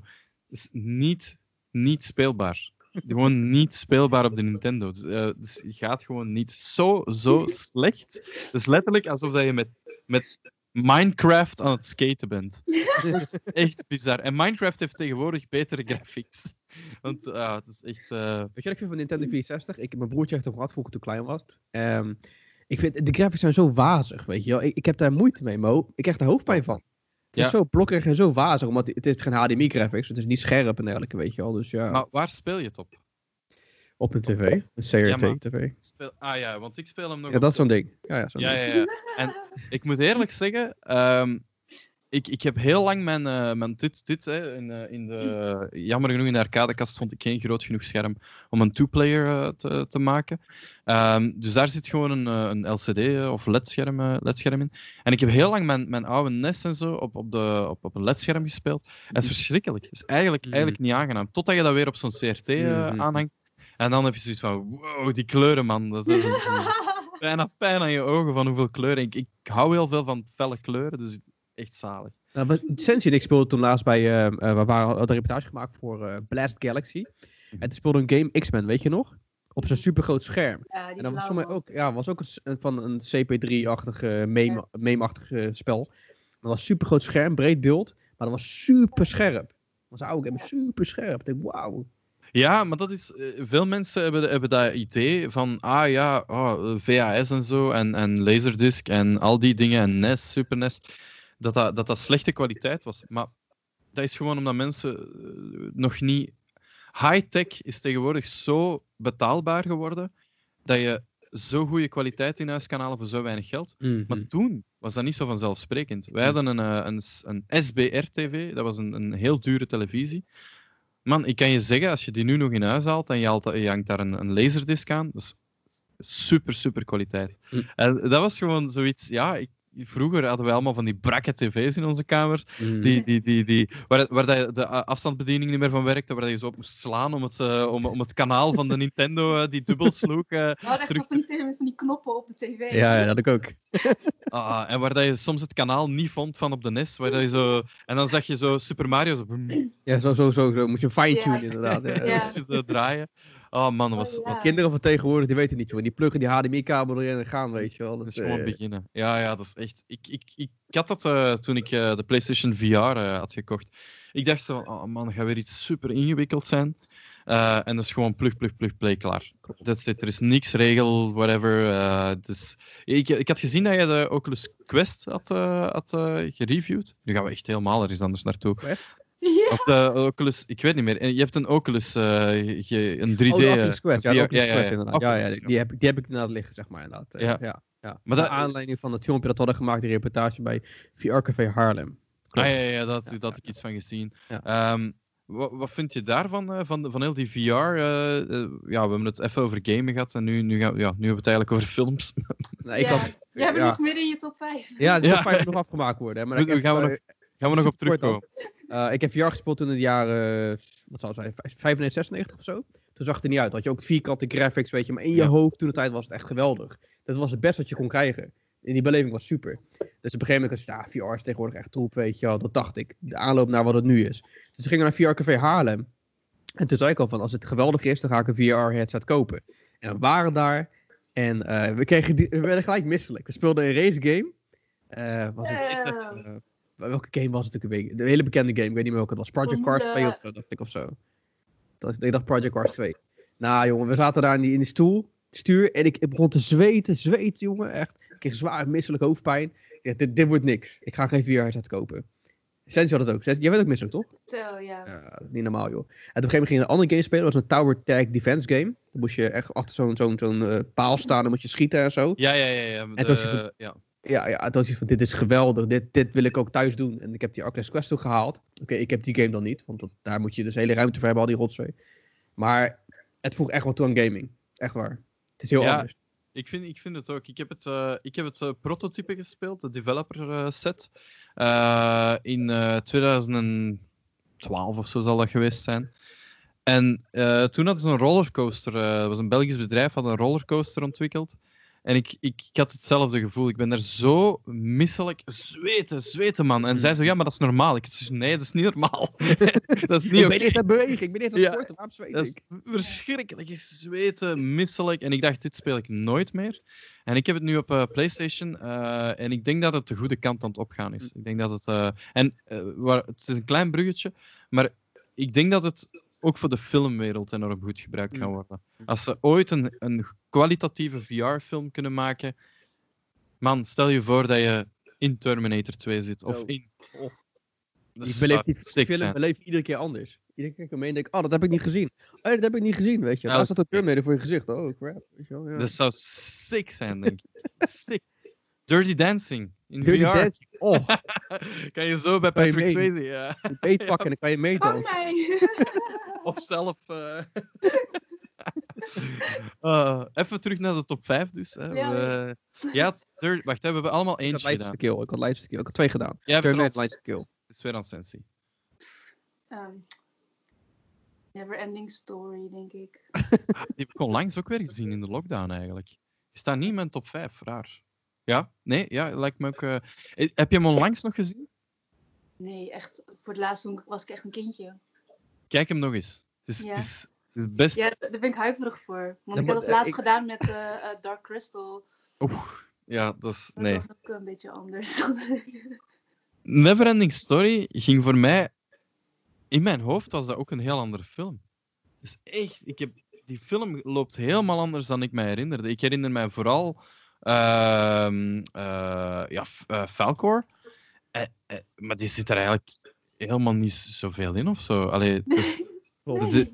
is niet, niet speelbaar. Gewoon niet speelbaar op de Nintendo. Dus, eh, dus gaat gewoon niet zo, zo slecht. Het is letterlijk alsof dat je met, met Minecraft aan het skaten bent. Echt bizar. En Minecraft heeft tegenwoordig betere graphics. Want ah, het is echt... eh, Weet je wat ik vind van Nintendo 64? Ik, mijn broertje heeft hem gehad vroeger toen ik klein was. Ehm, ik vind, de graphics zijn zo wazig, weet je wel. Ik, ik heb daar moeite mee, Mo. Ik krijg er hoofdpijn van. Het Ja. is zo blokkerig en zo wazig, omdat het is geen HDMI graphics. Het is niet scherp en dergelijke, weet je wel. Dus ja, Maar waar speel je het op? op een tv. Een CRT Ja. Speel... Ah ja, want ik speel hem nog Ja, dat is zo'n ding. Ja, ja, zo'n Ja, ding. ja, ja. En ik moet eerlijk zeggen, ehm, ik, ik heb heel lang mijn, eh mijn dit, dit hè, in, eh, in de, jammer genoeg in de arcadekast vond ik geen groot genoeg scherm om een two-player eh, te, te maken. Ehm, dus daar zit gewoon een, een LCD of LED-scherm LED-scherm in. En ik heb heel lang mijn, mijn oude NES en zo op, op, de, op, op een LED-scherm gespeeld. En het is verschrikkelijk. Het is eigenlijk, Mhm. eigenlijk niet aangenaam. Totdat je dat weer op zo'n CRT Mhm. aanhangt. En dan heb je zoiets van, wow, die kleuren man. Dat, dat is bijna pijn aan je ogen van hoeveel kleuren. Ik, ik hou heel veel van felle kleuren, dus echt zalig. Nou, Sensi en ik speelden toen laatst bij, eh, eh, we waren hadden een reportage gemaakt voor eh, Blast Galaxy. En toen speelde een game X-Men, weet je nog? op zo'n supergroot scherm. Ja, die En dat was voor mij ook, ja, was ook een, van een CP3-achtige, meme- meme-achtige spel. Dat was super groot scherm, breed beeld, maar dat was super scherp. Dat was een oude game, super scherp. Ik denk, wauw. Ja, maar dat is. eh, veel mensen hebben, hebben dat idee van. Ah ja, oh, VHS en zo. En, en Laserdisc en al die dingen. En NES, Super NES. Dat dat, dat dat slechte kwaliteit was. Maar dat is gewoon omdat mensen eh, nog niet. High-tech is tegenwoordig zo betaalbaar geworden. Dat je zo goede kwaliteit in huis kan halen voor zo weinig geld. Maar Mhm. toen was dat niet zo vanzelfsprekend. Wij Hm. hadden een, eh, een, een SBR-TV, dat was een, een heel dure televisie. Man, ik kan je zeggen, als je die nu nog in huis haalt en je, haalt, je hangt daar een, een laserdisc aan, dat is super, super kwaliteit. Hm. En dat was gewoon zoiets, ja, ik, vroeger hadden wij allemaal van die brakke tv's in onze kamer, Mhm. die, die, die, die, waar, waar dat je de afstandsbediening niet meer van werkte, waar dat je zo op moest slaan om het, eh, om, om het kanaal van de Nintendo, eh, die dubbel sloeg, eh, We hadden echt terug nog van die, tv met van die knoppen op de tv. Ja, ja, dat ik ook. Ah, en waar dat je soms het kanaal niet vond van op de NES. Waar dat je zo, en dan zag je zo Super Mario zo, Ja, zo, zo, zo, zo. Moet je fine-tunen inderdaad. Ja. Draaien. Oh man, dat was, Oh, ja. was, Kinderen van tegenwoordig, die weten niet, joh. Die pluggen die HDMI-kabel erin en gaan, weet je wel. dat Dat, is gewoon eh, beginnen. Ja, ja, dat is echt. Ik, ik, ik, ik had dat eh, toen ik eh, de PlayStation VR eh, had gekocht. Ik dacht zo, oh man, dat gaat weer iets super ingewikkeld zijn. Eh, en dat is gewoon plug, plug, plug, play, klaar. That's it. Er is niks regel, whatever. eh, dus, ik, ik had gezien dat je de Oculus Quest had, eh, had eh, gereviewd. Nu gaan we echt helemaal ergens anders naartoe. Quest? Ja. Of de Oculus, ik weet niet meer. Je hebt een Oculus, eh, ge- een 3D. Oh, de eh, Oculus Quest. Ja, Oculus Quest inderdaad. Ja, ja, Oculus, die, die heb, ik- die heb ik inderdaad liggen, zeg maar. Inderdaad. Eh, Ja. ja. Ja, Maar Naar dat- aanleiding van het filmpje dat we hadden gemaakt, die reportage bij VR Café Haarlem. Ah, ja, ja, ja, dat, Ja, dat had ik iets van gezien. Ja. Ehm, wat, wat vind je daarvan, eh, van, van heel die VR? eh, eh, ja, we hebben het even over gamen gehad en nu, nu, gaan, ja, nu hebben we het eigenlijk over films. Nee, ik ja. had, Jij bent ja. nog midden in je top 5. Ja, de top 5 moet nog afgemaakt worden. Hè, maar heb, gaan we eh, nog- Gaan we nog op terugkomen? Eh, ik heb VR gespeeld toen in de jaren, wat zou het zijn, 95, 96 of zo. Toen zag het er niet uit. Had je ook vierkante graphics, weet je. Maar in je Ja. hoofd toen de tijd was het echt geweldig. Dat was het best wat je kon krijgen. En die beleving was super. Dus op een gegeven moment was ja, VR is tegenwoordig echt troep, weet je wel. Dat dacht ik. De aanloop naar wat het nu is. Dus we gingen naar VR Café Haarlem. En toen zei ik al van, als het geweldig is, dan ga ik een VR headset kopen. En we waren daar. En eh, we, kregen die, we werden gelijk misselijk. We speelden een race game. Eh, was het, welke game was het ook een? De hele bekende game, ik weet niet meer welke het was. Project Cars 2 of zo, dacht ik of zo. Dat, ik dacht Project Cars 2. Nou jongen, we zaten daar in die, in die stoel, stuur, en ik, ik begon te zweten, zweten jongen, echt. Ik kreeg zwaar misselijk hoofdpijn. Ik dacht, dit, dit wordt niks. Ik ga geen VR-headset kopen. Sensi had het ook. Jij bent ook misselijk, toch? Zo, ja. Ja, niet normaal joh. En op een gegeven moment ging je een andere game spelen, dat was een Tower Tag Defense game. Dan moest je echt achter zo'n zo'n zo'n eh, paal staan, dan moet je schieten en zo. Ja, ja, ja. ja, En de- toen was je goed- ja. Ja, ja, het was iets van, dit is geweldig, dit, dit wil ik ook thuis doen. En ik heb die Oculus Quest ook gehaald. Oké, ik heb die game dan niet, want dat, daar moet je dus hele ruimte voor hebben, al die rotzooi. Maar het voegt echt wel toe aan gaming. Echt waar. Het is heel Ja, anders. Ik vind, ik vind het ook. Ik heb het, eh, ik heb het eh, prototype gespeeld, de developer eh, set. in eh, 2012 of zo zal dat geweest zijn. En toen hadden ze een rollercoaster. dat was een Belgisch bedrijf, had een rollercoaster ontwikkeld. En ik, ik, ik had hetzelfde gevoel. Ik ben daar zo misselijk. Zweten, zweten, man. En zij zo, ja, maar dat is normaal. Ik zei, nee, dat is niet normaal. dat is niet Ik ben eerst aan het bewegen, ik ben eerst aan Ja, sporten, waarom zweet Dat is ik? verschrikkelijk. Ik zweten, misselijk. En ik dacht, dit speel ik nooit meer. En ik heb het nu op eh, PlayStation. eh, en ik denk dat het de goede kant aan het opgaan is. Ik denk dat het. eh, en waar, het is een klein bruggetje. Maar ik denk dat het ook voor de filmwereld enorm goed gebruikt kan Mm. worden. Als ze ooit een, een kwalitatieve VR-film kunnen maken. Man, stel je voor dat je in Terminator 2 zit. Of in. Oh. Ik beleef die film zijn. beleef iedere keer anders. Iedere keer kom je en denk ik, oh, dat heb ik niet gezien. Oh, dat heb ik niet gezien, weet je. Ja, Daar dat- staat een Terminator voor je gezicht. Oh, crap. Weet je wel, ja. Dat zou sick zijn, denk ik. sick. Dirty Dancing in Dirty VR. Dancing. Oh, kan je zo bij Patrick mee? Swayze, ja. een beet pakken en dan kan je meedansen. Of zelf... eh. Eh, even terug naar de top 5 dus. Hè. Ja, We- ja, wacht, hè, we hebben allemaal Ik had eentje gedaan. Kill. Ik had Lights Kill. Ik had twee gedaan. Jij hebt er Terminator. Lights Kill. Het is weer aan Sensi. Ehm, never ending story, denk ik. Die heb ik onlangs ook weer gezien in de lockdown eigenlijk. Je staat niet in mijn top 5, raar. Ja? Nee? Ja, lijkt me ook... eh, eh, Heb je hem onlangs nog gezien? Nee, echt. Voor het laatst toen was ik echt een kindje. Kijk hem nog eens. Het is, Ja. het is Het is best... Ja, daar ben ik huiverig voor. Want Ja, ik had maar, het eh, laatst ik- gedaan met eh, eh, Dark Crystal. Oeh, ja, dat is... Dat Nee. was ook een beetje anders. dan- Neverending Story ging voor mij... In mijn hoofd was dat ook een heel andere film. Dus echt, ik heb... Die film loopt helemaal anders dan ik me herinnerde. Ik herinner mij vooral... ehm, eh, ja, eh, Falcor. Eh, maar die zit er eigenlijk helemaal niet zoveel in of zo. Allee, dus, de-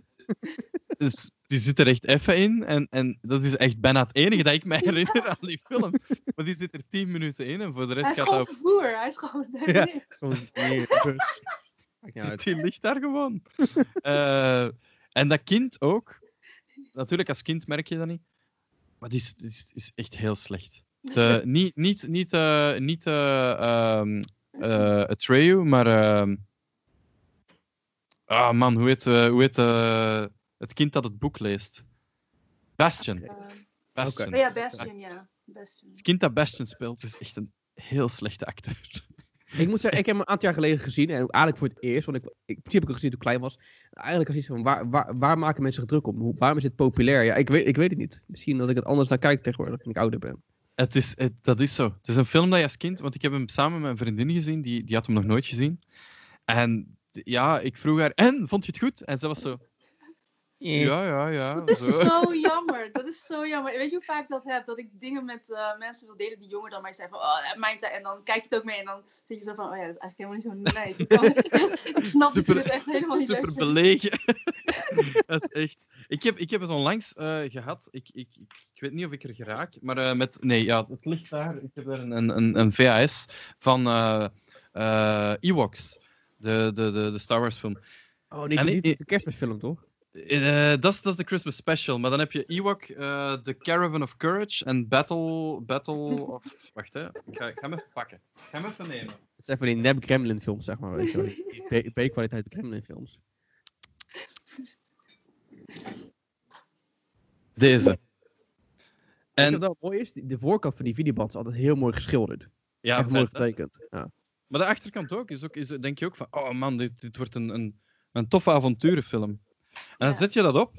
dus die zit er echt even in. En, en dat is echt bijna het enige dat ik me herinner aan die film. Maar die zit er tien minuten in en voor de Hij rest is gaat gewoon dat vervoer. Hij is gewoon... Ja. Nee. Gewoon bus. Maakt niet uit. Die ligt daar gewoon. Eh, en dat kind ook. Natuurlijk, als kind merk je dat niet. Maar die is, die is, is echt heel slecht. De, niet niet, niet, eh niet eh, ehm, eh, Atreyu, maar... ehm, Ah man, hoe heet, eh, hoe heet eh, het kind dat het boek leest? Bastion. Bastion. oh ja, Bastion, ja. Bastion. Het kind dat Bastion speelt is echt een heel slechte acteur. Ik moet zeggen, ik heb hem een aantal jaar geleden gezien. En eigenlijk voor het eerst. Want ik, ik, heb ik hem gezien toen ik klein was. Eigenlijk als iets van, waar, waar, waar maken mensen zich druk om? Waarom is het populair? Ja, ik weet, ik weet het niet. Misschien dat ik het anders naar kijk tegenwoordig, toen ik ouder ben. Het is, het- dat is zo. Het is een film dat je als kind... Want ik heb hem samen met mijn vriendin gezien. Die, die had hem nog nooit gezien. En ja, ik vroeg haar... En, vond je het goed? En ze was zo... Ja, ja, ja. Dat is zo. zo jammer. Dat is zo jammer. Weet je hoe vaak ik dat heb? Dat ik dingen met eh, mensen wil delen die jonger dan mij zijn. Van, oh, mijn tijd. En dan kijk je het ook mee. En dan zit je zo van, oh ja, dat is eigenlijk helemaal niet zo nee. Ik, kan- ik snap dat je Super- het echt helemaal niet Super belegen. dat is echt... Ik heb, ik heb het onlangs eh, gehad. Ik, ik, ik, ik weet niet of ik er geraak. Maar eh, met... Nee, ja, het ligt daar. Ik heb er een, een, een, een VHS van eh eh, Ewoks. De, de, de, de Star Wars film. Oh, niet, niet de kerstmisfilm, toch? Eh, Dat is de Christmas special. Maar dan heb je Ewok, eh The Caravan of Courage en Battle... Battle of... Wacht, hè. Ik ga, ik ga hem even pakken. Ik ga hem even nemen. Het zijn van die nep Gremlin films, zeg maar. Weet je wel. B-kwaliteit Gremlin films. Deze. En wat wel mooi is, de voorkant van die videoband is altijd heel mooi geschilderd. ja, Echt mooi vet, hè. getekend. Ja. Maar de achterkant ook. Is ook is, denk je ook van, oh man, dit, dit wordt een, een, een toffe avonturenfilm. En dan Ja. zet je dat op.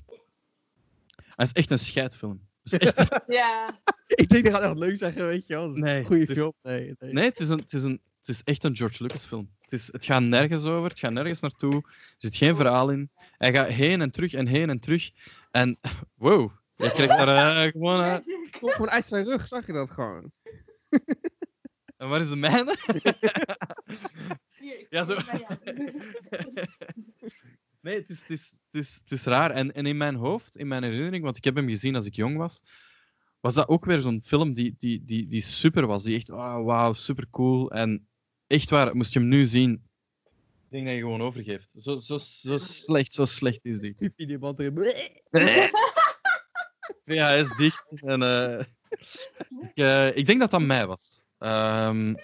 Hij is echt een scheidfilm. Het is echt- Ja. Ik denk dat gaat echt leuk zeggen, weet je wel. Nee, Goeie het is- film. Nee, nee. nee, het is, een, het, is een, het is echt een George Lucas film. Het, is, het gaat nergens over, het gaat nergens naartoe. Er zit geen verhaal in. Hij gaat heen en terug en heen en terug. En wow, je krijgt daar eh, gewoon... eh, gewoon uit zijn rug, zag je dat gewoon. en waar is de mijne? Hier, ik Ja, zo. Nee, het is, het is, het is, het is raar. En, en in mijn hoofd, in mijn herinnering, want ik heb hem gezien als ik jong was, was dat ook weer zo'n film die, die, die, die super was. Die echt, oh, wauw, super cool. En echt waar, moest je hem nu zien, ik denk dat je gewoon overgeeft. Zo, zo, zo slecht, zo slecht is die. Die videoband hij is dicht. En, eh, ik, eh, ik denk dat dat mij was. Ehm,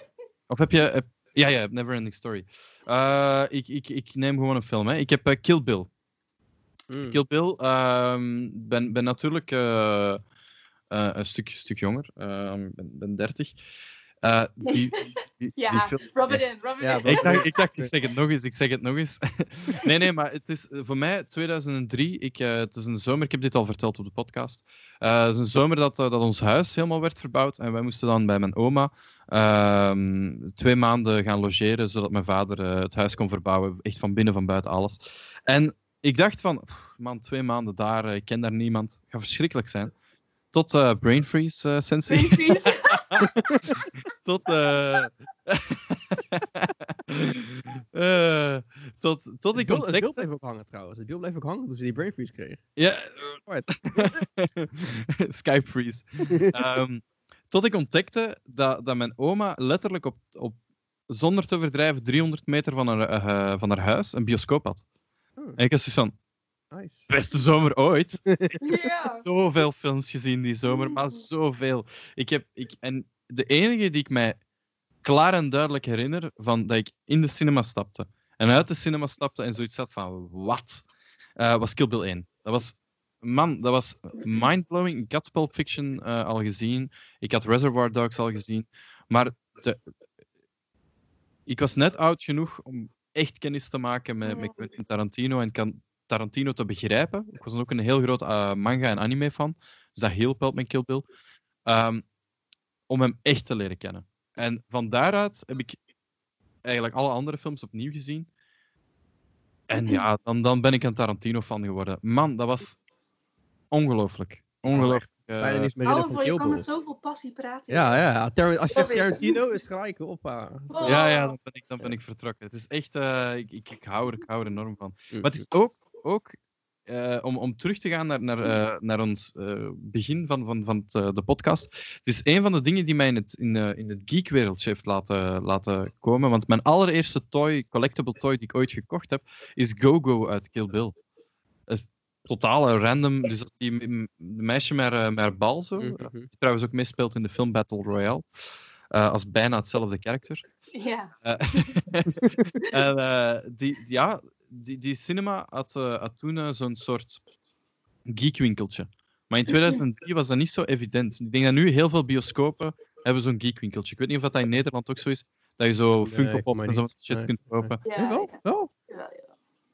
of heb je... heb- ja, ja, Neverending Story. Eh, ik, ik, ik neem gewoon een film. Hè. Ik heb eh, Kill Bill. Mm. Kill Bill. ehm ben, ben natuurlijk eh, een stuk, stuk jonger. ehm ben, ben 30. Eh, die, die, die, Ja, die film- Rub it in, rub it Ja, in. ik dacht, ik dacht, ik zeg het nog eens, ik zeg het nog eens. nee, nee, maar het is eh, voor mij 2003. Ik, eh, het is een zomer, ik heb dit al verteld op de podcast. Eh, het is een zomer dat, dat ons huis helemaal werd verbouwd. En wij moesten dan bij mijn oma ehm, twee maanden gaan logeren, zodat mijn vader het huis kon verbouwen. Echt van binnen, van buiten, alles. En ik dacht van, man, twee maanden daar, ik ken daar niemand. gaat verschrikkelijk zijn. Tot eh Brain Freeze, eh Sensi. Brain freeze. tot, eh, tot, tot ik Het het ontdekte... beeld bleef ook hangen trouwens. Het bleef ook hangen toen ze die brain freeze kregen. Ja. Skype freeze. Ehm, tot ik ontdekte dat, dat mijn oma letterlijk op, op, zonder te verdrijven, 300 meter van haar, eh, van haar huis een bioscoop had. Oh. En ik was zoiets van, Nice. beste zomer ooit. Ja. zoveel films gezien die zomer, maar zoveel. Ik heb, ik, en de enige die ik mij klaar en duidelijk herinner, van dat ik in de cinema stapte en uit de cinema stapte en zoiets had van, wat? Eh, was Kill Bill 1. Dat was, man, dat was mindblowing. Ik had Pulp Fiction eh, al gezien, ik had Reservoir Dogs al gezien, maar de, ik was net oud genoeg om echt kennis te maken met, met Quentin Tarantino en kan Tarantino te begrijpen. Ik was ook een heel groot eh, manga en anime fan. Dus dat hielp wel met Kill Bill. Ehm, om hem echt te leren kennen. En van daaruit heb ik eigenlijk alle andere films opnieuw gezien. En ja, dan, dan ben ik een Tarantino fan geworden. Man, dat was ongelooflijk. Ongelooflijk. eh, Bijna meer van ervoor, je kan met zoveel passie praten. Ja, ja. Tar- als je zegt. Tarantino, is gelijk op. Oh. Ja, ja, dan ben ik, dan ben ik vertrokken. Het is echt, eh, ik, ik, ik, hou er, ik hou er enorm van. Maar het is ook, ook eh, om, om terug te gaan naar, naar, eh, naar ons eh, begin van, van, van het, eh, de podcast. Het is een van de dingen die mij in het, in, eh, in het geekwereldje heeft laten, laten komen. Want mijn allereerste toy, collectible toy die ik ooit gekocht heb, is Go-Go uit Kill Bill. Dat is totaal random. Dus dat is die meisje met, met haar bal zo. Mhm. Die trouwens ook meespeelt in de film Battle Royale. Eh, als bijna hetzelfde karakter. Ja. En eh, die, ja, die, die cinema had, eh, had toen eh, zo'n soort geekwinkeltje. Maar in 2003 was dat niet zo evident. Ik denk dat nu heel veel bioscopen hebben zo'n geekwinkeltje. Ik weet niet of dat in Nederland ook zo is. Dat je zo Funko mij en zo niet. shit Nee, kunt kopen. Ja, Ja, wel? ja. wel? Ja, ja.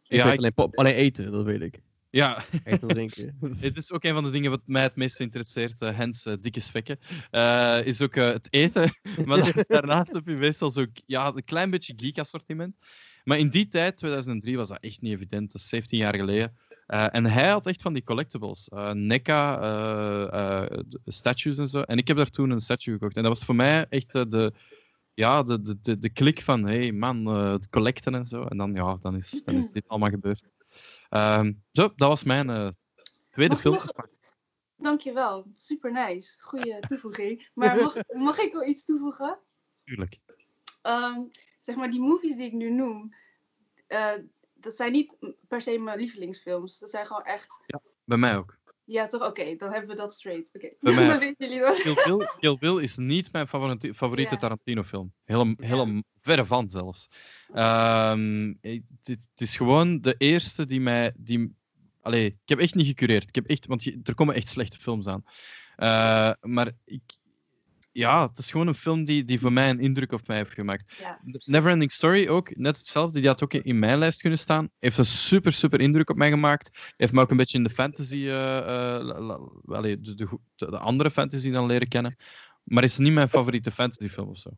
Ik Ja, weet ik- alleen, pop, alleen eten, dat weet ik. Ja, Eten en drinken. het is ook een van de dingen wat mij het meest interesseert. eh hens dikke spekken. eh, is ook het eten. maar da- daarnaast heb je meestal zo ja, een klein beetje geek-assortiment. Maar in die tijd, 2003, was dat echt niet evident. Dat is 17 jaar geleden. Eh, en hij had echt van die collectibles. eh NECA, eh, statues en zo. En ik heb daar toen een statue gekocht. En dat was voor mij echt de, ja, de, de, de, de klik van, hey man, het collecten en zo. En dan, ja, dan, is, dan is dit allemaal gebeurd. Ehm, zo, dat was mijn tweede film. nog- Dankjewel. Super nice. Goeie toevoeging. Maar mag, mag ik wel iets toevoegen? Natuurlijk. Ehm, zeg maar, die movies die ik nu noem, eh, dat zijn niet per se mijn lievelingsfilms. Dat zijn gewoon echt. Bij mij ook. Ja, toch? Oké, dan hebben we dat straight. Oké, mij- dan weten jullie dat. Kill Bill, Kill Bill is niet mijn favoriete, favoriete Ja. Tarantino-film. Hele, Ja. hele verre van zelfs. Ehm, het is gewoon de eerste die mij. Die, allee, ik heb echt niet gecureerd. Ik heb echt, want je- er komen echt slechte films aan. Eh, maar ik, ja, het is gewoon een film die, die voor mij een indruk op mij heeft gemaakt. Ja, Neverending Story ook, net hetzelfde. Die had ook in mijn lijst kunnen staan. Heeft een super, super indruk op mij gemaakt. Heeft me ook een beetje in de fantasy, eh, eh, de, de, de, de andere fantasy dan leren kennen. Maar is niet mijn favoriete fantasyfilm of zo.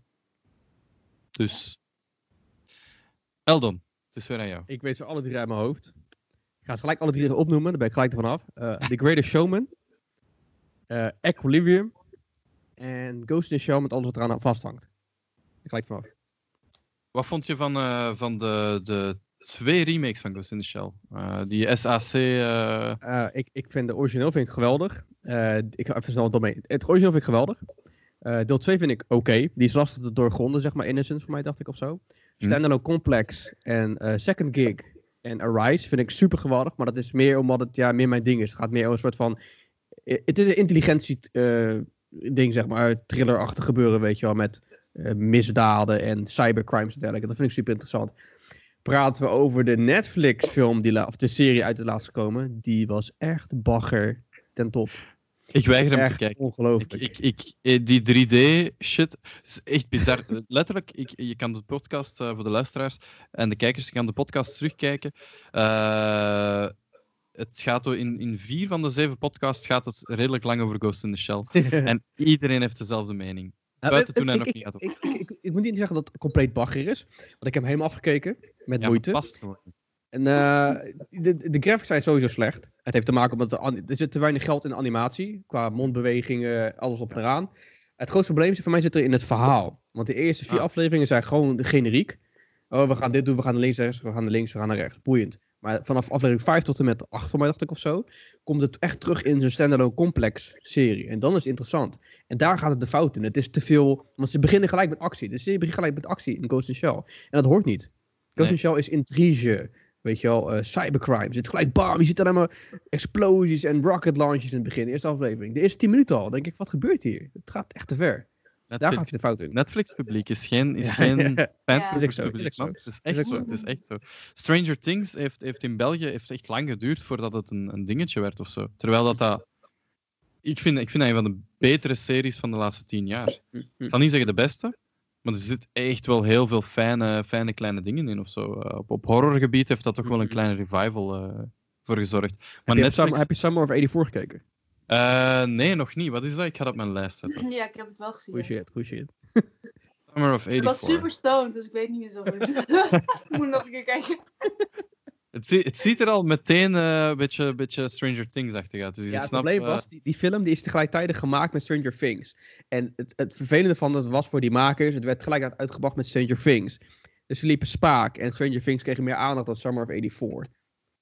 Dus. Eldon, het is weer aan jou. Ik weet ze alle drie uit mijn hoofd. Ik ga ze gelijk alle drie even opnoemen, dan ben ik gelijk ervan af. Eh, The Greatest Showman. eh, Equilibrium. En Ghost in the Shell met alles wat eraan vasthangt. Ik gelijk vanaf. Wat vond je van, eh, van de, de twee remakes van Ghost in the Shell? Eh, die SAC. eh, ik, ik vind de origineel vind ik geweldig. Ik ga even snel het mee. Het origineel vind ik geweldig. Deel 2 vind ik oké. Die is lastig te doorgronden, zeg maar. Innocence voor mij, dacht ik of zo. Hm. Standalone Complex en Second Gig en Arise vind ik super geweldig. Maar dat is meer omdat het ja, meer mijn ding is. Het gaat meer over een soort van... Het is een intelligentie ding, zeg maar. Thrillerachtig gebeuren, weet je wel. Met eh, misdaden en cybercrimes en dergelijke. Dat vind ik super interessant. Praten we over de Netflix film, die of de serie uit de laatste komen. Die was echt bagger ten top. ik weiger hem te kijken. ongelooflijk. Ik, ik, ik, eh, die 3D-shit is echt bizar. Letterlijk, ik, je kan de podcast eh, voor de luisteraars en de kijkers, je kan de podcast terugkijken. Eh, het gaat zo in, in vier van de zeven podcasts gaat het redelijk lang over Ghost in the Shell. En iedereen heeft dezelfde mening. Buiten toen hij ik- nog niet had ik, ik, ik, ik moet niet zeggen dat het compleet bagger is. Want ik heb hem helemaal afgekeken. Met Ja, moeite. past gewoon. En eh, de, de graphics zijn sowieso slecht. Het heeft te maken met de er zit te weinig geld in de animatie. Qua mondbewegingen, alles op en eraan. Het grootste probleem is, voor mij zit er in het verhaal. Want de eerste vier Ah. afleveringen zijn gewoon generiek. Oh, we gaan dit doen, we gaan naar links, rechts, we gaan naar links, we gaan naar rechts. Boeiend. Maar vanaf aflevering 5 tot en met 8, voor mij dacht ik of zo, komt het echt terug in zijn standalone complex serie. En dan is het interessant. En daar gaat het de fout in. Het is te veel, want ze beginnen gelijk met actie. De serie begint gelijk met actie in Ghost in Shell. En dat hoort niet. Ghost in Shell is intrige, weet je wel, eh, cybercrime. Je zit gelijk, bam, je ziet er allemaal explosies en rocket launches in het begin. Eerste aflevering. De eerste 10 minuten al, denk ik, wat gebeurt hier? Het gaat echt te ver. Daar gaat Netflix, je de fout in. Netflix-publiek is geen, is geen ja. fantasy Ja. Is ook zo, is publiek, ook zo. man. Het is echt zo. Het is echt zo. Stranger Things heeft, heeft in België heeft echt lang geduurd voordat het een, een dingetje werd of zo. Terwijl dat, dat ik, vind, ik vind dat een van de betere series van de laatste tien jaar. Ik zal niet zeggen de beste, maar er zit echt wel heel veel fijne, fijne kleine dingen in of zo. Eh, op, op horrorgebied heeft dat toch wel een Mhm. kleine revival eh, voor gezorgd. Maar heb, je Netflix... Summer, heb je Summer of 84 gekeken? Eh, nee, nog niet. Wat is dat? Ik ga dat op mijn lijst zetten. Ja, ik heb het wel gezien. Goeie shit, goeie shit. Summer of Ik was 84. super stoned, dus ik weet niet meer zo goed. ik moet nog een keer kijken. Het, zie- het ziet er al meteen eh, een beetje, beetje Stranger Things-achtig uit. Dus Ja, ik het snap, probleem eh, was, die, die film die is tegelijkertijd gemaakt met Stranger Things. En het, het vervelende van het was voor die makers, het werd tegelijkertijd uitgebracht met Stranger Things. Dus ze liepen spaak en Stranger Things kregen meer aandacht dan Summer of 84.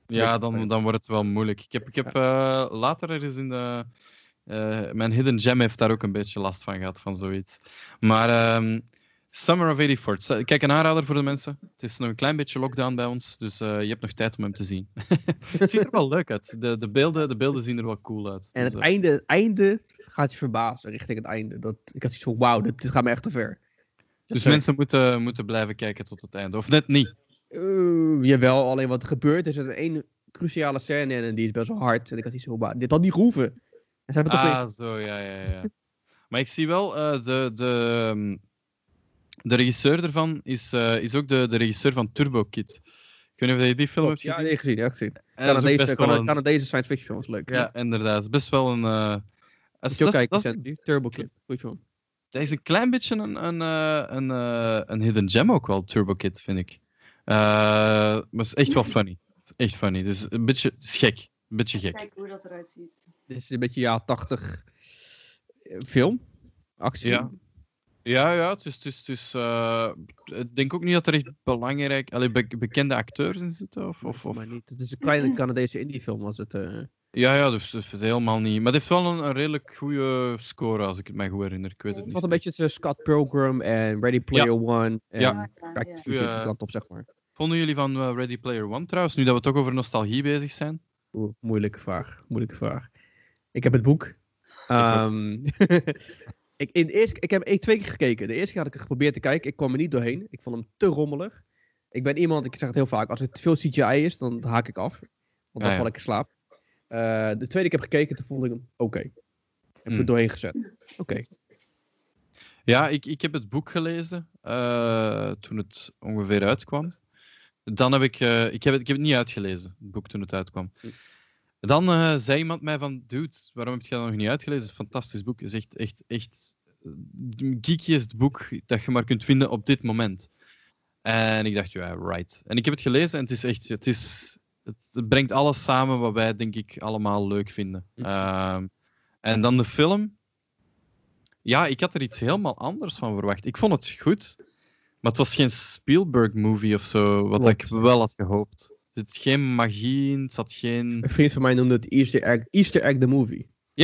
Ja, dan, dan wordt het wel moeilijk. Ik heb, ik heb eh, later ergens in de. eh, mijn Hidden Gem heeft daar ook een beetje last van gehad, van zoiets. Maar ehm, Summer of 84. St- Kijk, een aanrader voor de mensen. Het is nog een klein beetje lockdown bij ons, dus eh, je hebt nog tijd om hem te zien. het ziet er wel leuk uit. De, de, beelden, de beelden zien er wel cool uit. En Dus, het eh, einde, het einde gaat je verbazen richting het einde. Dat, ik had zoiets van, wauw, dit, dit gaat me echt te ver. dus Sorry. mensen moeten, moeten blijven kijken tot het einde. Of net niet. Eh, jawel, alleen wat er gebeurt is er één cruciale scène in en die is best wel hard. En ik had iets van, wauw, dit had niet gehoeven. En ze hebben toch Ah, zo, ja, ja, ja. maar ik zie wel, eh, de, de, ehm, de regisseur ervan is, eh, is ook de, de regisseur van Turbo Kid. Ik weet niet of je die film hebt Ja, gezien. nee, gezien, ja, gezien. Canadese, best wel Cana- een- Canadese science fiction films, leuk. Ja, inderdaad. Het is best wel een... Moet is, je kijken, dat. Turbo Kid, goed film. dat is een klein beetje een, een, een, een hidden gem ook wel, Turbo Kid, vind ik. Eh, maar het is echt wel funny. Het is echt funny. Het is een beetje het is gek. Een beetje gek. Kijken hoe dat eruit ziet. Dit is een beetje jaren 80 eh, film. Actie. Ja. Ja, ja, het is, het is, het is eh, ik denk ook niet dat er echt belangrijk, allee, be- bekende acteurs in zitten. Of, of, of, mij niet. Het is een kleine Canadese indie film was het. eh. Ja, ja, dus, dus helemaal niet. Maar het heeft wel een, een redelijk goede score, als ik het mij goed herinner. Ik weet het Het niet. Het was een beetje tussen Scott Pilgrim en Ready Player One. En Ja. Kijk, ja. kant op, zeg maar. Vonden jullie van eh, Ready Player One trouwens, nu dat we toch over nostalgie bezig zijn? Oeh, moeilijke vraag. Moeilijke vraag. Ik heb het boek. Ehm, ik, in de eerste, ik heb ik twee keer gekeken. De eerste keer had ik het geprobeerd te kijken. Ik kwam er niet doorheen. Ik vond hem te rommelig. Ik ben iemand, ik zeg het heel vaak, als het te veel CGI is, dan haak ik af. Want dan Ja, ja. val ik in slaap. Eh, de tweede keer heb ik gekeken, toen vond ik hem oké. Ik heb Hmm. er doorheen gezet. Oké. Ja, ik, ik heb het boek gelezen eh, toen het ongeveer uitkwam. Dan heb ik, eh, ik, heb het, ik heb het niet uitgelezen, het boek toen het uitkwam. Hm. Dan zei iemand mij van, dude, waarom heb je dat nog niet uitgelezen? Het is een fantastisch boek. Het is echt, echt, echt het geekiest boek dat je maar kunt vinden op dit moment. En ik dacht, ja, right. En ik heb het gelezen en het is echt, het is, het brengt alles samen wat wij denk ik allemaal leuk vinden. Hm. Ehm, en dan de film. Ja, ik had er iets helemaal anders van verwacht. Ik vond het goed, maar het was geen Spielberg-movie of zo, wat Klopt. ik wel had gehoopt. Er zit geen magie in, het zat geen... Een vriend van mij noemde het Easter Egg, Easter Egg the Movie.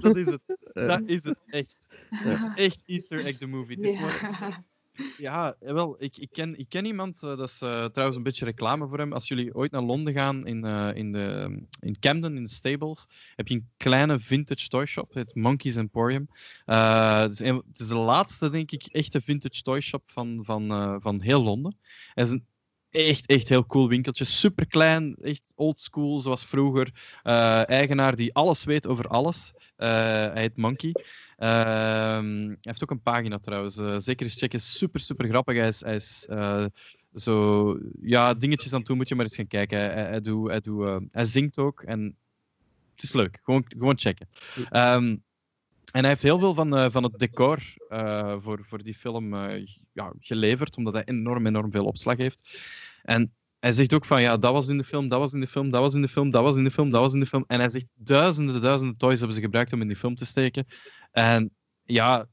Dat is het. Eh, Dat is het echt. Dat is echt Easter Egg the movie. Het is maar- Ja. Wel, ik, ik, ken, ik ken iemand, eh, dat is eh, trouwens een beetje reclame voor hem. Als jullie ooit naar Londen gaan, in, eh, in, de, in Camden, in de Stables, heb je een kleine vintage toy shop, het Monkeys Emporium. Het, is het is de laatste, denk ik, echte vintage toy shop van, van, van heel Londen. Het is een echt, echt heel cool winkeltje. Super klein, echt old school, zoals vroeger. Eh, eigenaar die alles weet over alles. Eh, hij heet Monkey. Ehm, hij heeft ook een pagina trouwens. Eh, zeker eens checken. Super, super grappig. Hij is, hij is zo, ja, dingetjes aan het doen. Moet je maar eens gaan kijken. Hij, hij, hij doet, hij, doet, hij zingt ook. En het is leuk. Gewoon, gewoon checken. Ehm, en hij heeft heel veel van, eh, van het decor eh, voor, voor die film eh, ja, geleverd, omdat hij enorm, enorm veel opslag heeft. En hij zegt ook van, ja, dat was in de film, dat was in de film, dat was in de film, dat was in de film, dat was in de film. En hij zegt, duizenden, duizenden toys hebben ze gebruikt om in die film te steken. En ja,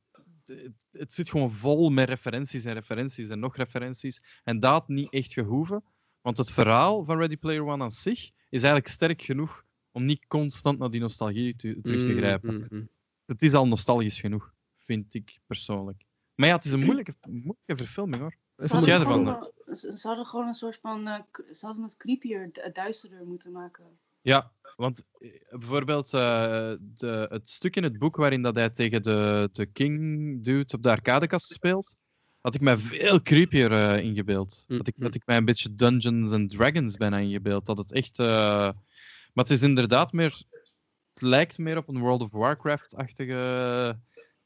het, het zit gewoon vol met referenties en referenties en nog referenties. En dat niet echt gehoeven, want het verhaal van Ready Player One aan zich is eigenlijk sterk genoeg om niet constant naar die nostalgie te- terug te mm, grijpen mm, mm. Het is al nostalgisch genoeg, vind ik persoonlijk. Maar ja, het is een moeilijke, moeilijke verfilming hoor. Wat vind jij ervan? gewoon Ze hadden gewoon een soort van. eh, ze hadden het creepier, du- duisterder moeten maken. Ja, want eh, bijvoorbeeld eh, de, het stuk in het boek waarin dat hij tegen de, de King dude op de arcadekast speelt, had ik mij veel creepier eh, ingebeeld. Mm, Dat ik, mm. dat ik mij een beetje Dungeons and Dragons bijna ingebeeld. Dat het echt... eh, Maar het is inderdaad meer... Het lijkt meer op een World of Warcraft-achtige...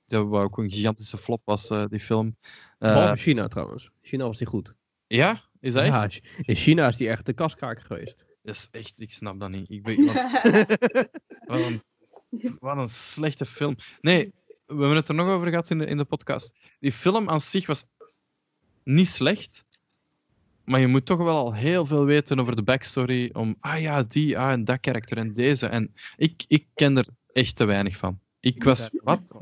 Dat ook een gigantische flop was, eh, die film. Eh, Behalve China trouwens. China was niet goed. Ja, Is echt? Ja, in China is die echt de kaskaak geweest. Dat is echt, ik snap dat niet. Ik ben, wat, wat een, wat een slechte film. Nee, we hebben het er nog over gehad in de, in de podcast. Die film aan zich was niet slecht. Maar je moet toch wel al heel veel weten over de backstory. Om, ah ja, die, ah, en dat karakter en deze. En ik, ik ken er echt te weinig van. Ik was, wat?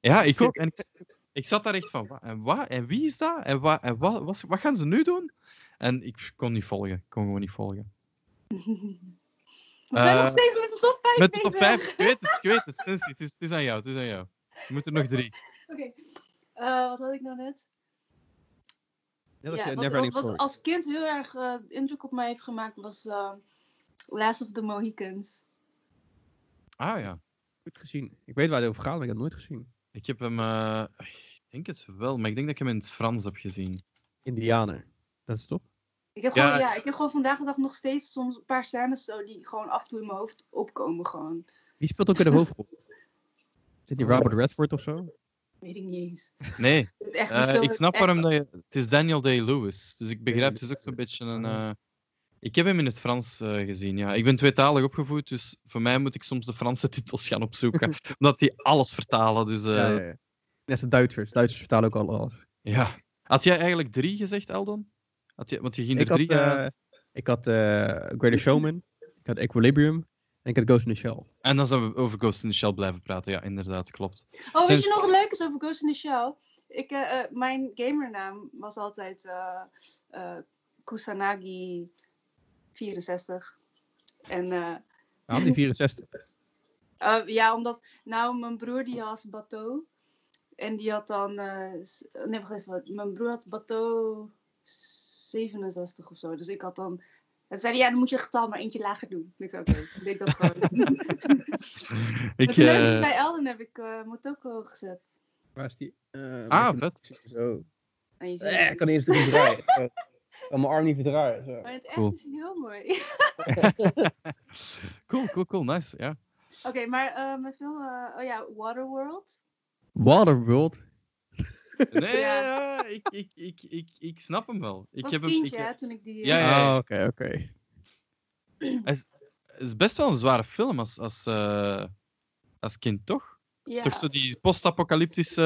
Ja, ik ook. En ik, ik zat daar echt van, wat? En, wat? en wie is dat? En, wat, en wat, wat, wat gaan ze nu doen? En ik kon niet volgen. Ik kon gewoon niet volgen. We zijn nog Eh, steeds met de top 5 Met de top 5, ik weet het, ik weet het. Sensi, het is, het is aan jou, het is aan jou. We moeten nog drie. Oké. Eh, wat had ik nou net? Net als Ja, je wat, Neverending wat, wat Story. als kind heel erg eh, indruk op mij heeft gemaakt was eh, Last of the Mohicans. Ah ja. Goed gezien. Ik weet waar het over gaat, maar ik heb het nooit gezien. Ik heb hem, eh, ik denk het wel, maar ik denk dat ik hem in het Frans heb gezien. Indianer. Dat is top. Ik heb, Ja. gewoon, ja, ik heb gewoon vandaag de dag nog steeds soms een paar scènes zo die gewoon af en toe in mijn hoofd opkomen. Gewoon. Wie speelt ook in de hoofdrol? Zit die Robert Redford of zo? Weet ik niet eens. Nee, Echt, eh, ik snap echt- waarom dat je... Het is Daniel Day-Lewis, dus ik begrijp, het is ook zo'n beetje een... eh, Ik heb hem in het Frans eh, gezien, ja. Ik ben tweetalig opgevoed, dus voor mij moet ik soms de Franse titels gaan opzoeken. omdat die alles vertalen, dus... eh, Ja, ja, ja. Net als de Duitsers. Duitsers vertalen ook al alles. ja. Had jij eigenlijk drie gezegd, Eldon? Had je, want je ging er Ik had, drie... eh, eh, ik had Greater Showman. Ik had Equilibrium. Ik had Ghost in the Shell. En dan zijn we over Ghost in the Shell blijven praten. Ja, inderdaad, klopt. Oh, Zijn- weet je nog wat leuk is over Ghost in the Shell? Ik, eh, eh, mijn gamernaam was altijd eh, eh, Kusanagi 64. En eh, Waarom die 64? eh, ja, omdat nou mijn broer die had Bateau. En die had dan. eh, nee, wacht even. Mijn broer had Bateau 67 of zo. Dus ik had dan. En zei hij, ja, dan moet je het getal maar eentje lager doen. Ik zei, oké, dan deed ik dat gewoon. Ik, maar toen heb eh, ik bij Elden heb ik eh Motoko gezet. Waar is die? Eh, Ah, vet. Zo. En je ziet Eh, het. ik kan niet eens erin draaien. Ik kan mijn arm niet verdraaien. Zo. Maar het echt Cool. is heel mooi. Cool, cool, cool. Nice, ja. Oké, maar eh, mijn film, eh, oh ja, Waterworld. Waterworld. Nee, Ja. ja, ik, ik, ik, ik, ik snap hem wel. Ik was heb hem, kindje, ik- hè, toen ik die... Ja, ja. Ah, oké, oké. Het is best wel een zware film als, als, eh, als kind, toch? Het is ja. toch zo die post-apocalyptische...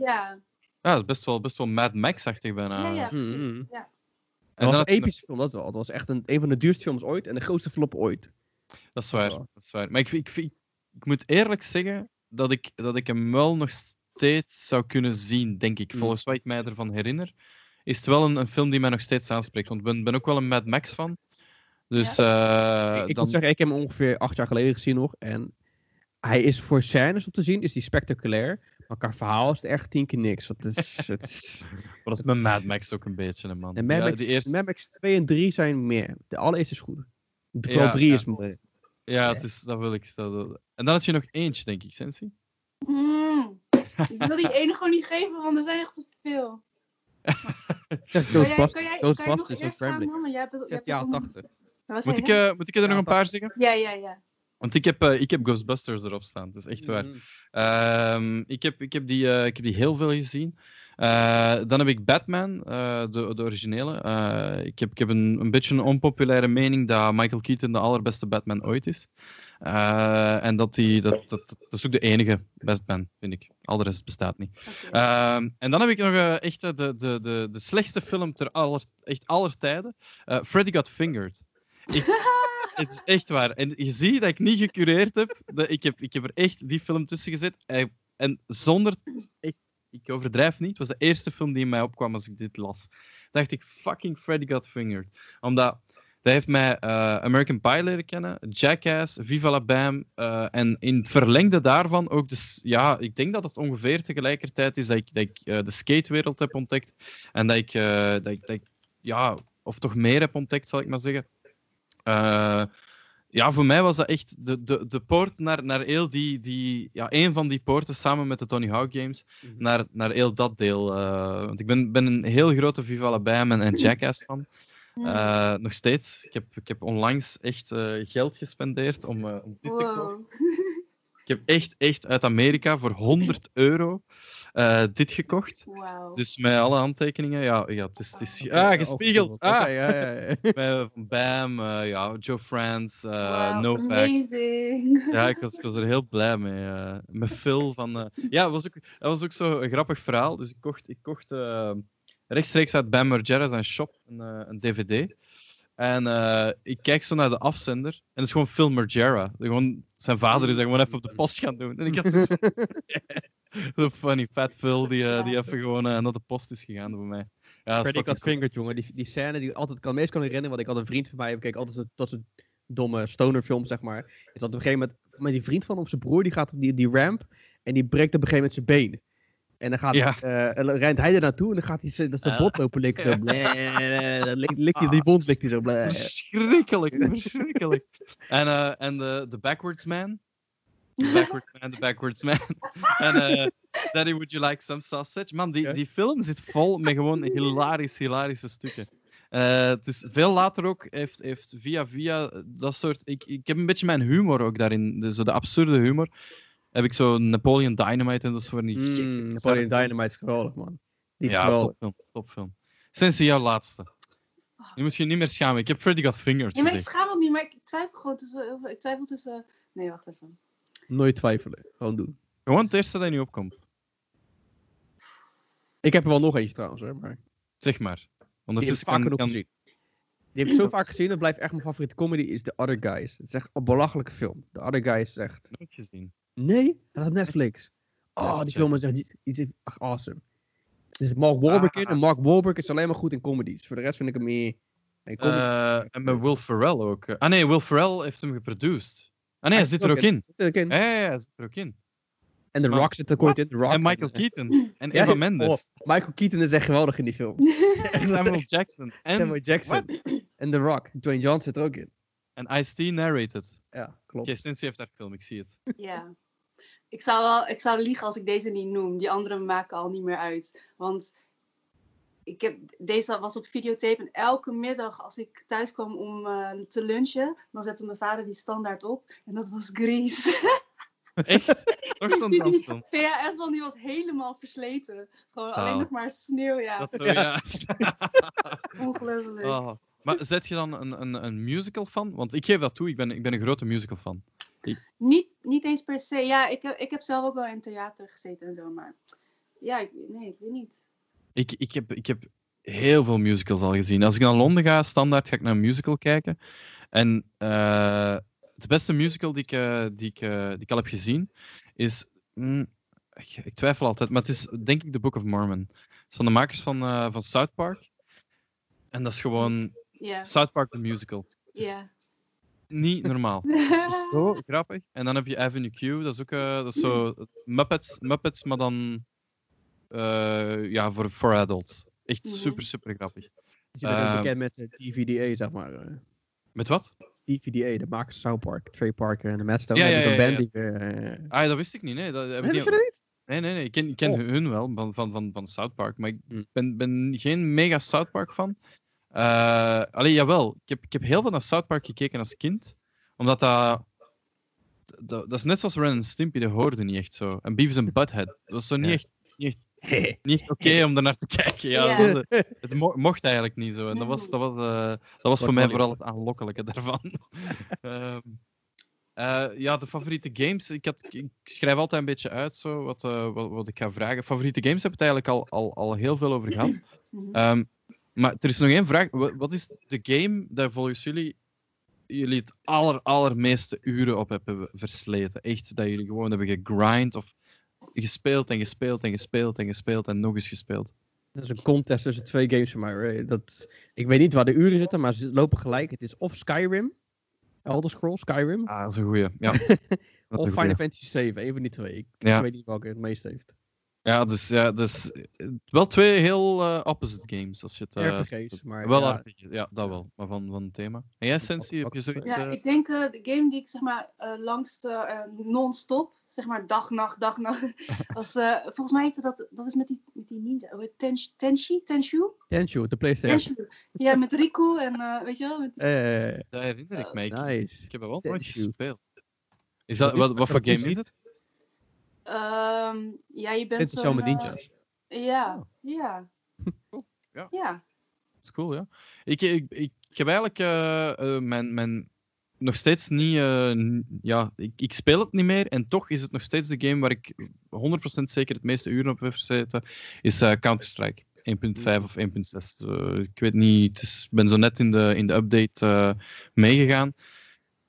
Ja, Ja, het is best wel, best wel Mad Max-achtig bijna. ja, ja, precies. Mm. Ja. En Dat was dan een epische film, dat wel. Dat was echt een, een van de duurste films ooit en de grootste flop ooit. Dat is waar, Ja. dat is waar. Maar ik, ik, ik, ik moet eerlijk zeggen dat ik, dat ik hem wel nog steeds zou kunnen zien, denk ik. Mm. Volgens wat ik mij ervan herinner, is het wel een, een film die mij nog steeds aanspreekt. Want ik ben, ben ook wel een Mad Max fan. Dus eh, ik ik dan... moet zeggen, ik heb hem ongeveer acht jaar geleden gezien nog. En hij is voor scènes om te zien, is die spectaculair. Maar qua verhaal is het echt tien keer niks. Dat is, het is... Maar dat is met Mad Max ook een beetje, man. En Mad, Ja, Max, die eerste... Mad Max 2 en 3 zijn meer. De allereerste is goed. Vooral Ja, 3 ja. is mooi. Ja, het is, dat wil ik. Dat, dat- En dan had je nog eentje, denk ik, Sensi. Mm. ik wil die ene gewoon niet geven, want er zijn echt te veel. Zeg Kan jij, Ghostbusters. kan jij, kan jij hebt, om- 80. Wat Moet ik, je? eh, moet ik er nog Ja, een paar zeggen? Ja, ja, ja. Want ik heb, eh, ik heb Ghostbusters erop staan, dat is echt waar. Mhm. Ehm, ik, heb, ik, heb die, eh, ik heb die heel veel gezien. Eh, dan heb ik Batman, eh, de, de originele. Eh, ik heb, ik heb een, een beetje een onpopulaire mening dat Michael Keaton de allerbeste Batman ooit is. Eh, en dat, die, dat, dat, dat is ook de enige Batman, vind ik. Al de rest bestaat niet. Ehm, en dan heb ik nog eh, echt eh, de, de, de, de slechtste film ter aller, echt aller tijden. Eh, Freddy Got Fingered. Ik, het is echt waar. En je ziet dat ik niet gecureerd heb. Dat ik, heb ik heb er echt die film tussen gezet. En, en zonder... Ik, ik overdrijf niet. Het was de eerste film die in mij opkwam als ik dit las. dacht ik, fucking Freddy Got Fingered. Omdat... Dat heeft mij eh, American Pie leren kennen, Jackass, Viva la Bam. eh, en in het verlengde daarvan ook, dus, ja, ik denk dat het ongeveer tegelijkertijd is dat ik, dat ik eh, de skatewereld heb ontdekt. En dat ik, dat ik, dat ik, ja, of toch meer heb ontdekt, zal ik maar zeggen. Ja, voor mij was dat echt de, de, de poort naar, naar heel die, die, ja, een van die poorten samen met de Tony Hawk Games, Mhm. naar, naar heel dat deel. want ik ben, ben een heel grote Viva la Bam en, en Jackass fan. Mm. Eh, nog steeds. Ik heb, ik heb onlangs echt eh, geld gespendeerd om, eh, om dit te kopen. wow. Ik heb echt, echt uit Amerika voor 100 euro eh, dit gekocht. Wauw. Dus met alle handtekeningen, ja, ja het is, het is ah, gespiegeld. Ah, ja, ja, ja. met Van Bam, eh, ja, Joe Frans, eh Wauw, Novak. amazing. Ja, ik was, ik was er heel blij mee. eh, met Phil van... eh, Ja, dat was, ook, dat was ook zo een grappig verhaal. Dus ik kocht, ik kocht rechtstreeks uit Bam Margera zijn shop een, eh, een dvd. En eh, ik kijk zo naar de afzender. En het is gewoon Phil Margera. Gewoon, zijn vader is dat gewoon even op de post gaan doen. En ik had zo... zo funny, Fat Phil, die, eh, die even gewoon naar de post is gegaan voor mij. Ja, Freddy Fingered, jongen. Die, die scène die ik altijd kan, meest kan herinneren. Want ik had een vriend van mij, ik keek altijd dat soort domme stoner films, zeg maar. Is dat op een gegeven moment, met die vriend van hem, zijn broer, die gaat op die, die ramp. En die breekt op een gegeven moment zijn been. En dan gaat, Ja. eh, rent hij er naartoe en dan gaat hij zijn, dat zijn Ah. bot lopen likken. Zo, bleh, hij die bond, likt hij zo. bleh. Verschrikkelijk, verschrikkelijk. En, eh, en de, de Backwards Man. The Backwards Man, The Backwards Man. en eh, Daddy, would you like some sausage? Man, die, Ja. die film zit vol met gewoon hilarisch, hilarische stukken. Eh, het is veel later ook, heeft, heeft via via dat soort... Ik, ik heb een beetje mijn humor ook daarin, zo de absurde humor. Heb ik zo Napoleon Dynamite en dat soort gekke, Mm, Napoleon. Dynamite is geweldig, man. Die is Ja, geweldig. topfilm, topfilm. Sinds jouw laatste. Nu moet je je niet meer schamen. Ik heb Freddy Got Fingered Ja, maar ik schaam me niet, maar ik twijfel gewoon tussen... heel veel- Ik twijfel tussen... Nee, wacht even. Nooit twijfelen. Gewoon doen. Gewoon het eerste dat nu opkomt. Ik heb er wel nog eentje trouwens, hoor. Maar Zeg maar. die heb ik vaak kan... gezien. Die heb ik zo vaak gezien, dat blijft echt mijn favoriete comedy, is The Other Guys. Het is echt een belachelijke film. The Other Guys is echt... nooit gezien. Nee, dat is op Netflix. Oh, Ja, die film is echt iets, iets echt awesome. Er zit Mark Wahlberg in Ah. en Mark Wahlberg is alleen maar goed in comedies. Voor de rest vind ik hem meer... Nee, Eh, en met Will Ferrell ook. eh. Ah nee, Will Ferrell heeft hem geproduced. Ah nee, hij zit er ook in. Zit er ook in. Ja, ja, hij zit er ook in. En The Rock zit er ooit in. The Rock En Michael Keaton. En Eva oh, Mendes. Michael Keaton is echt geweldig in die film. En Samuel Jackson. En, Samuel Jackson. En The Rock. Dwayne Johnson zit er ook in. en Ice-T narrated. Ja, klopt. Oké, sinds heeft daar film, ik zie het. Ja. Ik zou, wel, ik zou liegen als ik deze niet noem. Die anderen maken al niet meer uit. Want ik heb, deze was op videotape en elke middag als ik thuis kwam om eh, te lunchen, dan zette mijn vader die standaard op. En dat was Grease. Echt? Toch zo'n Die dansfilm? VHS-band die was helemaal versleten. Gewoon alleen nog maar sneeuw, ja. Dat, ja. Ongelooflijk. Oh. Maar zet je dan een, een, een musical fan? Want ik geef dat toe, ik ben, ik ben een grote musical fan. Niet, niet eens per se. Ja, ik heb, ik heb zelf ook wel in theater gezeten en zo, maar... Ja, ik, nee, ik weet niet. Ik, ik, heb, ik heb heel veel musicals al gezien. Als ik naar Londen ga, standaard ga ik naar een musical kijken. En eh, de beste musical die ik, eh, die, ik, eh, die ik al heb gezien is. mm, ik, twijfel altijd, maar het is denk ik The Book of Mormon. Het is van de makers van, van South Park. En dat is gewoon South Park the Musical. ja. Niet normaal. Dat is zo grappig. En dan heb je Avenue Q, dat is ook eh, dat is zo Muppets, Muppets maar dan eh, ja, voor, voor adults. Echt Mhm. super, super grappig. Dus je bent ook Ehm, bekend met de DVDA, zeg maar. eh. Met wat? DVDA, de makers van South Park. Trey Parker en de Matt Stone Ja, ja, ja, band die... eh, Ah, dat wist ik niet. Nee, dat, heb ik Nee, niet- dat niet? nee, nee, nee. Ik ken, ik ken Oh. hun wel van, van, van, van South Park, maar ik Hm. ben, ben geen mega South Park fan. Eh alleen jawel, ik heb, ik heb heel veel naar South Park gekeken als kind, omdat dat. Dat, dat is net zoals Ren en Stimpy, dat hoorde niet echt zo. En Beavis en Butthead, dat was zo niet Ja. echt, niet echt, niet oké om ernaar te kijken. Ja, Ja. dat- het mo- mocht eigenlijk niet zo. En dat was, dat was, eh, dat was voor mij vooral het aanlokkelijke daarvan. Ehm, eh, ja, de favoriete games. Ik, had, ik schrijf altijd een beetje uit zo, wat, eh, wat, wat ik ga vragen. Favoriete games heb ik het eigenlijk al, al, al heel veel over gehad. Mhm. Maar er is nog één vraag. Wa- Wat is de game daar volgens jullie jullie het aller, allermeeste uren op hebben versleten? Echt, dat jullie gewoon hebben gegrind of gespeeld en gespeeld en gespeeld en gespeeld en nog eens gespeeld. Dat is een contest tussen twee games van mij. hoor. Dat, ik weet niet waar de uren zitten, maar ze lopen gelijk. Het is of Skyrim, Elder Scrolls, Skyrim, Ah, dat is een goeie. Ja. Of Final. Fantasy 7. Een van die twee. Ik, Ja. ik weet niet welke het meest heeft. Ja, dus, ja, dus eh, wel twee heel eh, opposite games. Als je het, RPG's, maar wel ja, ja, dat wel. Maar van, van het thema. En jij, Sensi, heb je zoiets... Ja, ik denk eh, de game die ik zeg maar eh, langst eh, non-stop, zeg maar dag, nacht, dag, nacht, was eh, volgens mij heette dat, dat is met die, met die ninja, hoe heet het? Tensh- Tenshi, Tenshu? Tenchu, de PlayStation. Tenshu. Ja, met Riku en eh, weet je wel, met die- Eh, dat herinner ik mij. Ik, nice. ik heb dat wel nooit gespeeld. Is dat, Wat wat, voor game is het? Ehm, Ja, je bent Dit is zo'n, eh, ninjas. Ja, Oh. ja. Cool, ja. Ja. Dat is cool, ja. Ik, ik, ik, ik heb eigenlijk eh, eh, mijn, mijn nog steeds niet. ja, ik, ik speel het niet meer en toch is het nog steeds de game waar ik 100% zeker het meeste uren op heb verzeten. Is Counter-Strike 1.5 of 1.6. Eh, ik weet niet. Ik ben zo net in de, in de update meegegaan.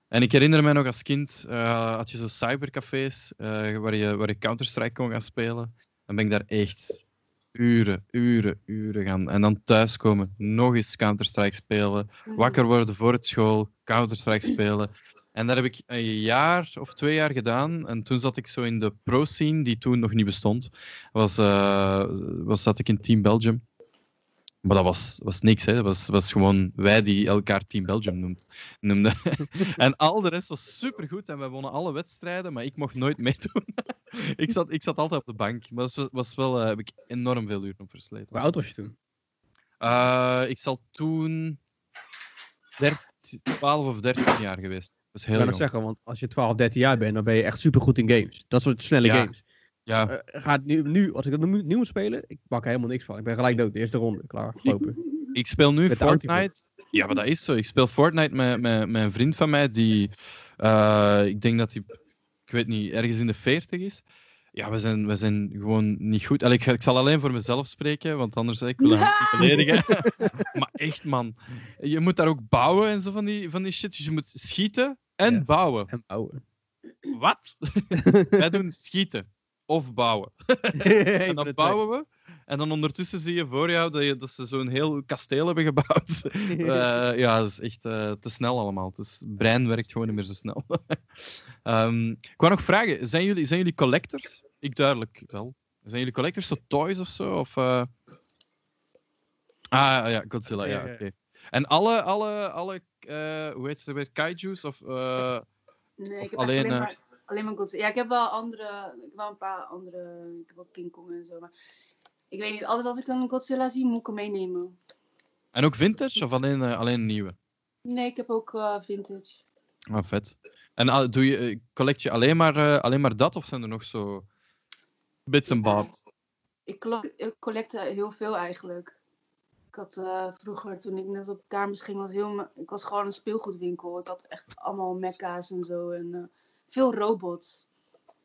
En ik herinner me nog als kind eh, had je zo cybercafés eh, waar, je, waar je Counter-Strike kon gaan spelen. Dan ben ik daar echt uren, uren, uren gaan. En dan thuiskomen, nog eens Counter-Strike spelen. Mhm. Wakker worden voor het school, Counter-Strike spelen. En dat heb ik een jaar of twee jaar gedaan. En toen zat ik zo in de pro-scene, die toen nog niet bestond. Was, eh, was, zat ik in Team Belgium. Maar dat was, was niks, hè. Dat was, was gewoon wij die elkaar Team Belgium noemt, noemden. en al de rest was supergoed en we wonnen alle wedstrijden, maar ik mocht nooit meedoen. ik, zat, ik zat altijd op de bank. Maar dat was, was wel, eh, heb ik enorm veel uren op versleten. Hoe oud was je toen? Eh, ik zal toen 13, 12 of 13 jaar geweest. Dat is Ik heel kan nog jong. zeggen, want als je 12, 13 jaar bent, dan ben je echt supergoed in games. Dat soort snelle Ja. games. Ja, Eh, gaat nu, nu, als ik dat nu, nu moet spelen, ik pak er helemaal niks van. Ik ben gelijk dood, de eerste ronde, klaar, gelopen. ik speel nu Met Fortnite. Ja, maar dat is zo. Ik speel Fortnite met, met, met een vriend van mij die, eh, ik denk dat hij, ik weet niet, ergens in de 40 is. Ja, we zijn, we zijn gewoon niet goed. Allee, ik, ik zal alleen voor mezelf spreken, want anders ik wil hem niet beledigen. maar echt, man. Je moet daar ook bouwen en zo van die, van die shit. Dus je moet schieten en Ja. bouwen. En bouwen. Wat? Wij doen schieten of bouwen. En dan bouwen we. En dan ondertussen zie je voor jou dat, je, dat ze zo'n heel kasteel hebben gebouwd. Eh, ja, dat is echt eh, te snel allemaal. Dus het brein werkt gewoon niet meer zo snel. Ehm, ik wou nog vragen, zijn jullie, zijn jullie collectors? Ik duidelijk wel. Zijn jullie collectors, zo toys of zo? Of, eh? Ah ja, Godzilla, ja. En alle, alle, alle eh, hoe heet ze weer, kaiju's? Of, eh, Nee, Of ik heb alleen, alleen, eh, maar, alleen maar Godzilla. Ja, ik heb wel andere, ik heb wel een paar andere, ik heb ook King Kong en zo, maar ik weet niet, altijd als ik dan een Godzilla zie, moet ik hem meenemen. en ook vintage of alleen, eh, alleen nieuwe? Nee, ik heb ook eh, vintage. Ah, vet. En ah, doe je, eh, collect je alleen maar, alleen maar dat of zijn er nog zo bits en bobs? Ik, ik collecte heel veel eigenlijk. Ik had vroeger, toen ik net op kamers ging, was heel, ik was gewoon een speelgoedwinkel. Ik had echt allemaal mekka's en zo en veel robots.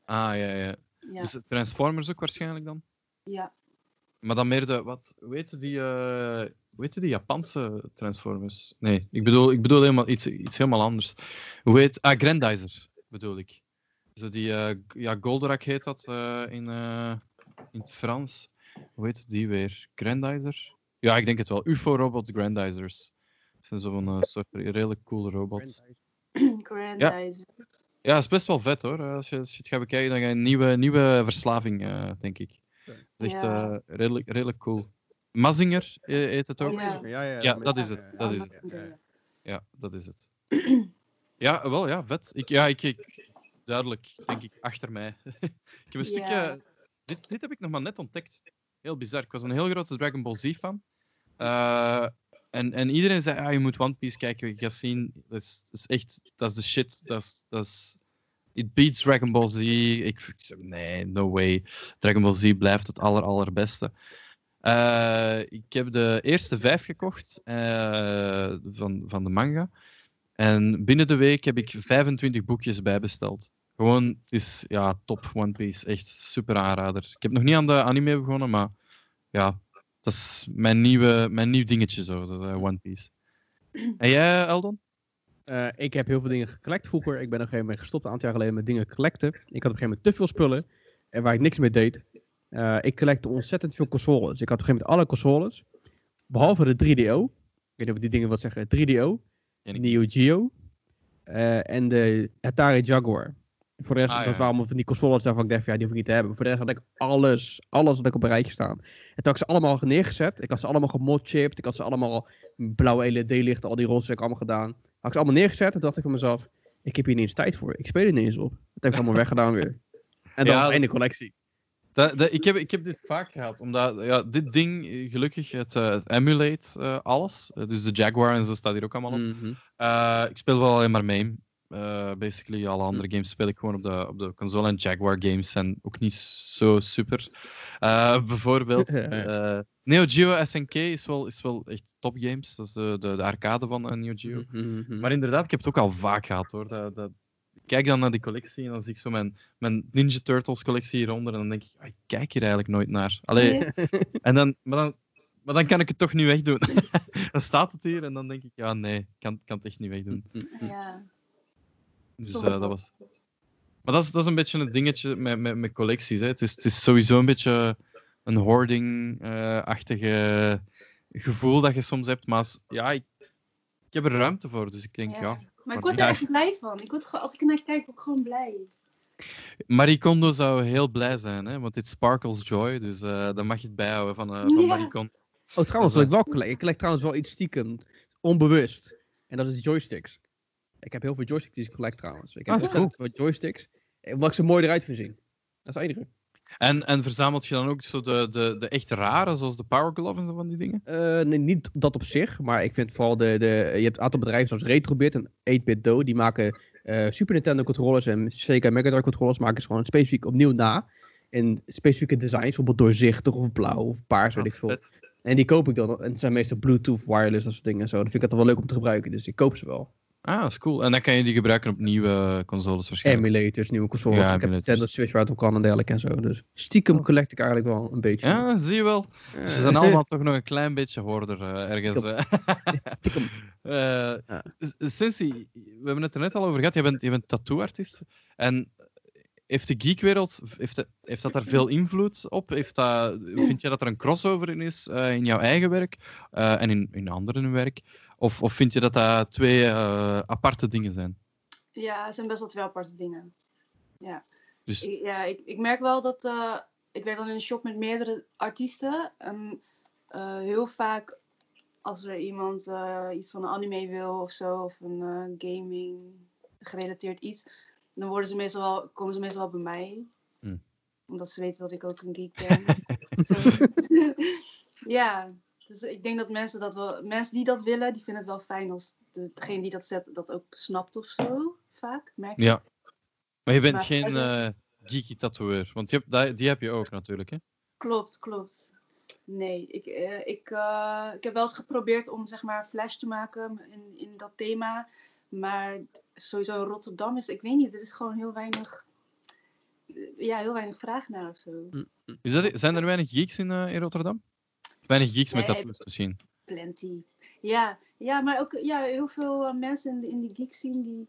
Ah, ja, ja. Ja, Dus Transformers ook waarschijnlijk dan? ja. Maar dan meer de, wat, hoe heette die, eh, hoe heette die Japanse Transformers? Nee, ik bedoel, ik bedoel helemaal iets, iets helemaal anders. Hoe heet, ah, Grandizer bedoel ik. Zo die, eh, ja, Goldorak heet dat eh, in, eh, in het Frans. Hoe heet die weer? Grandizer? Ja, ik denk het wel. UFO-robot Grandizers. Dat zijn zo'n eh, soort redelijk coole robots. Grandizer. Ja, dat is best wel vet hoor. Als je, als je het gaat bekijken, dan ga je een nieuwe, nieuwe verslaving, eh, denk ik. Dat is echt Ja. eh, redelijk, redelijk cool. Mazinger eh, heet het ook. Ja, ja. ja, Ja, dat is het, dat is het. dat is het. ja, wel ja, vet. Ik, ja, ik, ik, duidelijk, denk ik, achter mij. ik heb een stukje... Ja. Dit, dit heb ik nog maar net ontdekt. Heel bizar. Ik was een heel grote Dragon Ball Z fan. En, en iedereen zei, ah, je moet One Piece kijken, je gaat zien, dat is, echt, dat is de shit. Dat is, it beats Dragon Ball Z. Ik, nee, no way. Dragon Ball Z blijft het aller, allerbeste. Eh, ik heb de eerste vijf gekocht eh, van, van de manga. En binnen de week heb ik 25 boekjes bijbesteld. Gewoon, het is ja, top One Piece. Echt super aanrader. Ik heb nog niet aan de anime begonnen, maar ja, dat is mijn, nieuwe, mijn nieuw dingetje zo, dat, eh, One Piece. En jij, Eldon? Eh, ik heb heel veel dingen gecollect vroeger. Ik ben op een gegeven moment gestopt een aantal jaar geleden met dingen collecten. Ik had op een gegeven moment te veel spullen. En waar ik niks mee deed. Eh, ik collecte ontzettend veel consoles. Ik had op een gegeven moment alle consoles. Behalve de 3DO. Ik weet niet of ik die dingen wat zeggen. 3DO. Ken ik Neo Geo. eh, en de Atari Jaguar. Voor de rest, Ah, dat ja. allemaal van die consoles waarvan ik dacht, ja, die hoef ik niet te hebben. Voor de rest had ik alles, alles had ik op een rijtje staan. En toen had ik ze allemaal neergezet. Ik had ze allemaal gemodchipped. Ik had ze allemaal blauwe LED-lichten, al die heb ik allemaal gedaan. Had ik ze allemaal neergezet en dacht ik van mezelf, ik heb hier niet eens tijd voor. Ik speel er niet eens op. Dat heb ik allemaal weggedaan weer. En dan Ja, einde dat- collectie. Dat, dat- ik, heb, ik heb dit vaak gehad, omdat ja, dit ding, gelukkig, het, eh, het emulate eh, alles. Eh, dus de Jaguar en zo staat hier ook allemaal op. Mhm. Ik speel wel alleen maar mee. Eh, basically, alle andere games speel ik gewoon op de, op de console. En Jaguar games zijn ook niet zo super. Eh, bijvoorbeeld. eh, Neo Geo SNK is wel, is wel echt top games. Dat is de, de, de arcade van Neo Geo. Mhm. Maar inderdaad, ik heb het ook al vaak gehad hoor. Dat, dat, ik kijk dan naar die collectie en dan zie ik zo mijn, mijn Ninja Turtles collectie hieronder. En dan denk ik, ah, ik kijk hier eigenlijk nooit naar. Allee, Nee. en dan, maar, dan, maar dan kan ik het toch niet wegdoen. dan staat het hier en dan denk ik, ja nee, ik kan, kan het echt niet wegdoen. Ja. Dus eh, dat was... Maar dat is, dat is een beetje een dingetje met, met, met collecties. Hè. Het, is, het is sowieso een beetje een hoarding-achtige gevoel dat je soms hebt. Maar als- ja, ik, ik heb er ruimte voor. Dus ik denk, ja. Ja. Maar ik word er echt blij van. Ik word, als ik er naar kijk, word ik gewoon blij. Marie Kondo zou heel blij zijn, hè, want dit sparkles joy. Dus eh dan mag je het bijhouden van, eh van Ja. Marie Kondo. Oh, trouwens, Dus, ik wel collect. Ik collect trouwens wel iets stiekem, onbewust. En dat is joysticks. Ik heb heel veel joysticks die ik collect trouwens. Ik heb Ah, dat veel joysticks. eh, Omdat ik ze mooi eruit vind zien. Dat is het enige. En, en verzamelt je dan ook zo de, de, de echt rare, zoals de Power Glove en zo van die dingen? Eh, nee, niet dat op zich, maar ik vind vooral de, de... Je hebt een aantal bedrijven zoals Retrobit en 8-Bit Do. Die maken eh, Super Nintendo controllers en Sega Mega Drive controllers. Maken ze gewoon specifiek opnieuw na. In specifieke designs, bijvoorbeeld doorzichtig of blauw of paars, weet Dat ik veel. vet. En die koop ik dan. En het zijn meestal Bluetooth, wireless, dat soort dingen en zo. Dat vind ik altijd wel leuk om te gebruiken. Dus ik koop ze wel. Ah, dat is cool. En dan kan je die gebruiken op nieuwe consoles waarschijnlijk. Emulators, nieuwe consoles. Ja, ik heb. Nintendo Switch waar het op kan en dergelijke en zo. Dus stiekem collect ik eigenlijk wel een beetje. Ja, zie je wel. We zijn allemaal toch nog een klein beetje hoorder eh, ergens. stiekem. Eh, Ja. S- Cincy, we hebben het er net al over gehad. Je bent, je bent tattooartiest. En heeft de geekwereld, heeft, heeft dat daar veel invloed op? Heeft dat, vind je dat er een crossover in is eh, in jouw eigen werk en in, in anderen werk? Of, of vind je dat dat twee eh, aparte dingen zijn? Ja, het zijn best wel twee aparte dingen. Dus Ik, ja, ik, ik merk wel dat. eh, ik werk dan in een shop met meerdere artiesten. En eh, heel vaak als er iemand iets van een anime wil of zo, of een gaming gerelateerd iets, dan worden ze meestal wel, komen ze meestal wel bij mij. Hmm. Omdat ze weten dat ik ook een geek ben. Ja, dus ik denk dat mensen dat wel, mensen die dat willen, die vinden het wel fijn als de, degene die dat zet dat ook snapt of zo. Vaak, merk ik. ja. Maar je bent Maar geen eh geeky tatoeëur. Want je hebt, die, die heb je ook natuurlijk, hè? Klopt, klopt. Nee, ik, eh, ik, eh, ik heb wel eens geprobeerd om zeg maar flash te maken in, in dat thema. Maar sowieso in Rotterdam is, ik weet niet, er is gewoon heel weinig, ja, heel weinig vraag naar of zo. Is dat, zijn er weinig geeks in, eh, in Rotterdam? Weinig geeks met tattoos misschien. Plenty. Ja, ja maar ook ja, heel veel eh, mensen in, in die geek scene die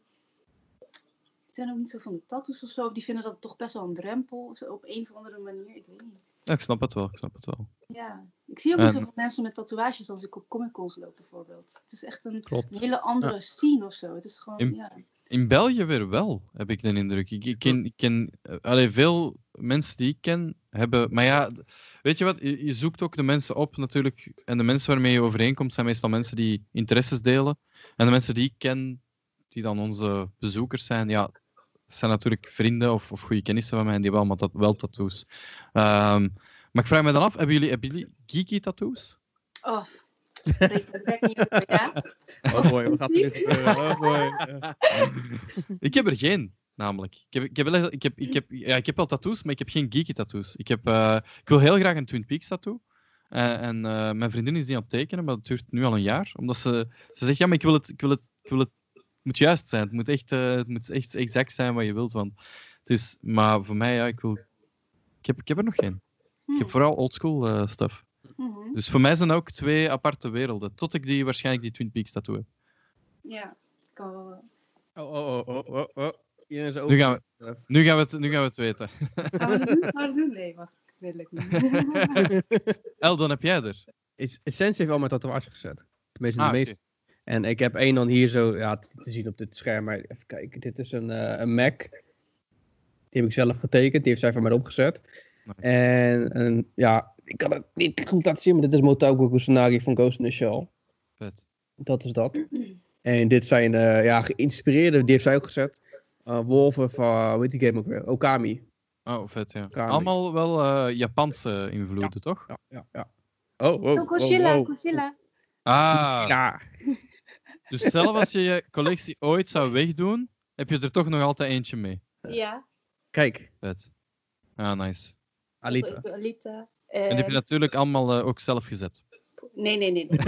zijn ook niet zo van de tattoos of zo. Die vinden dat toch best wel een drempel op een of andere manier. Ik weet niet. Ja, ik snap het wel, ik snap het wel. Ja, ik zie ook niet En- zoveel mensen met tatoeages als ik op Comic Cons loop bijvoorbeeld. Het is echt een hele andere scene of zo. Het is gewoon, In- ja. In België weer wel, heb ik de indruk. Ik, ik ken, ik ken eh, allee, veel mensen die ik ken hebben. Maar ja, weet je wat? Je, je zoekt ook de mensen op natuurlijk. En de mensen waarmee je overeenkomt zijn meestal mensen die interesses delen. En de mensen die ik ken, die dan onze bezoekers zijn, ja, dat zijn natuurlijk vrienden of, of goede kennissen van mij. En die hebben allemaal tat- wel tattoos. Ehm, maar ik vraag me dan af, hebben jullie, hebben jullie geeky tattoos? Oh, bek niet over, ja? Oh boy, wat gaat er gebeuren? Oh. Ja. Ik heb er geen, namelijk. Ik heb, ik heb, wel- ik heb, ik heb, ja, ik heb wel tattoos, maar ik heb geen geeky tattoos. Ik, heb, eh, ik wil heel graag een Twin Peaks tattoo. Eh, en eh, mijn vriendin is die aan het tekenen, maar dat duurt nu al een jaar. Omdat ze, ze zegt, ja, maar ik wil het, ik wil het, ik wil het, het moet juist zijn. Het moet echt, eh, het moet echt exact zijn wat je wilt. Want het is, maar voor mij, ja, ik wil... Ik heb, ik heb er nog geen. Ik heb vooral oldschool eh stuff. Mhm. Dus voor mij zijn dat ook twee aparte werelden. Tot ik die, waarschijnlijk die Twin Peaks tattoo heb. Ja, ik kan wel. Oh, oh, oh, oh, oh, is Nu gaan we. nu gaan we, het, nu gaan we het weten. Gaan we dat doen? Nee, wacht. Ik niet. Eldon, heb jij er? Essence heeft al mijn tatoeage gezet. Tenminste, Ah, de oké. meeste. En ik heb één dan hier zo ja, te, zien op dit scherm. Maar even kijken, dit is een, eh, een Mac. Die heb ik zelf getekend. Die heeft zij voor mij opgezet. Nice. En, en ja, ik kan het niet goed laten zien, maar dit is Motoko Kusanagi van Ghost in the Shell. Vet. Dat is dat. En dit zijn eh, ja, geïnspireerde, die heeft zij ook gezet. Eh, wolven van, heet die game ook weer? Okami. Oh, vet, ja. Kamer. Allemaal wel eh, Japanse invloeden, toch? Ja, ja, ja. Oh, oh, Oh, Godzilla, oh. Godzilla. Ah, Ja. dus zelf als je je collectie ooit zou wegdoen, Heb je er toch nog altijd eentje mee? Ja. Kijk, Vet. Ah, nice. Alita. Alita. En die heb je En... natuurlijk allemaal eh, ook zelf gezet. Nee, nee, nee.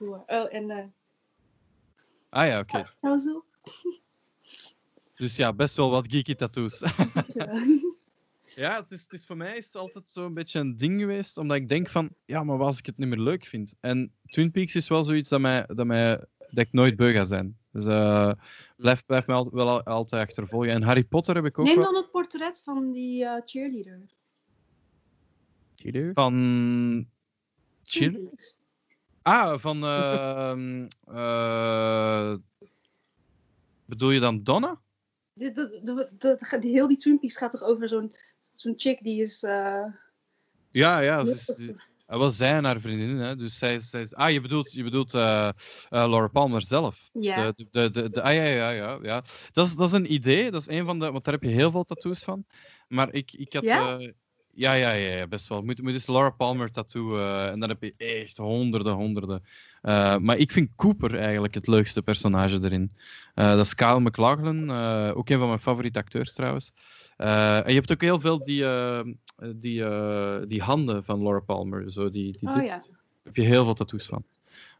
Oh, en... eh ah ja, oké. nou zo. Dus ja, best wel wat geeky tattoos. Ja. ja, het is, het is voor mij is het altijd zo'n beetje een ding geweest, omdat ik denk van, ja, maar wat als ik het niet meer leuk vind? En Twin Peaks is wel zoiets dat, mij, dat, mij, dat ik nooit beu ga zijn. Dus eh blijf, blijf me altijd, wel al- altijd achtervolgen. En Harry Potter heb ik ook Neem wel dan het portret van die eh, cheerleader. Cheater. van... Peaks. Ah, van... ehm, eh, bedoel je dan Donna? Dit- dat- dat- dat- dat- Heel die Twin Peaks gaat toch over zo'n zo'n chick die is... eh, Ja, ja. Ze ah, wel zij en haar vriendin, hè. Dus zij. Zij ah, je bedoelt, je bedoelt eh, eh, Laura Palmer zelf. Ja. De, de, de, de- ah, ja, ja, ja. ja. Dat, is, dat is een idee. Dat is een van de... Want daar heb je heel veel tattoos van. Maar ik, ik had... Ja? Ja, ja, ja, ja, best wel. Moet, moet eens Laura Palmer tattoo. eh, en dan heb je echt honderden, honderden. Eh, maar ik vind Cooper eigenlijk het leukste personage erin. Eh, dat is Kyle MacLachlan. eh, ook een van mijn favoriete acteurs trouwens. En je hebt ook heel veel die, die, die handen van Laura Palmer. Zo die, die Oh ja. Daar heb je heel veel tattoos van.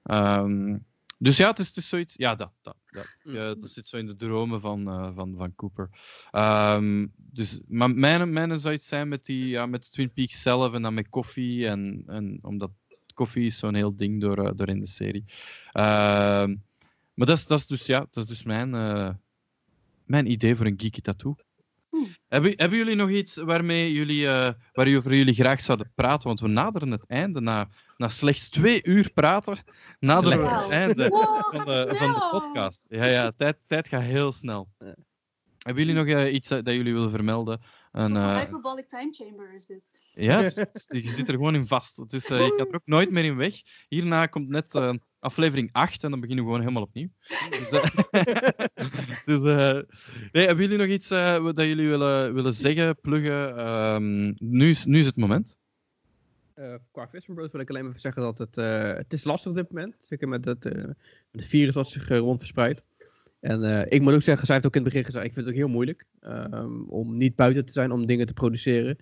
Ehm, dus ja, het is, het is zoiets. Ja, dat. dat, dat. Ja, dat zit zo in de dromen van, eh, van, van Cooper. Ehm, dus, maar mijn, mijn zou iets zijn met, die, ja, met Twin Peaks zelf en dan met koffie. En, en omdat koffie is zo'n heel ding door, eh, door in de serie. Ehm, maar dat is, dat is dus, ja, dat is dus mijn, eh, mijn idee voor een geeky tattoo. Hebben, hebben jullie nog iets waarmee jullie, eh waarover jullie graag zouden praten? Want we naderen het einde. Na, na slechts twee uur praten, naderen we het einde Wow, van de, van de podcast. Ja, ja, tijd, tijd gaat heel snel. Ja. Hebben jullie nog eh, iets eh, dat jullie willen vermelden? Een, eh, hyperbolic time chamber is dit. ja, je zit er gewoon in vast. Dus je gaat er ook nooit meer in weg. Hierna komt net aflevering 8 en dan beginnen we gewoon helemaal opnieuw. Dus, eh, dus eh, nee, hebben jullie nog iets wat dat jullie willen, willen zeggen, pluggen? Ehm, nu, is, nu is het moment. Qua Fisher Bros wil ik alleen maar zeggen dat het, het is lastig op dit moment. Zeker met het, virus wat zich uh, rond verspreidt. En ik moet ook zeggen, zij heeft ook in het begin gezegd, ik vind het ook heel moeilijk ehm, om niet buiten te zijn om dingen te produceren.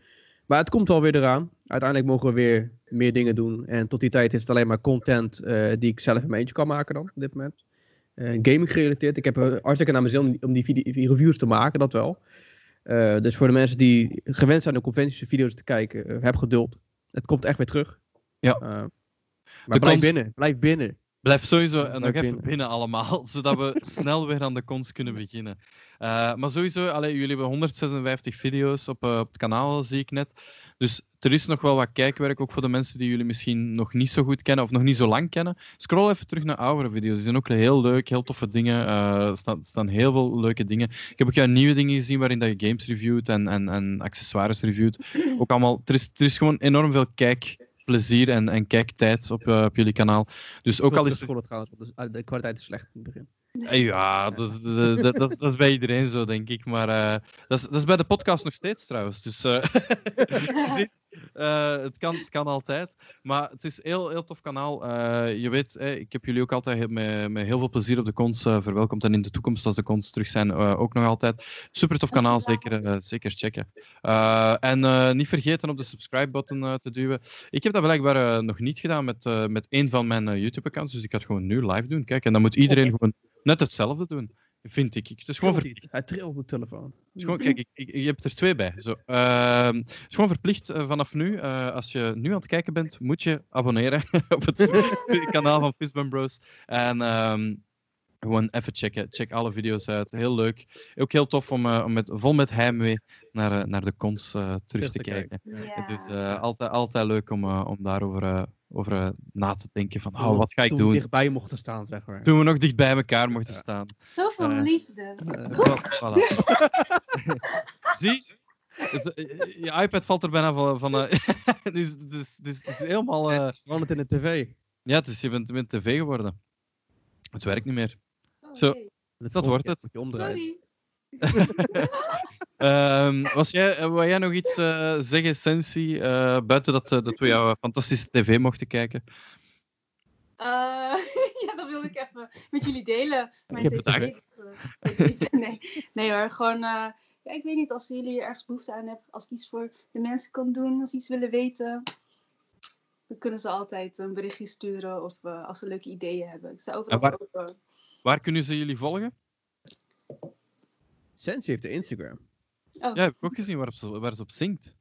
Maar het komt alweer eraan. Uiteindelijk mogen we weer meer dingen doen. En tot die tijd is het alleen maar content eh, die ik zelf in mijn eentje kan maken dan, op dit moment. Eh, gaming gerelateerd. Ik heb hartstikke naar mijn zin om, die, video- die reviews te maken, dat wel. Eh, dus voor de mensen die gewend zijn om conventies video's te kijken, heb geduld. Het komt echt weer terug. Ja. Maar De blijf binnen, blijf binnen. Blijf sowieso Blijf nog even binnen. allemaal, zodat we snel weer aan de cons kunnen beginnen. Eh, maar sowieso, allee, jullie hebben 156 video's op, eh, op het kanaal, zie ik net. Dus er is nog wel wat kijkwerk, ook voor de mensen die jullie misschien nog niet zo goed kennen of nog niet zo lang kennen. Scroll even terug naar oudere video's. Die zijn ook heel leuk, heel toffe dingen. Eh, Er staan, staan heel veel leuke dingen. Ik heb ook jouw nieuwe dingen gezien waarin dat je games reviewt en, en, en accessoires reviewt. Ook allemaal, er, is, er is gewoon enorm veel kijkplezier en, en kijktijd op, eh, op jullie kanaal. Dus ook al is trouwens, eh, de kwaliteit is slecht in het begin. eh, Ja, dat, is- dat, dat, dat, is- bij iedereen zo, denk ik. Maar eh, dat, is, dat is bij de podcast nog steeds trouwens. Dus eh, je ziet, eh, het, kan, het kan altijd. Maar het is een heel, heel tof kanaal. Eh, je weet, eh, ik heb jullie ook altijd met, met heel veel plezier op de cons eh, verwelkomd. En in de toekomst, als de cons terug zijn, ook nog altijd. Super tof kanaal, zeker, zeker checken. En niet vergeten op de subscribe-button te duwen. Ik heb dat blijkbaar nog niet gedaan met, met één van mijn YouTube-accounts. Dus ik ga het gewoon nu live doen. Kijk, en dan moet iedereen gewoon net hetzelfde doen. Vind ik. Het is gewoon verplicht. hij. Trilt op de telefoon. Is gewoon, kijk, ik, ik, je hebt er twee bij. Zo. Ehm, het is gewoon verplicht eh, vanaf nu. eh, als je nu aan het kijken bent, moet je abonneren op het kanaal van Fistbump Bros. En ehm, gewoon even checken. Check alle video's uit. Heel leuk. Ook heel tof om, eh, om met, vol met heimwee naar, eh, naar de cons eh, terug Terug te te kijken. Ja. Dus eh, altijd, altijd leuk om, eh, om daarover eh, over, eh, na te denken. Van, oh, wat ga ik Toen we doen? dichtbij mochten staan, zeg maar. Toen we nog dicht bij elkaar mochten staan. Zoveel Eh, liefde. Voilà. Zie? Het, je iPad valt er bijna van. van eh, dus, dus, dus, het is helemaal. eh, het is veranderd in de tv. ja, het is, je bent, je bent tv geworden. Het werkt niet meer. Oh, Zo. Dat wordt het. Sorry. Ehm, was jij, eh, wou jij nog iets eh, zeggen, Sensi? eh, buiten dat, dat we jouw fantastische tv mochten kijken. Eh, ja, dat wil wilde ik even met jullie delen. Mijn heb het eh, ik niet. nee. nee hoor, gewoon... eh, ja, ik weet niet, als jullie ergens behoefte aan hebben, als ik iets voor de mensen kan doen, als ze iets willen weten, dan kunnen ze altijd een berichtje sturen of als ze leuke ideeën hebben. Ik sta overal waar- open. Waar kunnen ze jullie volgen? Sensi heeft de Instagram. Oh, Ja, heb ik ook gezien ze, waar ze op zingt.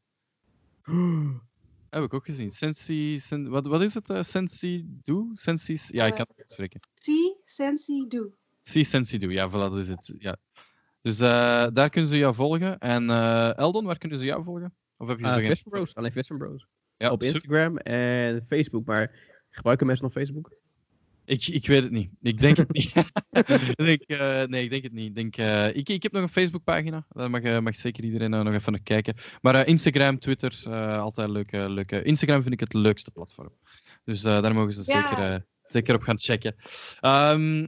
Heb ik ook gezien. Sensi, sen, wat, wat is het? eh, Sensi Do? Sensi's? Ja, ik kan het niet spreken. See, Sensi, Do. Si Sensi Do, ja, voilà, dat is het. Ja. Dus eh, daar kunnen ze jou volgen. En eh, Eldon, waar kunnen ze jou volgen? Of heb je Uh, zo geen... Visma Bros, alleen Visma Bros. Ja, op super. Instagram en Facebook, maar gebruiken mensen nog Facebook? Ik, ik weet het niet. Ik denk het niet. ik eh, nee, ik denk het niet. Ik, denk, eh, ik, ik heb nog een Facebookpagina. Daar mag, eh, mag zeker iedereen nog even naar kijken. Maar Instagram, Twitter, altijd leuke, leuke. Instagram vind ik het leukste platform. Dus daar mogen ze Ja. zeker, zeker op gaan checken. Ehm,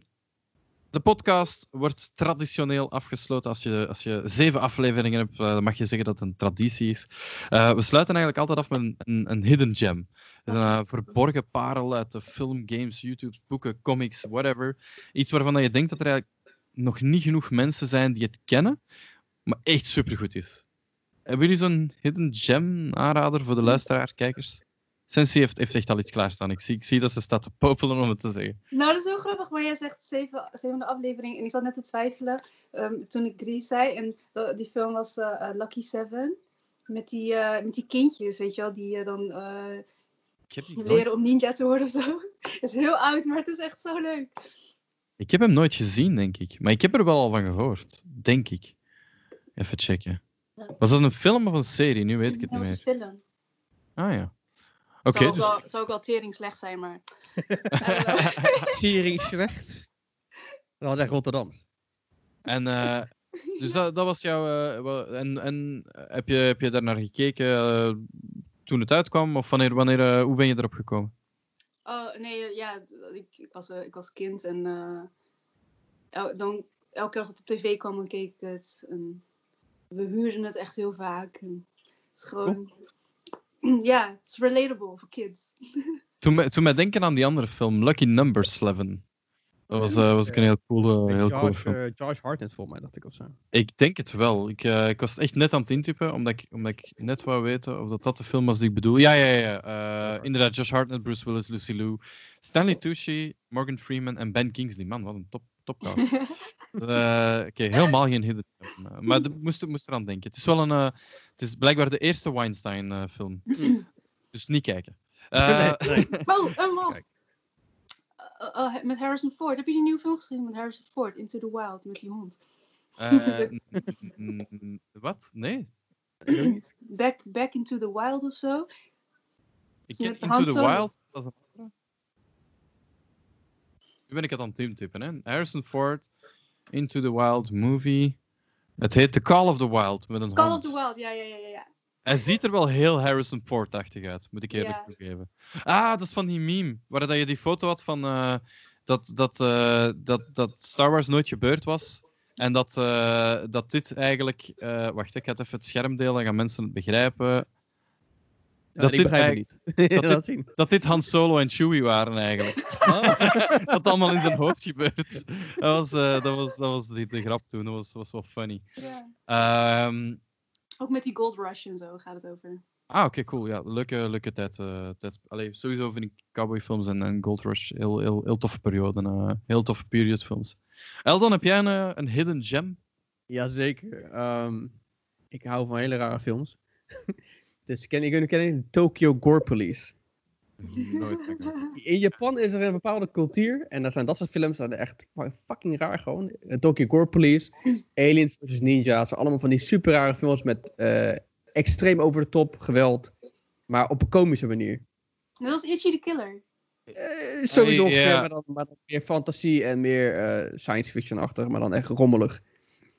de podcast wordt traditioneel afgesloten. Als je, als je zeven afleveringen hebt, eh, dan mag je zeggen dat het een traditie is. Eh, we sluiten eigenlijk altijd af met een, een, hidden gem. Een eh, verborgen parel uit de film, games, YouTube, boeken, comics, whatever. Iets waarvan je denkt dat er eigenlijk nog niet genoeg mensen zijn die het kennen, maar echt supergoed is. Hebben jullie zo'n hidden gem aanrader voor de luisteraar, kijkers? Sensi heeft, heeft echt al iets klaarstaan. Ik zie, ik zie dat ze staat te popelen om het te zeggen. Nou, dat is heel grappig, maar jij zegt zeven, zevende aflevering. En ik zat net te twijfelen ehm, toen ik Grease zei. En dat- die film was eh, eh, Lucky Seven. Met die, eh, met die kindjes, weet je wel, die dan nooit, leren om ninja te worden of zo. Het is heel oud, maar het is echt zo leuk. ik heb hem nooit gezien, denk ik. Maar ik heb er wel al van gehoord, denk ik. Even checken. Ja. Was dat een film of een serie? Nu weet ik het dat niet was meer. een film. Ah ja. Oké, zou, ook dus... wel, zou ook wel tering slecht zijn, maar... Eh, Siering slecht. Dat was echt Rotterdams. En eh, dus dat, dat was jouw. eh, wel- en en heb, je, heb je daar naar gekeken toen het uitkwam? Of wanneer, wanneer, hoe ben je erop gekomen? Oh, nee, ja, ik, ik, was, ik was kind en eh, el- dan, elke keer als het op tv kwam, dan keek ik het. En we huurden het echt heel vaak. En het is gewoon, ja, het is relatable voor kids. Toen, me- toen mij denken aan die andere film, Lucky Number 11. Dat was, eh, was ook een heel coole, heel coole Josh, film. eh, Josh Hartnett volgens mij, dacht ik of zo. Ik denk het wel. Ik, eh, ik was echt net aan het intypen, omdat ik, omdat ik net wou weten of dat, dat de film was die ik bedoel. Ja, ja, ja. eh, inderdaad, Josh Hartnett, Bruce Willis, Lucy Liu, Stanley Tucci, Morgan Freeman en Ben Kingsley. Man, wat een top, topcast. Eh, Oké, helemaal geen hidden Maar ik moest, moest eraan denken. Het is wel een... het is blijkbaar de eerste Weinstein-film. dus niet kijken. Eh, Nee, nee. Oh, een man. Kijk. Eh, eh, met Harrison Ford. Heb je die nieuwe film gezien met Harrison Ford? Into the Wild, met die hond. eh, wat? Nee. Niet. Back, back into the Wild of zo. Ik ken Into the. Wild. Dat is een andere. Nu ben ik het aan het intypen, hè. Harrison Ford, Into the Wild movie. Het heet The Call of the Wild, met een Call hond. of the Wild, ja, ja, ja, ja. Hij ziet er wel heel Harrison Ford-achtig uit, moet ik eerlijk Ja. toegeven. Ah, dat is van die meme, waar dat je die foto had van eh, dat, dat, eh, dat, dat Star Wars nooit gebeurd was. En dat, eh, dat dit eigenlijk... wacht, ik ga het even het scherm delen, dan gaan mensen het begrijpen. Dat dit niet. dat zien. Dat dit Han Solo en Chewie waren eigenlijk. Oh. dat allemaal in zijn hoofd gebeurt. Dat was, eh, dat was, dat was de, de grap toen, dat was, was wel funny. ja. Ehm, Ook met die Gold Rush en zo gaat het over. Ah, oké, cool. Ja, leuke, leuke tijd. eh tijd. Allee, sowieso vind ik cowboyfilms en, en Gold Rush heel, heel, heel toffe perioden. eh, heel toffe periodfilms. Eldon, heb jij een, een hidden gem? Jazeker. Ehm ik hou van hele rare films. Dus ken je kennen Tokyo Gore Police. Nooit. In Japan is er een bepaalde cultuur. En dat zijn dat soort films. Dat zijn echt fucking raar gewoon. Eh, Tokyo Gore Police. Aliens versus Ninja's. Allemaal van die super rare films met eh, extreem over de top geweld. Maar op een komische manier. Net als Itchy the Killer. Eh, sowieso maar, dan, maar dan meer fantasie en meer eh, science fiction-achtig. Maar dan echt rommelig.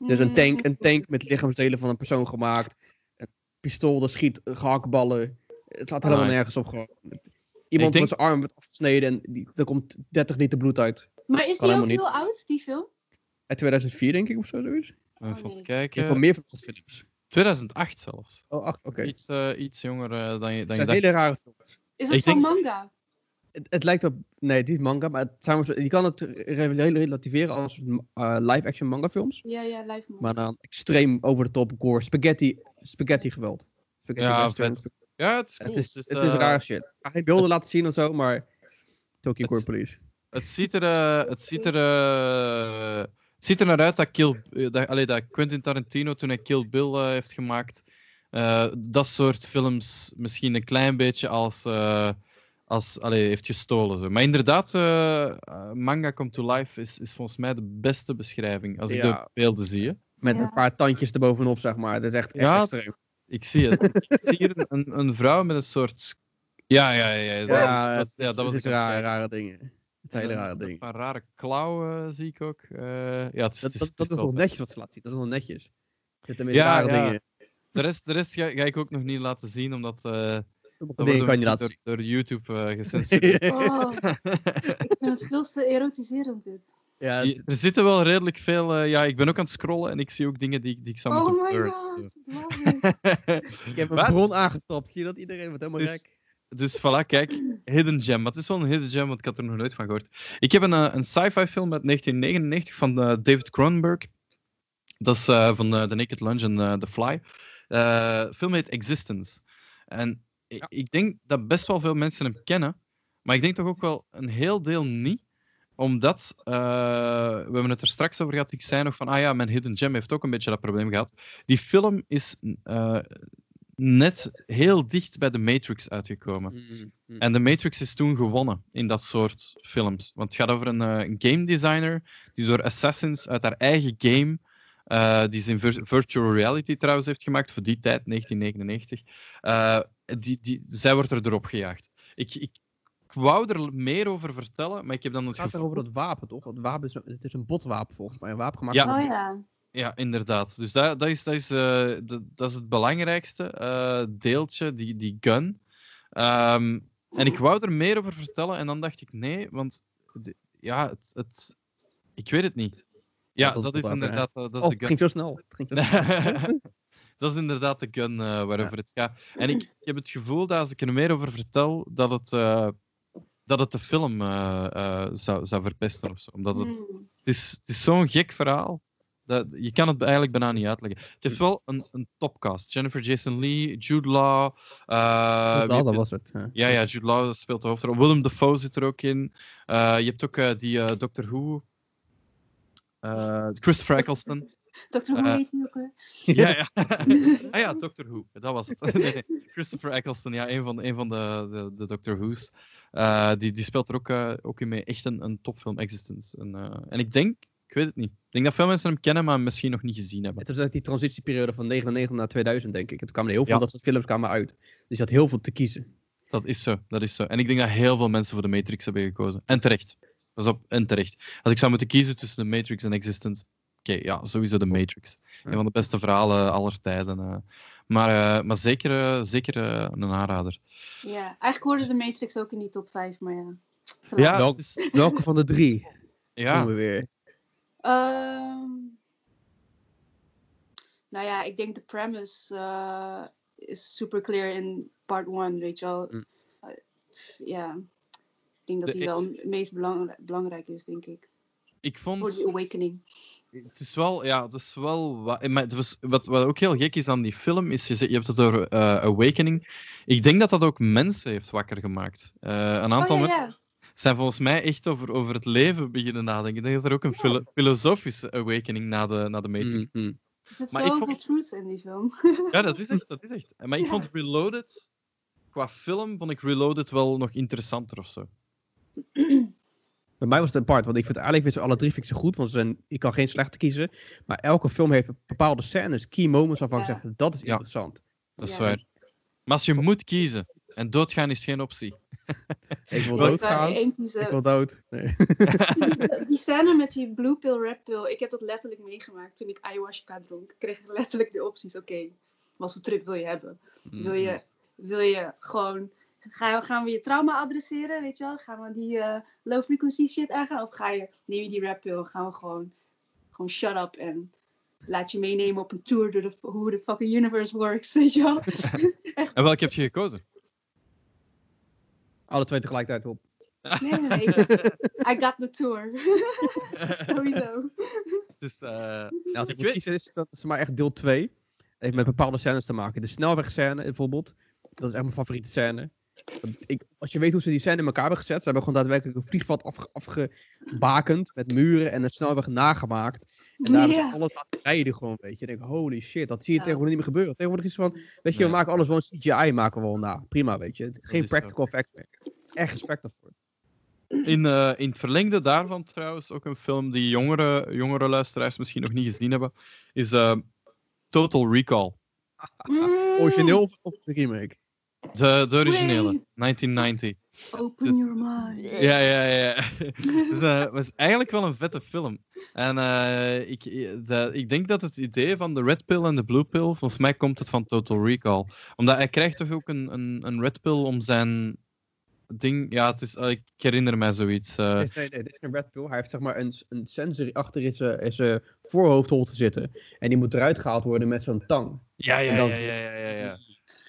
Dus een tank, een tank met lichaamsdelen van een persoon gemaakt. Pistool dat schiet gehaktballen. Het slaat helemaal Nice. nergens op gewoon. Iemand denk- met zijn arm wordt afgesneden en die, er komt 30 liter bloed uit. Maar is die ook heel oud, die film? Uit 2004 denk ik of zo, zoiets. Even Oh, wat nee. Ik heb kijken. wel meer van dat films. 2008 zelfs. Oh, acht, oké. Het Iets, eh, iets jonger eh, dan je, dan je zijn hele rare films. Is het Ik van denk- manga? Het, het lijkt op. Nee, het is niet manga, maar het zijn je kan het relativeren als eh, live-action manga-films. Ja, ja, live man. Maar dan extreem over de top gore. Spaghetti, spaghetti geweld. Spaghetti Ja, vet. Ja, het is cool. Het is, Het het is eh, raar shit. Ik ga geen beelden het- laten zien of zo, maar. Tokyo Core Police. Het ziet er, eh, het ziet er, eh, het ziet er naar uit dat, Kill, eh, dat, allee, dat Quentin Tarantino toen hij Kill Bill eh, heeft gemaakt, eh, dat soort films misschien een klein beetje als, eh, als allee, heeft gestolen. Zo. Maar inderdaad, eh, eh, Manga Come to Life is, is volgens mij de beste beschrijving als ik Ja. de beelden zie. hè. Met Ja. een paar tandjes erbovenop, zeg maar. Het is echt, echt Ja, extreem. Ik zie het. ik zie hier een, een vrouw met een soort. Ja, ja, ja. ja, dat- Ja, dat, ja, dat was het raar, rare dingen. Het zijn hele rare een dingen. paar rare klauwen zie ik ook. Eh, ja, het is, Dat, het is, dat, het dat nog netjes wat ze laat zien. Dat is nog netjes. Er zitten meer Ja, rare ja. dingen. De rest, de rest ga, ga ik ook nog niet laten zien, omdat eh Wordt kan je door, YouTube eh, gecensureerd. Oh, ik vind het veel te erotiserend dit. Ja, het- er zitten wel redelijk veel... eh, ja, ik ben ook aan het scrollen en ik zie ook dingen die, die ik zou Oh moeten my blurren. god, ik heb een Wat? bron aangetapt. Zie je dat? Iedereen wordt helemaal Dus- gek. Dus voilà, kijk. Hidden Gem. Het is wel een hidden gem, want ik had er nog nooit van gehoord. Ik heb een, eh, een sci-fi film uit 1999 van eh, David Cronenberg. Dat is eh, van eh, The Naked Lunch en eh, The Fly. Eh, film heet Existence. En ik, ik denk dat best wel veel mensen hem kennen. Maar ik denk toch ook wel een heel deel niet. Omdat, eh, we hebben het er straks over gehad, ik zei nog van, ah ja, mijn Hidden Gem heeft ook een beetje dat probleem gehad. Die film is eh, net heel dicht bij de Matrix uitgekomen. Mm, mm. En de Matrix is toen gewonnen in dat soort films. Want het gaat over een, eh, game designer die door Assassins uit haar eigen game, die ze in vir- virtual reality trouwens heeft gemaakt, voor die tijd, 1999, eh, die, die, zij wordt er erop gejaagd. Ik, ik, ik wou er meer over vertellen, maar ik heb dan het Het gaat over dat wapen, toch? Het, wapen is, een- het is een botwapen volgens mij. Een wapen gemaakt Ja. Oh ja. Ja, inderdaad. Dus dat, dat, is, dat, is, eh, dat, dat is het belangrijkste eh, deeltje, die, die gun. Ehm, en ik wou er meer over vertellen en dan dacht ik nee, want de- ja, het, het, ik weet het niet. Ja, Dat dat, is het inderdaad eh, dat is Oh, de het gun. ging zo snel. Het ging zo snel. dat is inderdaad de gun eh, waarover het gaat. En ik, ik heb het gevoel dat als ik er meer over vertel, dat het, eh, dat het de film eh, eh, zou, zou verpesten of zo. Omdat het, Hmm. het is, het is zo'n gek verhaal. Dat, je kan het eigenlijk bijna niet uitleggen. Het heeft wel een, een topcast. Jennifer Jason Lee, Jude Law. eh, wie heb dat was het. ja. Ja, ja, Jude Law speelt de hoofdrol. Willem Dafoe zit er ook in. Eh, je hebt ook eh, die eh, Doctor Who. eh, Christopher Eccleston. Dr. Who Eh, heet die ook weer. Ja, ja. ah ja, Doctor Who. Dat was het. Nee. Christopher Eccleston, ja, een van, een van de, de, de Doctor Who's. Eh, die, die speelt er ook, eh, ook in mee. Echt een, een topfilm, Existence. En, eh, en ik denk, ik weet het niet. Ik denk dat veel mensen hem kennen, maar misschien nog niet gezien hebben. Het was eigenlijk die transitieperiode van 99 naar 2000, denk ik. Het kwamen heel veel Ja. dat soort films kwamen uit. Dus je had heel veel te kiezen. Dat is zo, dat is zo. En ik denk dat heel veel mensen voor de Matrix hebben gekozen. En terecht. Pas op, en terecht. Als ik zou moeten kiezen tussen de Matrix en Existence, oké, ja, sowieso de Matrix. Een van de beste verhalen aller tijden. eh. Maar, eh, maar zeker, eh, zeker een aanrader. Ja, eigenlijk hoorde de Matrix ook in die top 5, maar ja. Ja, laat. Welk- het is- Welke van de drie ja. doen we weer? Ehm, nou ja, ik denk de premise eh, is super clear in part 1, weet je wel. Mm. Eh, ja, ik denk dat De- die wel het meest belang- belangrijk is, denk ik. ik Voor vond... die awakening. Het is wel, ja, het is wel. wa- Maar het was, wat, wat ook heel gek is aan die film, is je, je hebt het over eh, Awakening. Ik denk dat dat ook mensen heeft wakker gemaakt. Eh, een aantal oh ja, mensen zijn volgens mij echt over, over het leven beginnen nadenken. Ik denk dat er ook een filosofische awakening na de, na de Matrix. Mm. Er zit Maar ik zoveel vond- truth in die film. Ja, dat is echt. Dat is echt. Maar ik Ja. vond Reloaded, qua film, vond ik Reloaded wel nog interessanter of zo. Bij mij was het apart, want ik vind eigenlijk vind ze alle drie vind ik ze goed, want ze zijn, ik kan geen slechte kiezen. Maar elke film heeft bepaalde scènes, key moments waarvan ik zeg, dat is Ja. interessant. Dat is Ja. waar. Maar als je moet kiezen, en doodgaan is geen optie. Ik wil Ik doodgaan, ik wil dood. Nee. die, die scène met die blue pill, red pill, ik heb dat letterlijk meegemaakt toen ik ayahuasca dronk. Ik kreeg letterlijk de opties, oké, wat voor trip wil je hebben? Wil je, wil je gewoon, ga, gaan we je trauma adresseren, weet je wel? Gaan we die eh, low frequency shit aangaan? Of ga je, neem je die red pill, gaan we gewoon, gewoon shut up en laat je meenemen op een tour door de, hoe de fucking universe works, weet je wel? En welke heb je gekozen? Alle twee tegelijkertijd op. Nee, nee, nee. I got the tour. Sowieso. Dus, eh, Ja, als ik Ik moet kiezen, is dat is maar echt deel 2. Heeft met bepaalde scènes te maken. De snelwegscène bijvoorbeeld. Dat is echt mijn favoriete scène. Ik, als je weet hoe ze die scène in elkaar hebben gezet. Ze hebben gewoon daadwerkelijk een vliegveld afge, afgebakend. Met muren en een snelweg nagemaakt. En daar hebben Ja. ze alles laten rijden gewoon, weet je. Ik denk, holy shit, dat zie je Ja. tegenwoordig niet meer gebeuren. Tegenwoordig is het van, weet je, we maken alles gewoon CGI maken we wel na. Prima, weet je. Geen is practical effects meer. Echt respect daarvoor. in, eh, in het verlengde daarvan trouwens, ook een film die jongere, jongere luisteraars misschien nog niet gezien hebben, is eh, Total Recall. Mm. Origineel of, of remake? De, de originele, Wait. 1990. Open Dus- your mind. Ja, ja, ja. dus, eh, het was eigenlijk wel een vette film. En eh, ik, de, ik denk dat het idee van de Red Pill en de Blue Pill, volgens mij komt het van Total Recall. Omdat hij krijgt toch ook een, een, een Red Pill om zijn ding... Ja, het is, eh, ik herinner mij zoiets. eh. Nee, nee, nee, dit is een Red Pill. Hij heeft zeg maar een, een sensor achter in zijn, in zijn voorhoofdholte zitten. En die moet eruit gehaald worden met zo'n tang. ja, ja, dan- ja, ja, ja, ja, ja.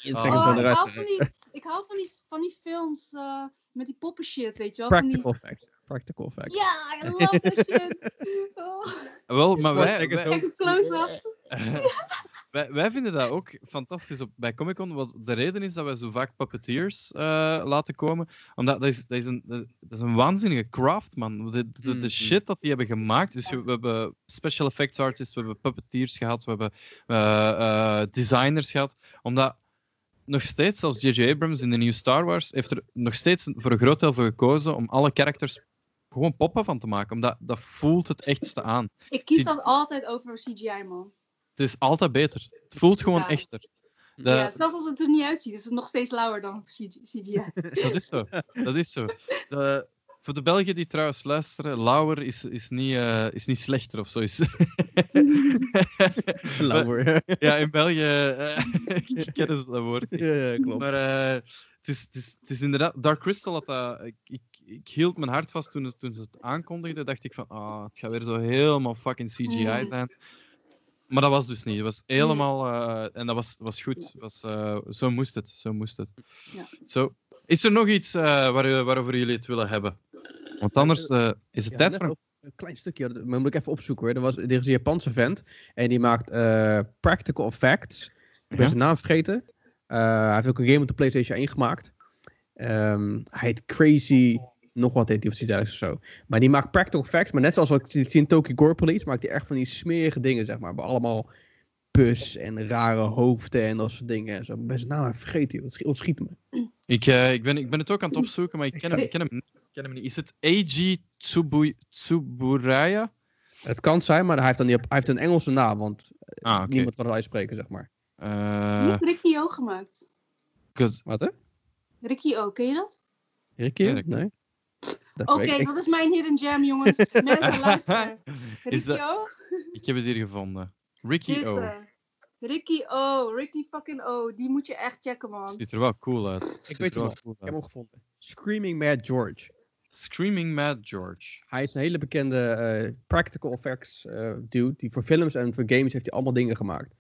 Oh. ik hou van die, ik hou van die, van die films eh, met die poppen shit, weet je wel? Van die- Practical effects. Practical effects. Ja, I love that shit. Oh, Wel, maar wij, kijk hoe close-ups. wij, wij vinden dat ook fantastisch op, bij Comic Con. Wat de reden is dat wij zo vaak puppeteers eh, laten komen. Omdat dat is, dat, is een, dat is een waanzinnige craft, man. De, de, de Mhm. shit dat die hebben gemaakt. Dus we hebben special effects artists, we hebben puppeteers gehad, we hebben eh, eh, designers gehad. Omdat nog steeds, zelfs J.J. Abrams in de nieuwe Star Wars, heeft er nog steeds voor een groot deel voor gekozen om alle characters gewoon poppen van te maken. Omdat dat voelt het echtste aan. Ik kies dat altijd over CGI, man. Het is altijd beter. Het voelt gewoon Ja. echter. De- Ja, zelfs als het er niet uitziet, is het nog steeds lauwer dan CGI. Dat is zo. Dat is zo. De- voor de Belgen die trouwens luisteren, Lauwer is, is, niet, eh, is niet slechter of zo. Is- Lauwer. ja, in België eh, kennen ze dat woord. ja, ja, klopt. Maar eh, het, is, het, is, het is inderdaad... Dark Crystal had dat... Ik, ik, ik hield mijn hart vast toen, toen ze het aankondigden. dacht ik van, ah, het gaat weer zo helemaal fucking CGI zijn. Maar dat was dus niet. Het was helemaal... en dat was, was goed. Was, zo moest het. Zo moest het. Ja. Zo. Is er nog iets eh, waar, waarover jullie het willen hebben? Want anders eh, is het Ja, tijd voor... Een klein stukje, dat moet ik even opzoeken hoor. Er, was, er is een Japanse vent en die maakt eh, practical effects. Ik ben Ja. zijn naam vergeten. Hij heeft ook een game op de PlayStation 1 gemaakt. Ehm, hij heet Crazy, nog wat heet hij of zoiets of zo. Maar die maakt practical effects, maar net zoals wat ik zie in Tokyo Gore Police, maakt hij echt van die smerige dingen, zeg maar. Allemaal pus en rare hoofden en dat soort dingen. En zo. Ik ben zijn naam vergeten, joh. het schiet, ontschiet me. Ik, eh, ik, ben, ik ben het ook aan het opzoeken, maar ik ken hem, ik ken hem, niet. ik ken hem niet. Is het Eiji Tsubu, Tsuburaya? Het kan zijn, maar hij heeft, dan niet, hij heeft een Engelse naam, want Ah, oké. niemand kan het uitspreken, zeg maar. Eh, Niet Ricky O gemaakt. kut. Wat hè? Ricky O, ken je dat? Ricky? Dat Nee. Dat Oké, dat is mijn hidden gem, jongens. Mensen, luisteren. Is Ricky dat- O? Ik heb het hier gevonden. Ricky Dit, O. eh, Ricky O, Ricky fucking O. Die moet je echt checken, man. Ziet er wel cool uit. Ziet weet er wel cool Ik heb hem gevonden. Screaming Mad George. Screaming Mad George. Hij is een hele bekende eh, practical effects eh, dude. Die voor films en voor games heeft hij allemaal dingen gemaakt.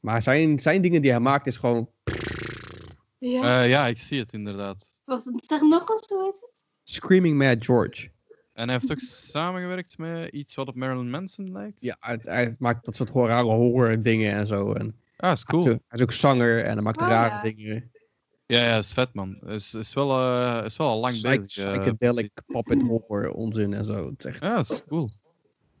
Maar zijn, zijn dingen die hij maakt is gewoon Ja. Eh, ja, ik zie het inderdaad. Wacht, zeg nog eens, hoe heet het? Screaming Mad George. En hij heeft ook samengewerkt met iets wat op Marilyn Manson lijkt. Ja, hij, hij maakt dat soort rare horror dingen en zo. En Ah, is hij, is cool. ook, hij is ook zanger en hij maakt Oh, rare ja. dingen. Ja, ja, is vet man. Is, is, wel, eh, is wel al lang Psych- bezig. eh, psychedelic puppet horror onzin en zo. Het is echt... Ja, is cool.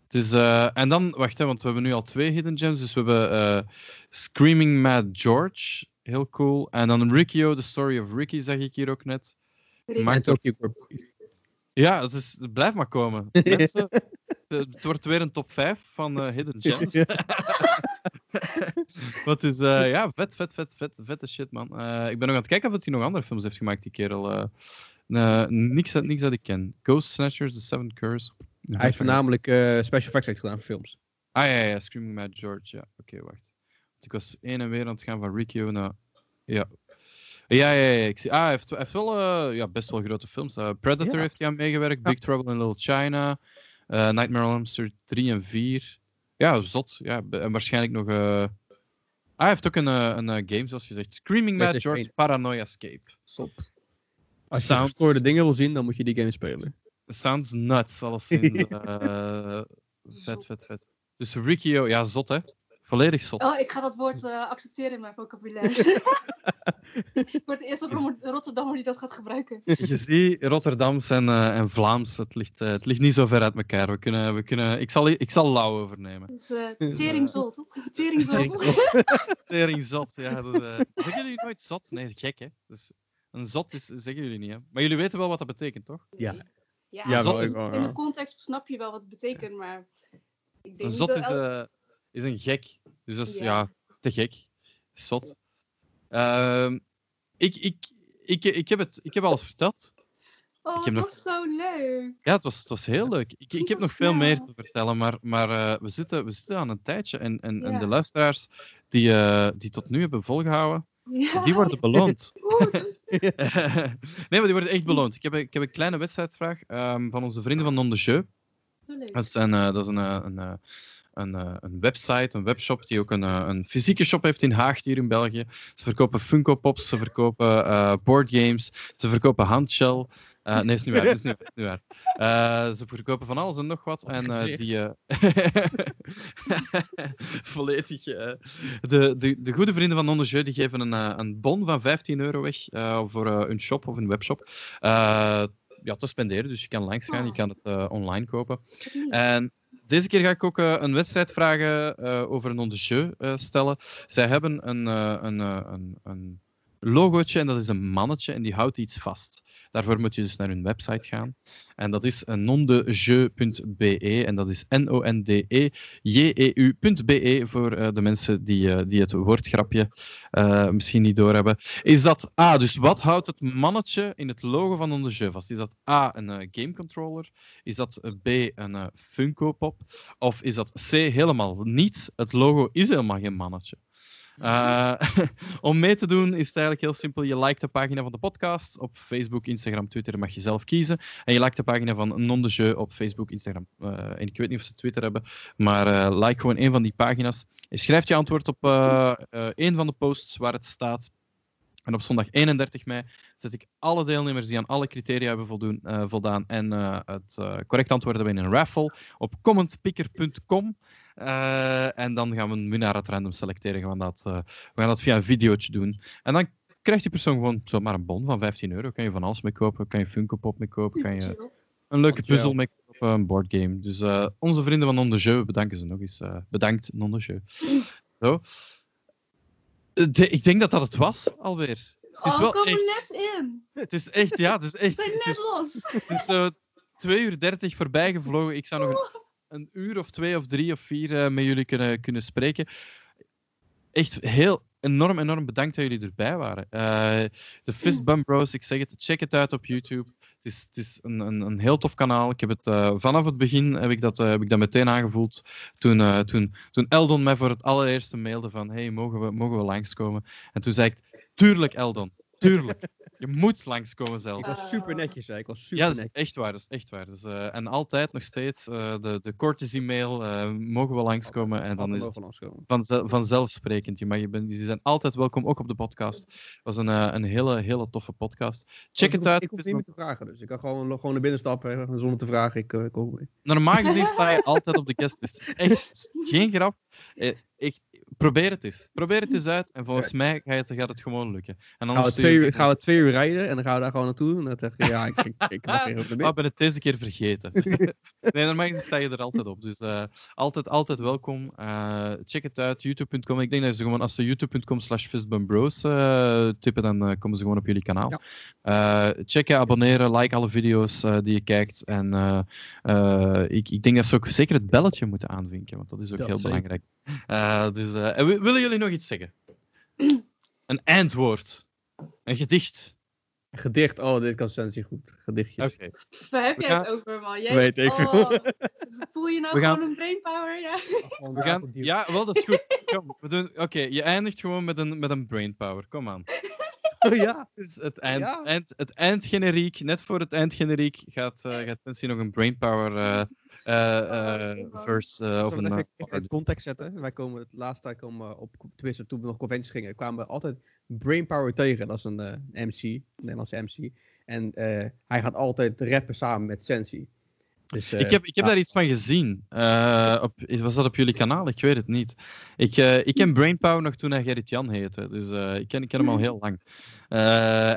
Het is, eh, en dan, wacht hè, want we hebben nu al twee hidden gems. Dus we hebben eh, Screaming Mad George, heel cool. En dan Riccio, The Story of Ricky, zag ik hier ook net. Maakt ook- Tokyo. Ja, het, is, het blijft maar komen. Mensen, het, wordt weer een top 5 van eh, hidden gems. Wat is, eh, ja, vet, vet, vet, vet, vette shit, man. Eh, ik ben nog aan het kijken of hij nog andere films heeft gemaakt, die kerel. eh eh, niks, dat- niks dat ik ken. Ghost Snatchers, The Seven Curse. Hij heeft voornamelijk eh, special effects gedaan voor films. Ah ja, ja, Screaming Mad George, ja. Oké, wacht. Want ik was een en weer aan het gaan van Riccio naar... Ja. Ja, ja, ja. Ik zie... Ah, hij heeft, hij heeft wel eh, ja, best wel grote films. Eh, Predator Ja. heeft hij aan meegewerkt. Big Trouble in Little China, eh, Nightmare on Elm Street 3 en 4. Ja, zot. Ja, en waarschijnlijk nog... Ah, hij heeft ook een, een game, zoals je zegt. Screaming Mad George Paranoia Escape. Stop. Als je Sounds- gestoorde dingen wil zien, dan moet je die game spelen. Sounds nuts, alleszins. vet, vet, vet. Dus Rikio, ja, zot hè? Volledig zot. Oh, ik ga dat woord eh, accepteren in mijn vocabulaire. ik word de eerste Rotterdammer die dat gaat gebruiken. Je ziet, Rotterdams en, eh, en Vlaams, het ligt, eh, het ligt niet zo ver uit elkaar. We kunnen, we kunnen, ik, zal, ik zal lauw overnemen. Het is eh teringzot, toch? Teringzot. Tering zot, ja. Dat, eh, zeggen jullie nooit zot? Nee, gek hè. Dus een zot is, zeggen jullie niet hè. Maar jullie weten wel wat dat betekent, toch? Ja. Ja, Ja, zot wel, is- wel, in de context snap je wel wat het betekent, maar... Ik denk Een niet zot dat is, eh, is een gek. Dus dat is, ja, Ja. te gek. Zot. Ehm, ik, ik, ik, ik, heb het, ik heb alles verteld. Oh, ik heb dat nog- was zo leuk. Ja, het was, het was heel leuk. Ik, ik heb nog veel meer te vertellen, maar, maar eh, we, zitten, we zitten aan een tijdje. En, en, en de luisteraars die, eh, die tot nu hebben volgehouden, Ja. die worden beloond. Nee, maar die worden echt beloond. Ik heb, een- ik heb een kleine wedstrijdvraag ehm, van onze vrienden van Non de Jeu. zo leuk. Dat is een, eh, dat is een, een, eh, een, eh, een website, een webshop die ook een, eh, een fysieke shop heeft in Haag hier in België. Ze verkopen Funko Pops, ze verkopen eh boardgames, ze verkopen handshell. Nee, is niet waar. Is niet waar, is niet waar. Ze verkopen van alles en nog wat. En gezegd. die. volledig. de, de, de goede vrienden van Non de Jeu die geven een, een bon van 15 euro weg voor hun shop of hun webshop. Ja, te spenderen. Dus je kan langs gaan, je Oh. kan het online kopen. En deze keer ga ik ook eh, een wedstrijd vragen eh, over een on the jeu eh, stellen. Zij hebben een, een, een, een logootje en dat is een mannetje en die houdt iets vast. Daarvoor moet je dus naar hun website gaan. En dat is eh, nondejeu.be en dat is N-O-N-D-E-J-E-U.be voor eh, de mensen die, eh, die het woordgrapje misschien niet doorhebben. Is dat A, dus wat houdt het mannetje in het logo van On the Jeu vast? Is dat A, een game controller? Is dat B, een Funko Pop? Of is dat C, helemaal niet? Het logo is helemaal geen mannetje. Eh, om mee te doen is het eigenlijk heel simpel. Je liked de pagina van de podcast op Facebook, Instagram, Twitter mag je zelf kiezen. En je liked de pagina van Non de Jeu op Facebook, Instagram. eh, en ik weet niet of ze Twitter hebben, maar eh, like gewoon een van die pagina's. Je schrijft je antwoord op een van de posts waar het staat. En op zondag 31 mei zet ik alle deelnemers die aan alle criteria hebben voldaan en het correct antwoord hebben in een raffle op commentpicker.com. Eh, en dan gaan we een winnaar uit random selecteren. Gaan we, dat, eh, we gaan dat via een videootje doen. En dan krijgt die persoon gewoon zomaar een bon van 15 euro. Kan je van alles mee kopen. Kan je Funko Pop mee kopen. Kan je een leuke puzzel mee kopen. Een boardgame. Dus eh, onze vrienden van Non de Jeu, bedanken ze nog eens. eh, bedankt, Non de Jeu. Zo. De- ik denk dat dat het was, alweer. Het is Oh, wel kom er echt, net in. het is echt, ja, het is echt, Ben het net is, los. het is zo 2 uur 30 voorbij gevlogen. Ik zou nog een, een uur of twee of drie of vier eh, met jullie kunnen, kunnen spreken. Echt heel enorm, enorm bedankt dat jullie erbij waren. Eh, de Fist Bump Bros, ik zeg het, check het uit op YouTube. Het is, het is een, een, een heel tof kanaal. Ik heb het, eh, vanaf het begin heb ik dat, heb ik dat meteen aangevoeld. Toen, eh, toen, toen Eldon mij voor het allereerste mailde van hey, mogen we, mogen we langskomen? En toen zei ik, tuurlijk Eldon, tuurlijk. Je moet langskomen zelf. Ik was super netjes, hè. Ik was super Ja, dat is netjes. echt waar. Dat is echt waar. Dus, eh, en altijd nog steeds eh, de, de courtesy mail eh, mogen we langskomen en dan is het vanzelfsprekend. Je, mag, je, bent, je zijn altijd welkom, ook op de podcast. Het was een, eh, een hele, hele toffe podcast. Check het uit. Ik hoef niet meer te vragen, dus ik kan gewoon, gewoon naar binnen stappen zonder te vragen. Ik, ik kom mee. Normaal gezien sta je altijd op de guestlist. Echt, geen grap. Ik, probeer het eens. Probeer het eens uit en volgens mij gaat het, gaat het gewoon lukken. En Gaan we, twee uur, gaan we twee uur rijden en dan gaan we daar gewoon naartoe. En dan zeg je, ja, ik, ik, ik geen Oh, meer. ik ben het deze keer vergeten. nee, normaal sta je er altijd op. Dus eh, altijd, altijd welkom. Eh, check het uit, youtube.com. Ik denk dat ze gewoon, als ze youtube.com slash fistbumbros eh, tippen, dan komen ze gewoon op jullie kanaal. Eh, checken, abonneren, like alle video's die je kijkt. En ik, ik denk dat ze ook zeker het belletje moeten aanvinken, want dat is ook Dat heel zeker. belangrijk. Eh, dus, eh, en wi- willen jullie nog iets zeggen? Een eindwoord. Een gedicht. Gedicht, oh, dit kan Sensi goed. Gedichtjes. Oké. Waar heb We jij gaan- het over, man? Jij... Weet ik veel. oh, dus Voel je nou We gaan- gewoon een brainpower? Ja. We gaan, ja, wel, dat is goed. Kom, we doen. Oké, je eindigt gewoon met een, met een brainpower. Kom aan. Oh, ja. Het, is het, eind, Ja. eind, het eindgeneriek, net voor het eindgeneriek, gaat, eh gaat Nancy nog een brainpower verse eh, of een. in context zetten? Wij komen het laatste tijd komen op, tenminste toen we nog conventies gingen, kwamen we altijd Brainpower tegen. Dat is een eh, MC, een Nederlandse MC. En eh, hij gaat altijd rappen samen met Sensi. Dus, eh, ik heb, ik heb ja. daar iets van gezien. Eh, op, was dat op jullie kanaal? Ik weet het niet. Ik, eh, ik ken Brainpower nog toen hij Gerrit Jan heette. Dus ik, ken, ik ken hem al heel lang.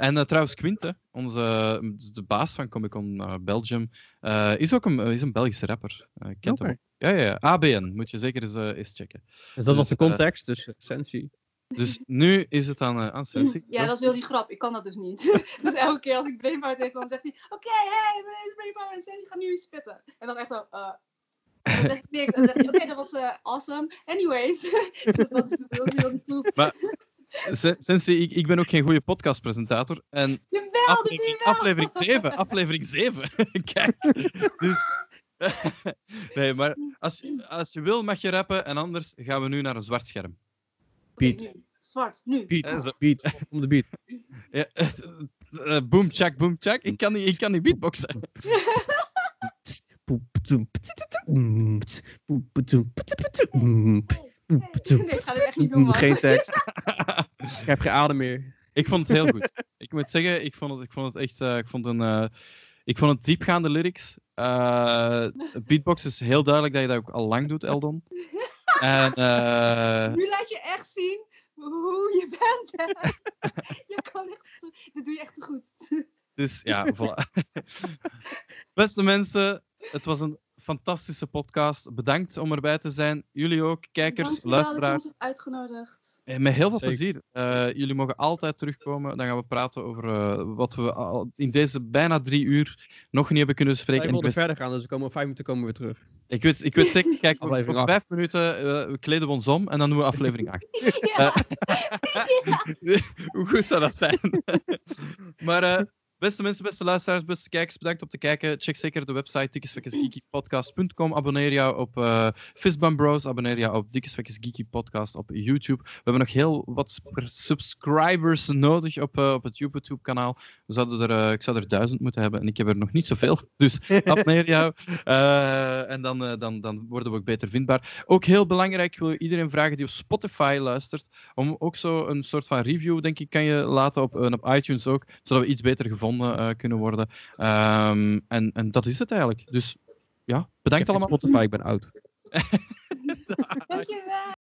En trouwens, Quinte, onze, de baas van Comic Con Belgium, is ook een, is een Belgische rapper. Kent hem Oké. ook. Ja, ja, ja. ABN, moet je zeker eens, eens checken. Dus dat was dus, de context, dus eh, Sensi. Dus nu is het aan, eh, aan Sensi. Ja, dat is heel die grap. Ik kan dat dus niet. dus elke keer als ik Brainpower tegenkom, zegt hij... Oké, hey, mijn is Brainpower en Sensi gaat nu iets spitten. En dan echt zo... en dan zeg ik niks. En dan zegt hij... Oké, dat was eh, awesome. Anyways. dus dat is, dat is heel die poep. Maar Se- Sensi, ik, ik ben ook geen goede podcastpresentator. En Jawel, aflevering, wel. aflevering 7. Aflevering 7. Kijk. Dus. nee, maar als, als je wil mag je rappen. En anders gaan we nu naar een zwart scherm. Piet. nu. Zwart, nu. Beat, zo- beat, om de beat. Ja, eh, boom, check, boom, check. Ik kan niet, ik kan niet beatboxen. Nee, ik ga dit echt niet doen, man. Geen tekst. Ik heb geen adem meer. Ik vond het heel goed. Ik moet zeggen, ik vond het, ik vond het echt. eh, ik, vond een, eh, ik vond het diepgaande lyrics. Eh, beatbox is heel duidelijk dat je dat ook al lang doet, Eldon. En eh, Nu laat je echt zien hoe je bent. Hè? je kan echt... Dit doe je echt te goed. dus ja, voilà. Beste mensen, het was een fantastische podcast. Bedankt om erbij te zijn. Jullie ook, kijkers, Dankjewel dat je luisteraars. ons hebt uitgenodigd. Eh, Met heel veel Zeker. plezier. Eh, jullie mogen altijd terugkomen. Dan gaan we praten over eh, wat we al in deze bijna drie uur nog niet hebben kunnen bespreken. En ik, wilden ben- verder gaan, dus we komen vijf minuten komen we weer terug. ik, weet, ik weet zeker, kijk, over vijf minuten eh, kleden we ons om en dan doen we aflevering 8. Ja. Hoe goed zou dat zijn? maar eh, beste mensen, beste luisteraars, beste kijkers, bedankt om te kijken. Check zeker de website dikkesvekkesgeekypodcast.com. Abonneer jou op eh Fistbump Bros. Abonneer jou op Dikkesvekkes Podcast op YouTube. We hebben nog heel wat subscribers nodig op, eh, op het YouTube-kanaal. We zouden er, eh, ik zou er duizend moeten hebben en ik heb er nog niet zoveel. Dus abonneer jou. En dan, dan, dan worden we ook beter vindbaar. Ook heel belangrijk, ik wil iedereen vragen die op Spotify luistert, om ook zo een soort van review, denk ik, kan je laten op, op iTunes ook, zodat we iets beter gevonden eh, kunnen worden. Ehm, en, en dat is het eigenlijk. Dus ja, bedankt Ik heb geen allemaal. Spotify, ik ben oud. Dankjewel.